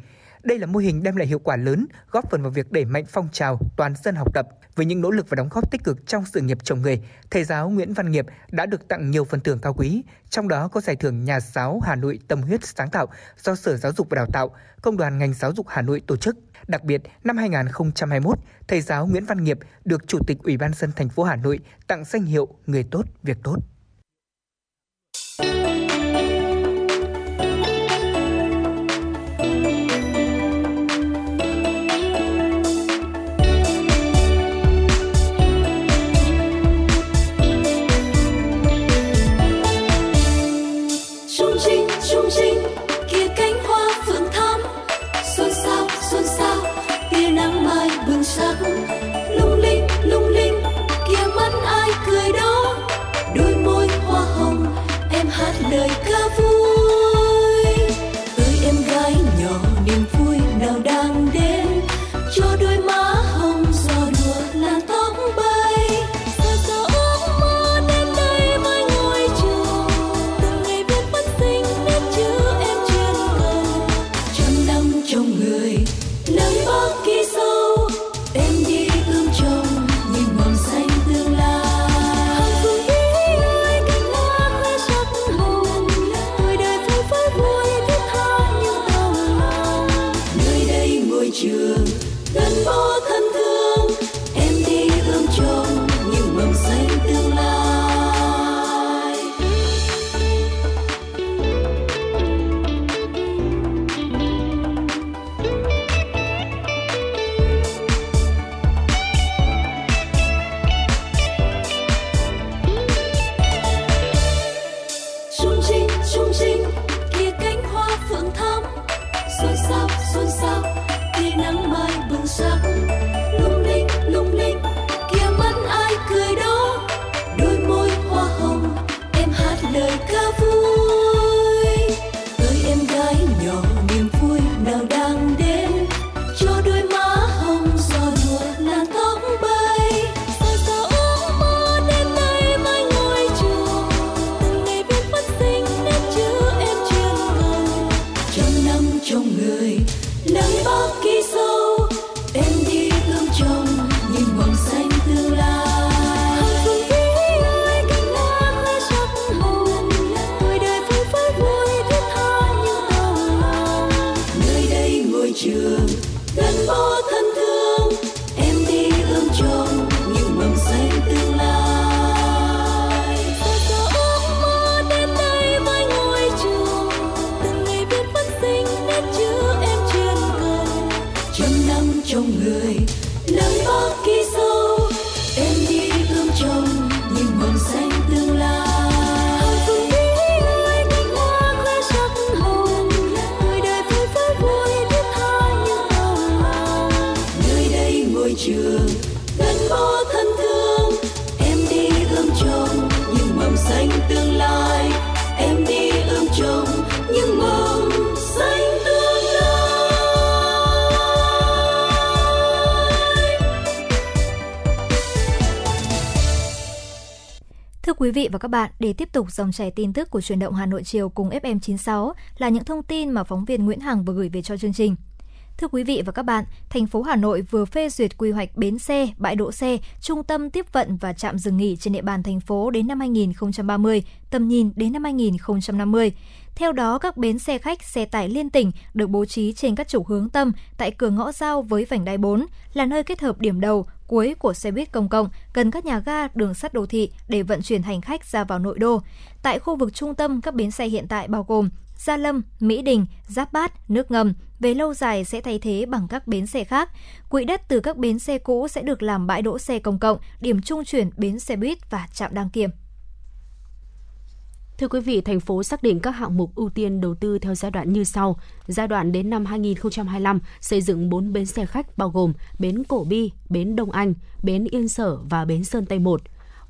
Đây là mô hình đem lại hiệu quả lớn, góp phần vào việc đẩy mạnh phong trào toàn dân học tập. Với những nỗ lực và đóng góp tích cực trong sự nghiệp trồng người, thầy giáo Nguyễn Văn Nghiệp đã được tặng nhiều phần thưởng cao quý, trong đó có giải thưởng nhà giáo Hà Nội tâm huyết sáng tạo do Sở Giáo dục và Đào tạo, Công đoàn ngành giáo dục Hà Nội tổ chức. Đặc biệt, năm 2021, thầy giáo Nguyễn Văn Nghiệp được Chủ tịch Ủy ban dân thành phố Hà Nội tặng danh hiệu Người tốt, việc tốt. Quý vị và các bạn, để tiếp tục dòng chảy tin tức của truyền động Hà Nội chiều cùng FM96 là những thông tin mà phóng viên Nguyễn Hằng vừa gửi về cho chương trình. Thưa quý vị và các bạn, thành phố Hà Nội vừa phê duyệt quy hoạch bến xe, bãi đỗ xe, trung tâm tiếp vận và trạm dừng nghỉ trên địa bàn thành phố đến năm 2030, tầm nhìn đến năm 2050. Theo đó, các bến xe khách, xe tải liên tỉnh được bố trí trên các trục hướng tâm tại cửa ngõ giao với vành đai 4 là nơi kết hợp điểm đầu, cuối của xe buýt công cộng gần các nhà ga, đường sắt đô thị để vận chuyển hành khách ra vào nội đô. Tại khu vực trung tâm, các bến xe hiện tại bao gồm Gia Lâm, Mỹ Đình, Giáp Bát, Nước Ngầm về lâu dài sẽ thay thế bằng các bến xe khác. Quỹ đất từ các bến xe cũ sẽ được làm bãi đỗ xe công cộng, điểm trung chuyển bến xe buýt và trạm đăng kiểm. Thưa quý vị, thành phố xác định các hạng mục ưu tiên đầu tư theo giai đoạn như sau. Giai đoạn đến năm 2025 xây dựng 4 bến xe khách bao gồm bến Cổ Bi, bến Đông Anh, bến Yên Sở và bến Sơn Tây 1.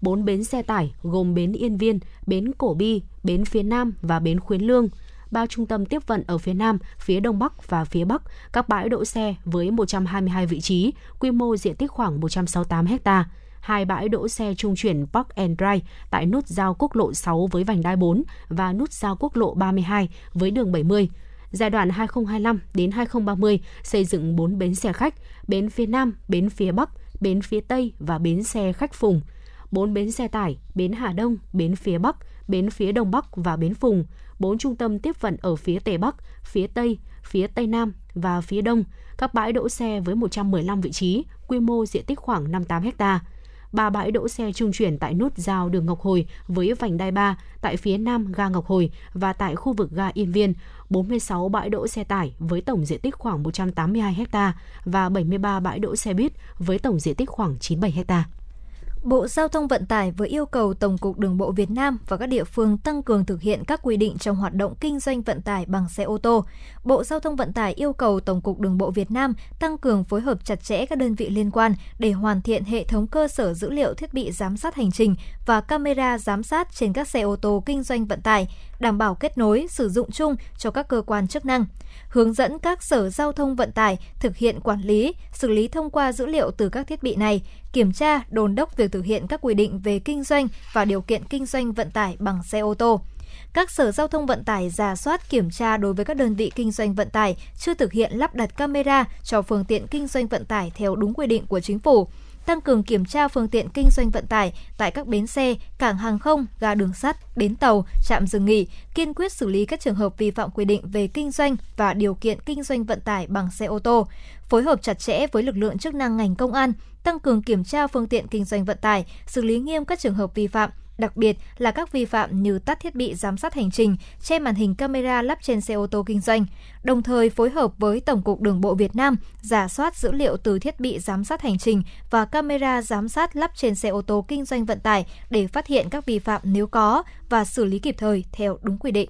4 bến xe tải gồm bến Yên Viên, bến Cổ Bi, bến phía Nam và bến Khuyến Lương ba trung tâm tiếp vận ở phía Nam, phía Đông Bắc và phía Bắc, các bãi đỗ xe với 122 vị trí, quy mô diện tích khoảng 168 ha hai bãi đỗ xe trung chuyển Park and Drive tại nút giao quốc lộ 6 với vành đai 4 và nút giao quốc lộ 32 với đường 70. Giai đoạn 2025 đến 2030 xây dựng 4 bến xe khách, bến phía Nam, bến phía Bắc, bến phía Tây và bến xe khách Phùng. 4 bến xe tải, bến Hà Đông, bến phía Bắc, bến phía Đông Bắc và bến Phùng. 4 trung tâm tiếp vận ở phía Tây Bắc, phía Tây, phía Tây Nam và phía Đông. Các bãi đỗ xe với 115 vị trí, quy mô diện tích khoảng 58 ha. ba bãi đỗ xe trung chuyển tại nút giao đường Ngọc Hồi với vành đai 3 tại phía nam ga Ngọc Hồi và tại khu vực ga Yên Viên, 46 bãi đỗ xe tải với tổng diện tích khoảng 182 ha và 73 bãi đỗ xe buýt với tổng diện tích khoảng 97 ha. Bộ Giao thông Vận tải vừa yêu cầu Tổng cục Đường bộ Việt Nam và các địa phương tăng cường thực hiện các quy định trong hoạt động kinh doanh vận tải bằng xe ô tô. Bộ Giao thông Vận tải yêu cầu Tổng cục Đường bộ Việt Nam tăng cường phối hợp chặt chẽ các đơn vị liên quan để hoàn thiện hệ thống cơ sở dữ liệu thiết bị giám sát hành trình và camera giám sát trên các xe ô tô kinh doanh vận tải, đảm bảo kết nối sử dụng chung cho các cơ quan chức năng hướng dẫn các sở giao thông vận tải thực hiện quản lý, xử lý thông qua dữ liệu từ các thiết bị này, kiểm tra, đồn đốc việc thực hiện các quy định về kinh doanh và điều kiện kinh doanh vận tải bằng xe ô tô. Các sở giao thông vận tải giả soát kiểm tra đối với các đơn vị kinh doanh vận tải chưa thực hiện lắp đặt camera cho phương tiện kinh doanh vận tải theo đúng quy định của chính phủ tăng cường kiểm tra phương tiện kinh doanh vận tải tại các bến xe, cảng hàng không, ga đường sắt, bến tàu, trạm dừng nghỉ, kiên quyết xử lý các trường hợp vi phạm quy định về kinh doanh và điều kiện kinh doanh vận tải bằng xe ô tô, phối hợp chặt chẽ với lực lượng chức năng ngành công an, tăng cường kiểm tra phương tiện kinh doanh vận tải, xử lý nghiêm các trường hợp vi phạm, đặc biệt là các vi phạm như tắt thiết bị giám sát hành trình, che màn hình camera lắp trên xe ô tô kinh doanh, đồng thời phối hợp với Tổng cục Đường bộ Việt Nam giả soát dữ liệu từ thiết bị giám sát hành trình và camera giám sát lắp trên xe ô tô kinh doanh vận tải để phát hiện các vi phạm nếu có và xử lý kịp thời theo đúng quy định.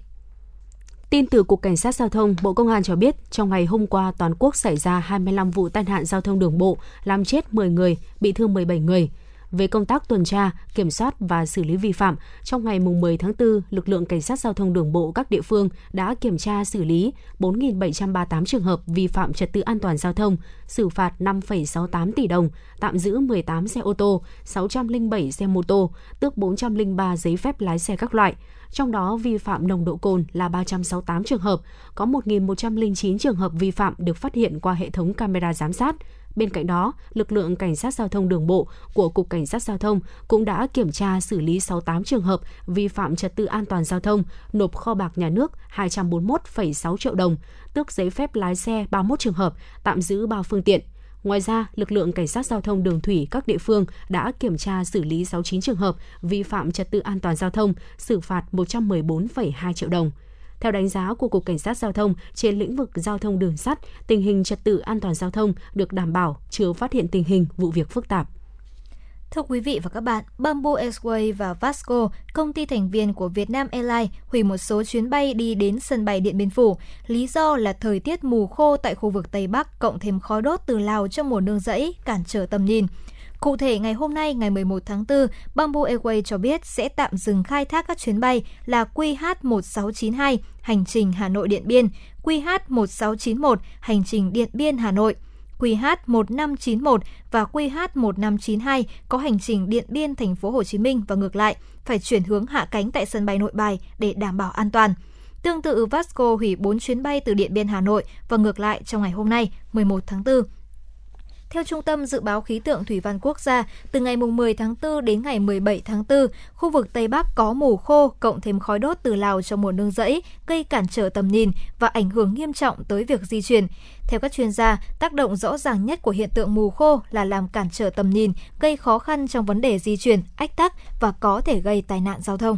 Tin từ Cục Cảnh sát Giao thông, Bộ Công an cho biết, trong ngày hôm qua, toàn quốc xảy ra 25 vụ tai nạn giao thông đường bộ, làm chết 10 người, bị thương 17 người về công tác tuần tra, kiểm soát và xử lý vi phạm, trong ngày 10 tháng 4, lực lượng cảnh sát giao thông đường bộ các địa phương đã kiểm tra xử lý 4.738 trường hợp vi phạm trật tự an toàn giao thông, xử phạt 5,68 tỷ đồng, tạm giữ 18 xe ô tô, 607 xe mô tô, tước 403 giấy phép lái xe các loại. Trong đó vi phạm nồng độ cồn là 368 trường hợp, có 1.109 trường hợp vi phạm được phát hiện qua hệ thống camera giám sát, Bên cạnh đó, lực lượng cảnh sát giao thông đường bộ của Cục Cảnh sát Giao thông cũng đã kiểm tra xử lý 68 trường hợp vi phạm trật tự an toàn giao thông, nộp kho bạc nhà nước 241,6 triệu đồng, tước giấy phép lái xe 31 trường hợp, tạm giữ 3 phương tiện. Ngoài ra, lực lượng cảnh sát giao thông đường thủy các địa phương đã kiểm tra xử lý 69 trường hợp vi phạm trật tự an toàn giao thông, xử phạt 114,2 triệu đồng. Theo đánh giá của Cục Cảnh sát Giao thông, trên lĩnh vực giao thông đường sắt, tình hình trật tự an toàn giao thông được đảm bảo, chưa phát hiện tình hình vụ việc phức tạp. Thưa quý vị và các bạn, Bamboo Airways và Vasco, công ty thành viên của Vietnam Airlines, hủy một số chuyến bay đi đến sân bay Điện Biên Phủ. Lý do là thời tiết mù khô tại khu vực Tây Bắc cộng thêm khói đốt từ Lào trong mùa nương rẫy cản trở tầm nhìn. Cụ thể, ngày hôm nay, ngày 11 tháng 4, Bamboo Airways cho biết sẽ tạm dừng khai thác các chuyến bay là QH1692 hành trình Hà Nội Điện Biên, QH1691 hành trình Điện Biên Hà Nội. QH1591 và QH1592 có hành trình Điện Biên thành phố Hồ Chí Minh và ngược lại, phải chuyển hướng hạ cánh tại sân bay Nội Bài để đảm bảo an toàn. Tương tự Vasco hủy 4 chuyến bay từ Điện Biên Hà Nội và ngược lại trong ngày hôm nay, 11 tháng 4. Theo Trung tâm Dự báo Khí tượng Thủy văn Quốc gia, từ ngày 10 tháng 4 đến ngày 17 tháng 4, khu vực Tây Bắc có mù khô cộng thêm khói đốt từ Lào trong mùa nương rẫy, gây cản trở tầm nhìn và ảnh hưởng nghiêm trọng tới việc di chuyển. Theo các chuyên gia, tác động rõ ràng nhất của hiện tượng mù khô là làm cản trở tầm nhìn, gây khó khăn trong vấn đề di chuyển, ách tắc và có thể gây tai nạn giao thông.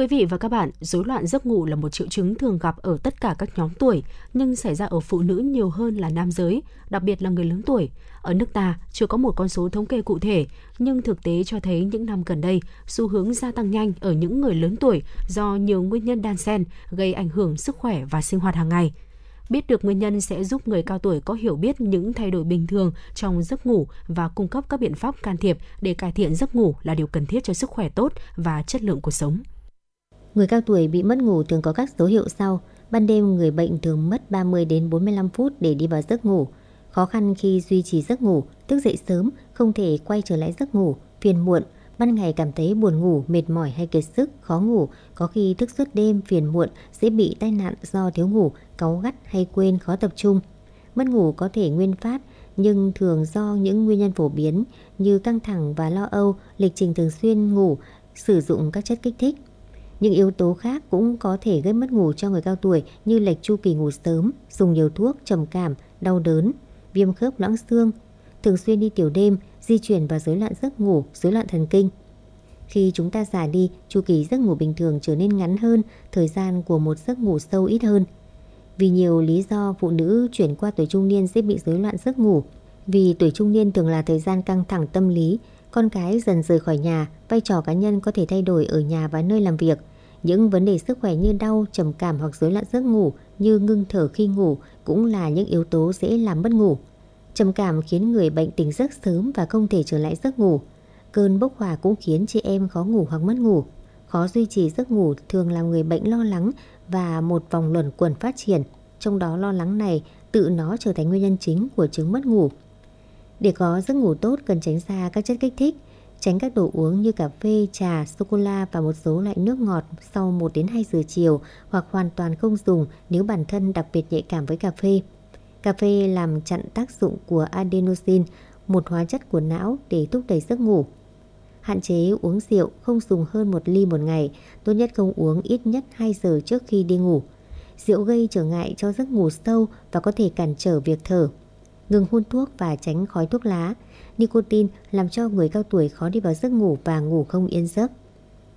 quý vị và các bạn, rối loạn giấc ngủ là một triệu chứng thường gặp ở tất cả các nhóm tuổi, nhưng xảy ra ở phụ nữ nhiều hơn là nam giới, đặc biệt là người lớn tuổi. Ở nước ta chưa có một con số thống kê cụ thể, nhưng thực tế cho thấy những năm gần đây, xu hướng gia tăng nhanh ở những người lớn tuổi do nhiều nguyên nhân đan xen gây ảnh hưởng sức khỏe và sinh hoạt hàng ngày. Biết được nguyên nhân sẽ giúp người cao tuổi có hiểu biết những thay đổi bình thường trong giấc ngủ và cung cấp các biện pháp can thiệp để cải thiện giấc ngủ là điều cần thiết cho sức khỏe tốt và chất lượng cuộc sống. Người cao tuổi bị mất ngủ thường có các dấu hiệu sau. Ban đêm người bệnh thường mất 30 đến 45 phút để đi vào giấc ngủ. Khó khăn khi duy trì giấc ngủ, thức dậy sớm, không thể quay trở lại giấc ngủ, phiền muộn, ban ngày cảm thấy buồn ngủ, mệt mỏi hay kiệt sức, khó ngủ, có khi thức suốt đêm, phiền muộn, dễ bị tai nạn do thiếu ngủ, cáu gắt hay quên khó tập trung. Mất ngủ có thể nguyên phát, nhưng thường do những nguyên nhân phổ biến như căng thẳng và lo âu, lịch trình thường xuyên ngủ, sử dụng các chất kích thích. Những yếu tố khác cũng có thể gây mất ngủ cho người cao tuổi như lệch chu kỳ ngủ sớm, dùng nhiều thuốc, trầm cảm, đau đớn, viêm khớp loãng xương, thường xuyên đi tiểu đêm, di chuyển và rối loạn giấc ngủ, rối loạn thần kinh. Khi chúng ta già đi, chu kỳ giấc ngủ bình thường trở nên ngắn hơn, thời gian của một giấc ngủ sâu ít hơn. Vì nhiều lý do, phụ nữ chuyển qua tuổi trung niên sẽ bị rối loạn giấc ngủ. Vì tuổi trung niên thường là thời gian căng thẳng tâm lý, con cái dần rời khỏi nhà, vai trò cá nhân có thể thay đổi ở nhà và nơi làm việc. Những vấn đề sức khỏe như đau, trầm cảm hoặc rối loạn giấc ngủ như ngưng thở khi ngủ cũng là những yếu tố dễ làm mất ngủ. Trầm cảm khiến người bệnh tỉnh giấc sớm và không thể trở lại giấc ngủ. Cơn bốc hỏa cũng khiến chị em khó ngủ hoặc mất ngủ. Khó duy trì giấc ngủ thường làm người bệnh lo lắng và một vòng luẩn quẩn phát triển. Trong đó lo lắng này tự nó trở thành nguyên nhân chính của chứng mất ngủ. Để có giấc ngủ tốt cần tránh xa các chất kích thích, tránh các đồ uống như cà phê, trà, sô-cô-la và một số loại nước ngọt sau 1 đến 2 giờ chiều hoặc hoàn toàn không dùng nếu bản thân đặc biệt nhạy cảm với cà phê. Cà phê làm chặn tác dụng của adenosine, một hóa chất của não để thúc đẩy giấc ngủ. Hạn chế uống rượu không dùng hơn một ly một ngày, tốt nhất không uống ít nhất 2 giờ trước khi đi ngủ. Rượu gây trở ngại cho giấc ngủ sâu và có thể cản trở việc thở. Ngừng hút thuốc và tránh khói thuốc lá. Nicotine làm cho người cao tuổi khó đi vào giấc ngủ và ngủ không yên giấc.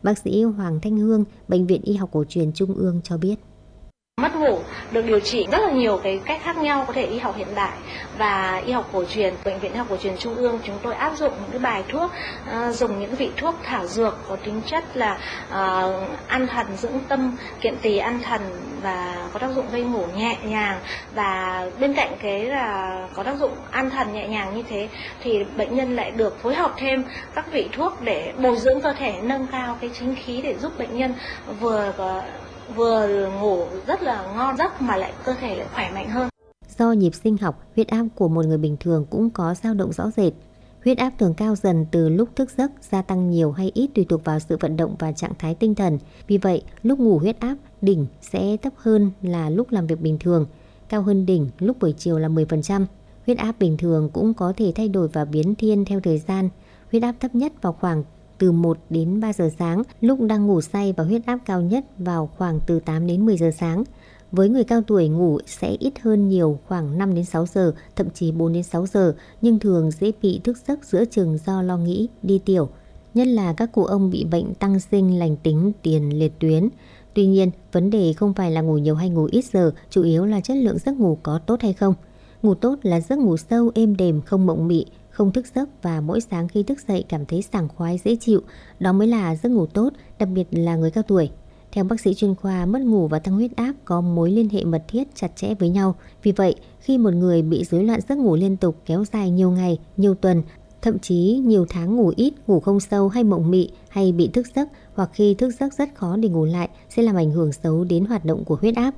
Bác sĩ Hoàng Thanh Hương, Bệnh viện Y học cổ truyền Trung ương cho biết. Mất ngủ được điều trị rất là nhiều cái cách khác nhau có thể y học hiện đại và y học cổ truyền. Bệnh viện y học cổ truyền trung ương chúng tôi áp dụng những cái bài thuốc uh, dùng những vị thuốc thảo dược có tính chất là uh, an thần dưỡng tâm kiện tỳ an thần và có tác dụng gây ngủ nhẹ nhàng. Và bên cạnh cái là có tác dụng an thần nhẹ nhàng như thế thì bệnh nhân lại được phối hợp thêm các vị thuốc để bồi dưỡng cơ thể nâng cao cái chính khí để giúp bệnh nhân vừa vừa ngủ rất là ngon giấc mà lại cơ thể lại khỏe mạnh hơn. Do nhịp sinh học, huyết áp của một người bình thường cũng có dao động rõ rệt. Huyết áp thường cao dần từ lúc thức giấc, gia tăng nhiều hay ít tùy thuộc vào sự vận động và trạng thái tinh thần. Vì vậy, lúc ngủ huyết áp đỉnh sẽ thấp hơn là lúc làm việc bình thường, cao hơn đỉnh lúc buổi chiều là 10%. Huyết áp bình thường cũng có thể thay đổi và biến thiên theo thời gian. Huyết áp thấp nhất vào khoảng từ 1 đến 3 giờ sáng, lúc đang ngủ say và huyết áp cao nhất vào khoảng từ 8 đến 10 giờ sáng. Với người cao tuổi ngủ sẽ ít hơn nhiều khoảng 5 đến 6 giờ, thậm chí 4 đến 6 giờ, nhưng thường dễ bị thức giấc giữa chừng do lo nghĩ, đi tiểu. Nhất là các cụ ông bị bệnh tăng sinh lành tính tiền liệt tuyến. Tuy nhiên, vấn đề không phải là ngủ nhiều hay ngủ ít giờ, chủ yếu là chất lượng giấc ngủ có tốt hay không. Ngủ tốt là giấc ngủ sâu, êm đềm, không mộng mị, không thức giấc và mỗi sáng khi thức dậy cảm thấy sảng khoái dễ chịu, đó mới là giấc ngủ tốt, đặc biệt là người cao tuổi. Theo bác sĩ chuyên khoa, mất ngủ và tăng huyết áp có mối liên hệ mật thiết chặt chẽ với nhau. Vì vậy, khi một người bị rối loạn giấc ngủ liên tục kéo dài nhiều ngày, nhiều tuần, thậm chí nhiều tháng ngủ ít, ngủ không sâu hay mộng mị hay bị thức giấc hoặc khi thức giấc rất khó để ngủ lại sẽ làm ảnh hưởng xấu đến hoạt động của huyết áp.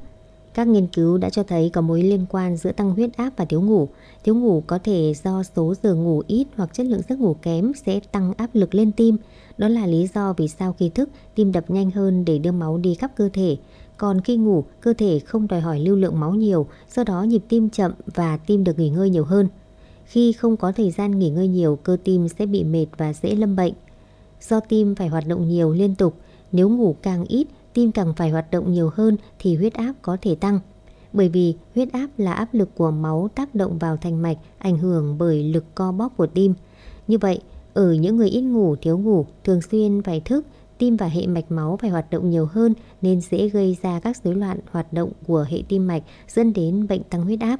Các nghiên cứu đã cho thấy có mối liên quan giữa tăng huyết áp và thiếu ngủ. Thiếu ngủ có thể do số giờ ngủ ít hoặc chất lượng giấc ngủ kém sẽ tăng áp lực lên tim. Đó là lý do vì sao khi thức, tim đập nhanh hơn để đưa máu đi khắp cơ thể. Còn khi ngủ, cơ thể không đòi hỏi lưu lượng máu nhiều, do đó nhịp tim chậm và tim được nghỉ ngơi nhiều hơn. Khi không có thời gian nghỉ ngơi nhiều, cơ tim sẽ bị mệt và dễ lâm bệnh. do tim phải hoạt động nhiều liên tục. Nếu ngủ càng ít, tim càng phải hoạt động nhiều hơn thì huyết áp có thể tăng. Bởi vì huyết áp là áp lực của máu tác động vào thành mạch ảnh hưởng bởi lực co bóp của tim. Như vậy, ở những người ít ngủ, thiếu ngủ, thường xuyên phải thức, tim và hệ mạch máu phải hoạt động nhiều hơn nên dễ gây ra các rối loạn hoạt động của hệ tim mạch dẫn đến bệnh tăng huyết áp.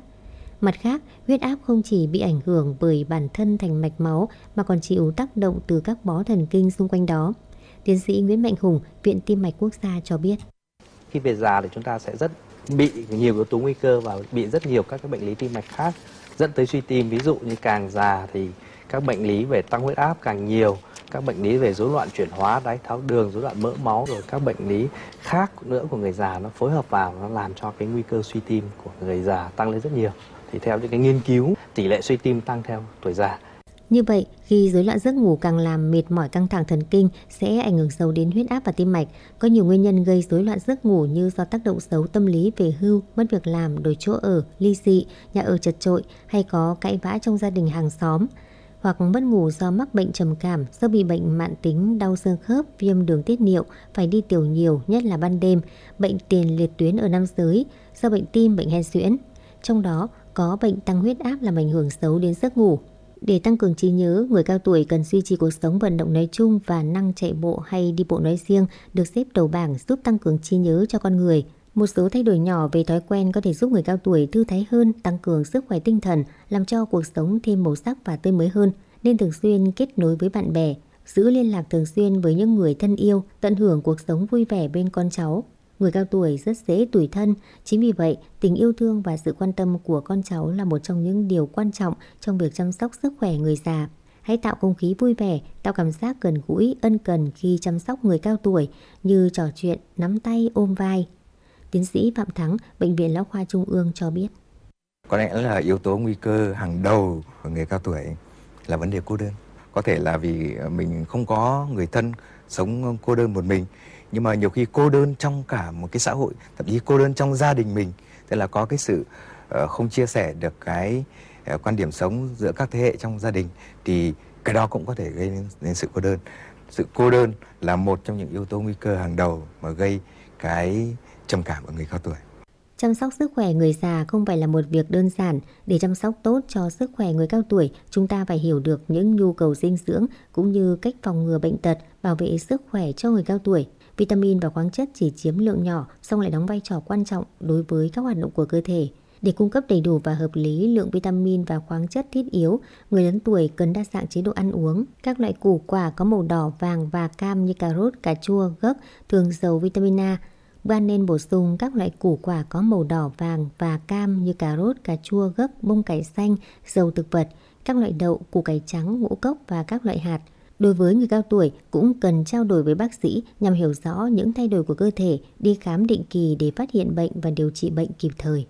Mặt khác, huyết áp không chỉ bị ảnh hưởng bởi bản thân thành mạch máu mà còn chịu tác động từ các bó thần kinh xung quanh đó. Tiến sĩ Nguyễn Mạnh Hùng, Viện Tim mạch Quốc gia cho biết. Khi về già thì chúng ta sẽ rất bị nhiều yếu tố nguy cơ và bị rất nhiều các cái bệnh lý tim mạch khác dẫn tới suy tim ví dụ như càng già thì các bệnh lý về tăng huyết áp càng nhiều các bệnh lý về rối loạn chuyển hóa đái tháo đường rối loạn mỡ máu rồi các bệnh lý khác nữa của người già nó phối hợp vào nó làm cho cái nguy cơ suy tim của người già tăng lên rất nhiều thì theo những cái nghiên cứu tỷ lệ suy tim tăng theo tuổi già như vậy, khi rối loạn giấc ngủ càng làm mệt mỏi căng thẳng thần kinh sẽ ảnh hưởng xấu đến huyết áp và tim mạch. Có nhiều nguyên nhân gây rối loạn giấc ngủ như do tác động xấu tâm lý về hưu, mất việc làm, đổi chỗ ở, ly dị, nhà ở chật trội hay có cãi vã trong gia đình hàng xóm hoặc mất ngủ do mắc bệnh trầm cảm, do bị bệnh mạn tính, đau xương khớp, viêm đường tiết niệu, phải đi tiểu nhiều, nhất là ban đêm, bệnh tiền liệt tuyến ở nam giới, do bệnh tim, bệnh hen suyễn. Trong đó có bệnh tăng huyết áp làm ảnh hưởng xấu đến giấc ngủ. Để tăng cường trí nhớ, người cao tuổi cần duy trì cuộc sống vận động nói chung và năng chạy bộ hay đi bộ nói riêng được xếp đầu bảng giúp tăng cường trí nhớ cho con người. Một số thay đổi nhỏ về thói quen có thể giúp người cao tuổi thư thái hơn, tăng cường sức khỏe tinh thần, làm cho cuộc sống thêm màu sắc và tươi mới hơn, nên thường xuyên kết nối với bạn bè, giữ liên lạc thường xuyên với những người thân yêu, tận hưởng cuộc sống vui vẻ bên con cháu. Người cao tuổi rất dễ tủi thân, chính vì vậy tình yêu thương và sự quan tâm của con cháu là một trong những điều quan trọng trong việc chăm sóc sức khỏe người già. Hãy tạo không khí vui vẻ, tạo cảm giác gần gũi, ân cần khi chăm sóc người cao tuổi như trò chuyện, nắm tay, ôm vai. Tiến sĩ Phạm Thắng, Bệnh viện Lão khoa Trung ương cho biết. Có lẽ là yếu tố nguy cơ hàng đầu của người cao tuổi là vấn đề cô đơn. Có thể là vì mình không có người thân sống cô đơn một mình nhưng mà nhiều khi cô đơn trong cả một cái xã hội thậm chí cô đơn trong gia đình mình tức là có cái sự uh, không chia sẻ được cái uh, quan điểm sống giữa các thế hệ trong gia đình thì cái đó cũng có thể gây nên, nên sự cô đơn sự cô đơn là một trong những yếu tố nguy cơ hàng đầu mà gây cái trầm cảm ở người cao tuổi Chăm sóc sức khỏe người già không phải là một việc đơn giản. Để chăm sóc tốt cho sức khỏe người cao tuổi, chúng ta phải hiểu được những nhu cầu dinh dưỡng cũng như cách phòng ngừa bệnh tật, bảo vệ sức khỏe cho người cao tuổi. Vitamin và khoáng chất chỉ chiếm lượng nhỏ, song lại đóng vai trò quan trọng đối với các hoạt động của cơ thể. Để cung cấp đầy đủ và hợp lý lượng vitamin và khoáng chất thiết yếu, người lớn tuổi cần đa dạng chế độ ăn uống. Các loại củ quả có màu đỏ, vàng và cam như cà rốt, cà chua, gấc thường giàu vitamin A. Bạn nên bổ sung các loại củ quả có màu đỏ, vàng và cam như cà rốt, cà chua, gấc, bông cải xanh, dầu thực vật, các loại đậu, củ cải trắng, ngũ cốc và các loại hạt – Đối với người cao tuổi cũng cần trao đổi với bác sĩ nhằm hiểu rõ những thay đổi của cơ thể, đi khám định kỳ để phát hiện bệnh và điều trị bệnh kịp thời.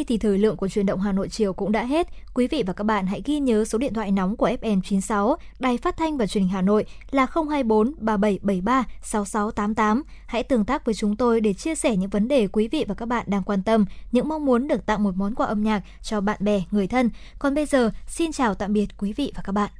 Đây thì thời lượng của truyền động Hà Nội chiều cũng đã hết. Quý vị và các bạn hãy ghi nhớ số điện thoại nóng của FM96, Đài Phát thanh và Truyền hình Hà Nội là 024 3773 6688. Hãy tương tác với chúng tôi để chia sẻ những vấn đề quý vị và các bạn đang quan tâm, những mong muốn được tặng một món quà âm nhạc cho bạn bè, người thân. Còn bây giờ, xin chào tạm biệt quý vị và các bạn.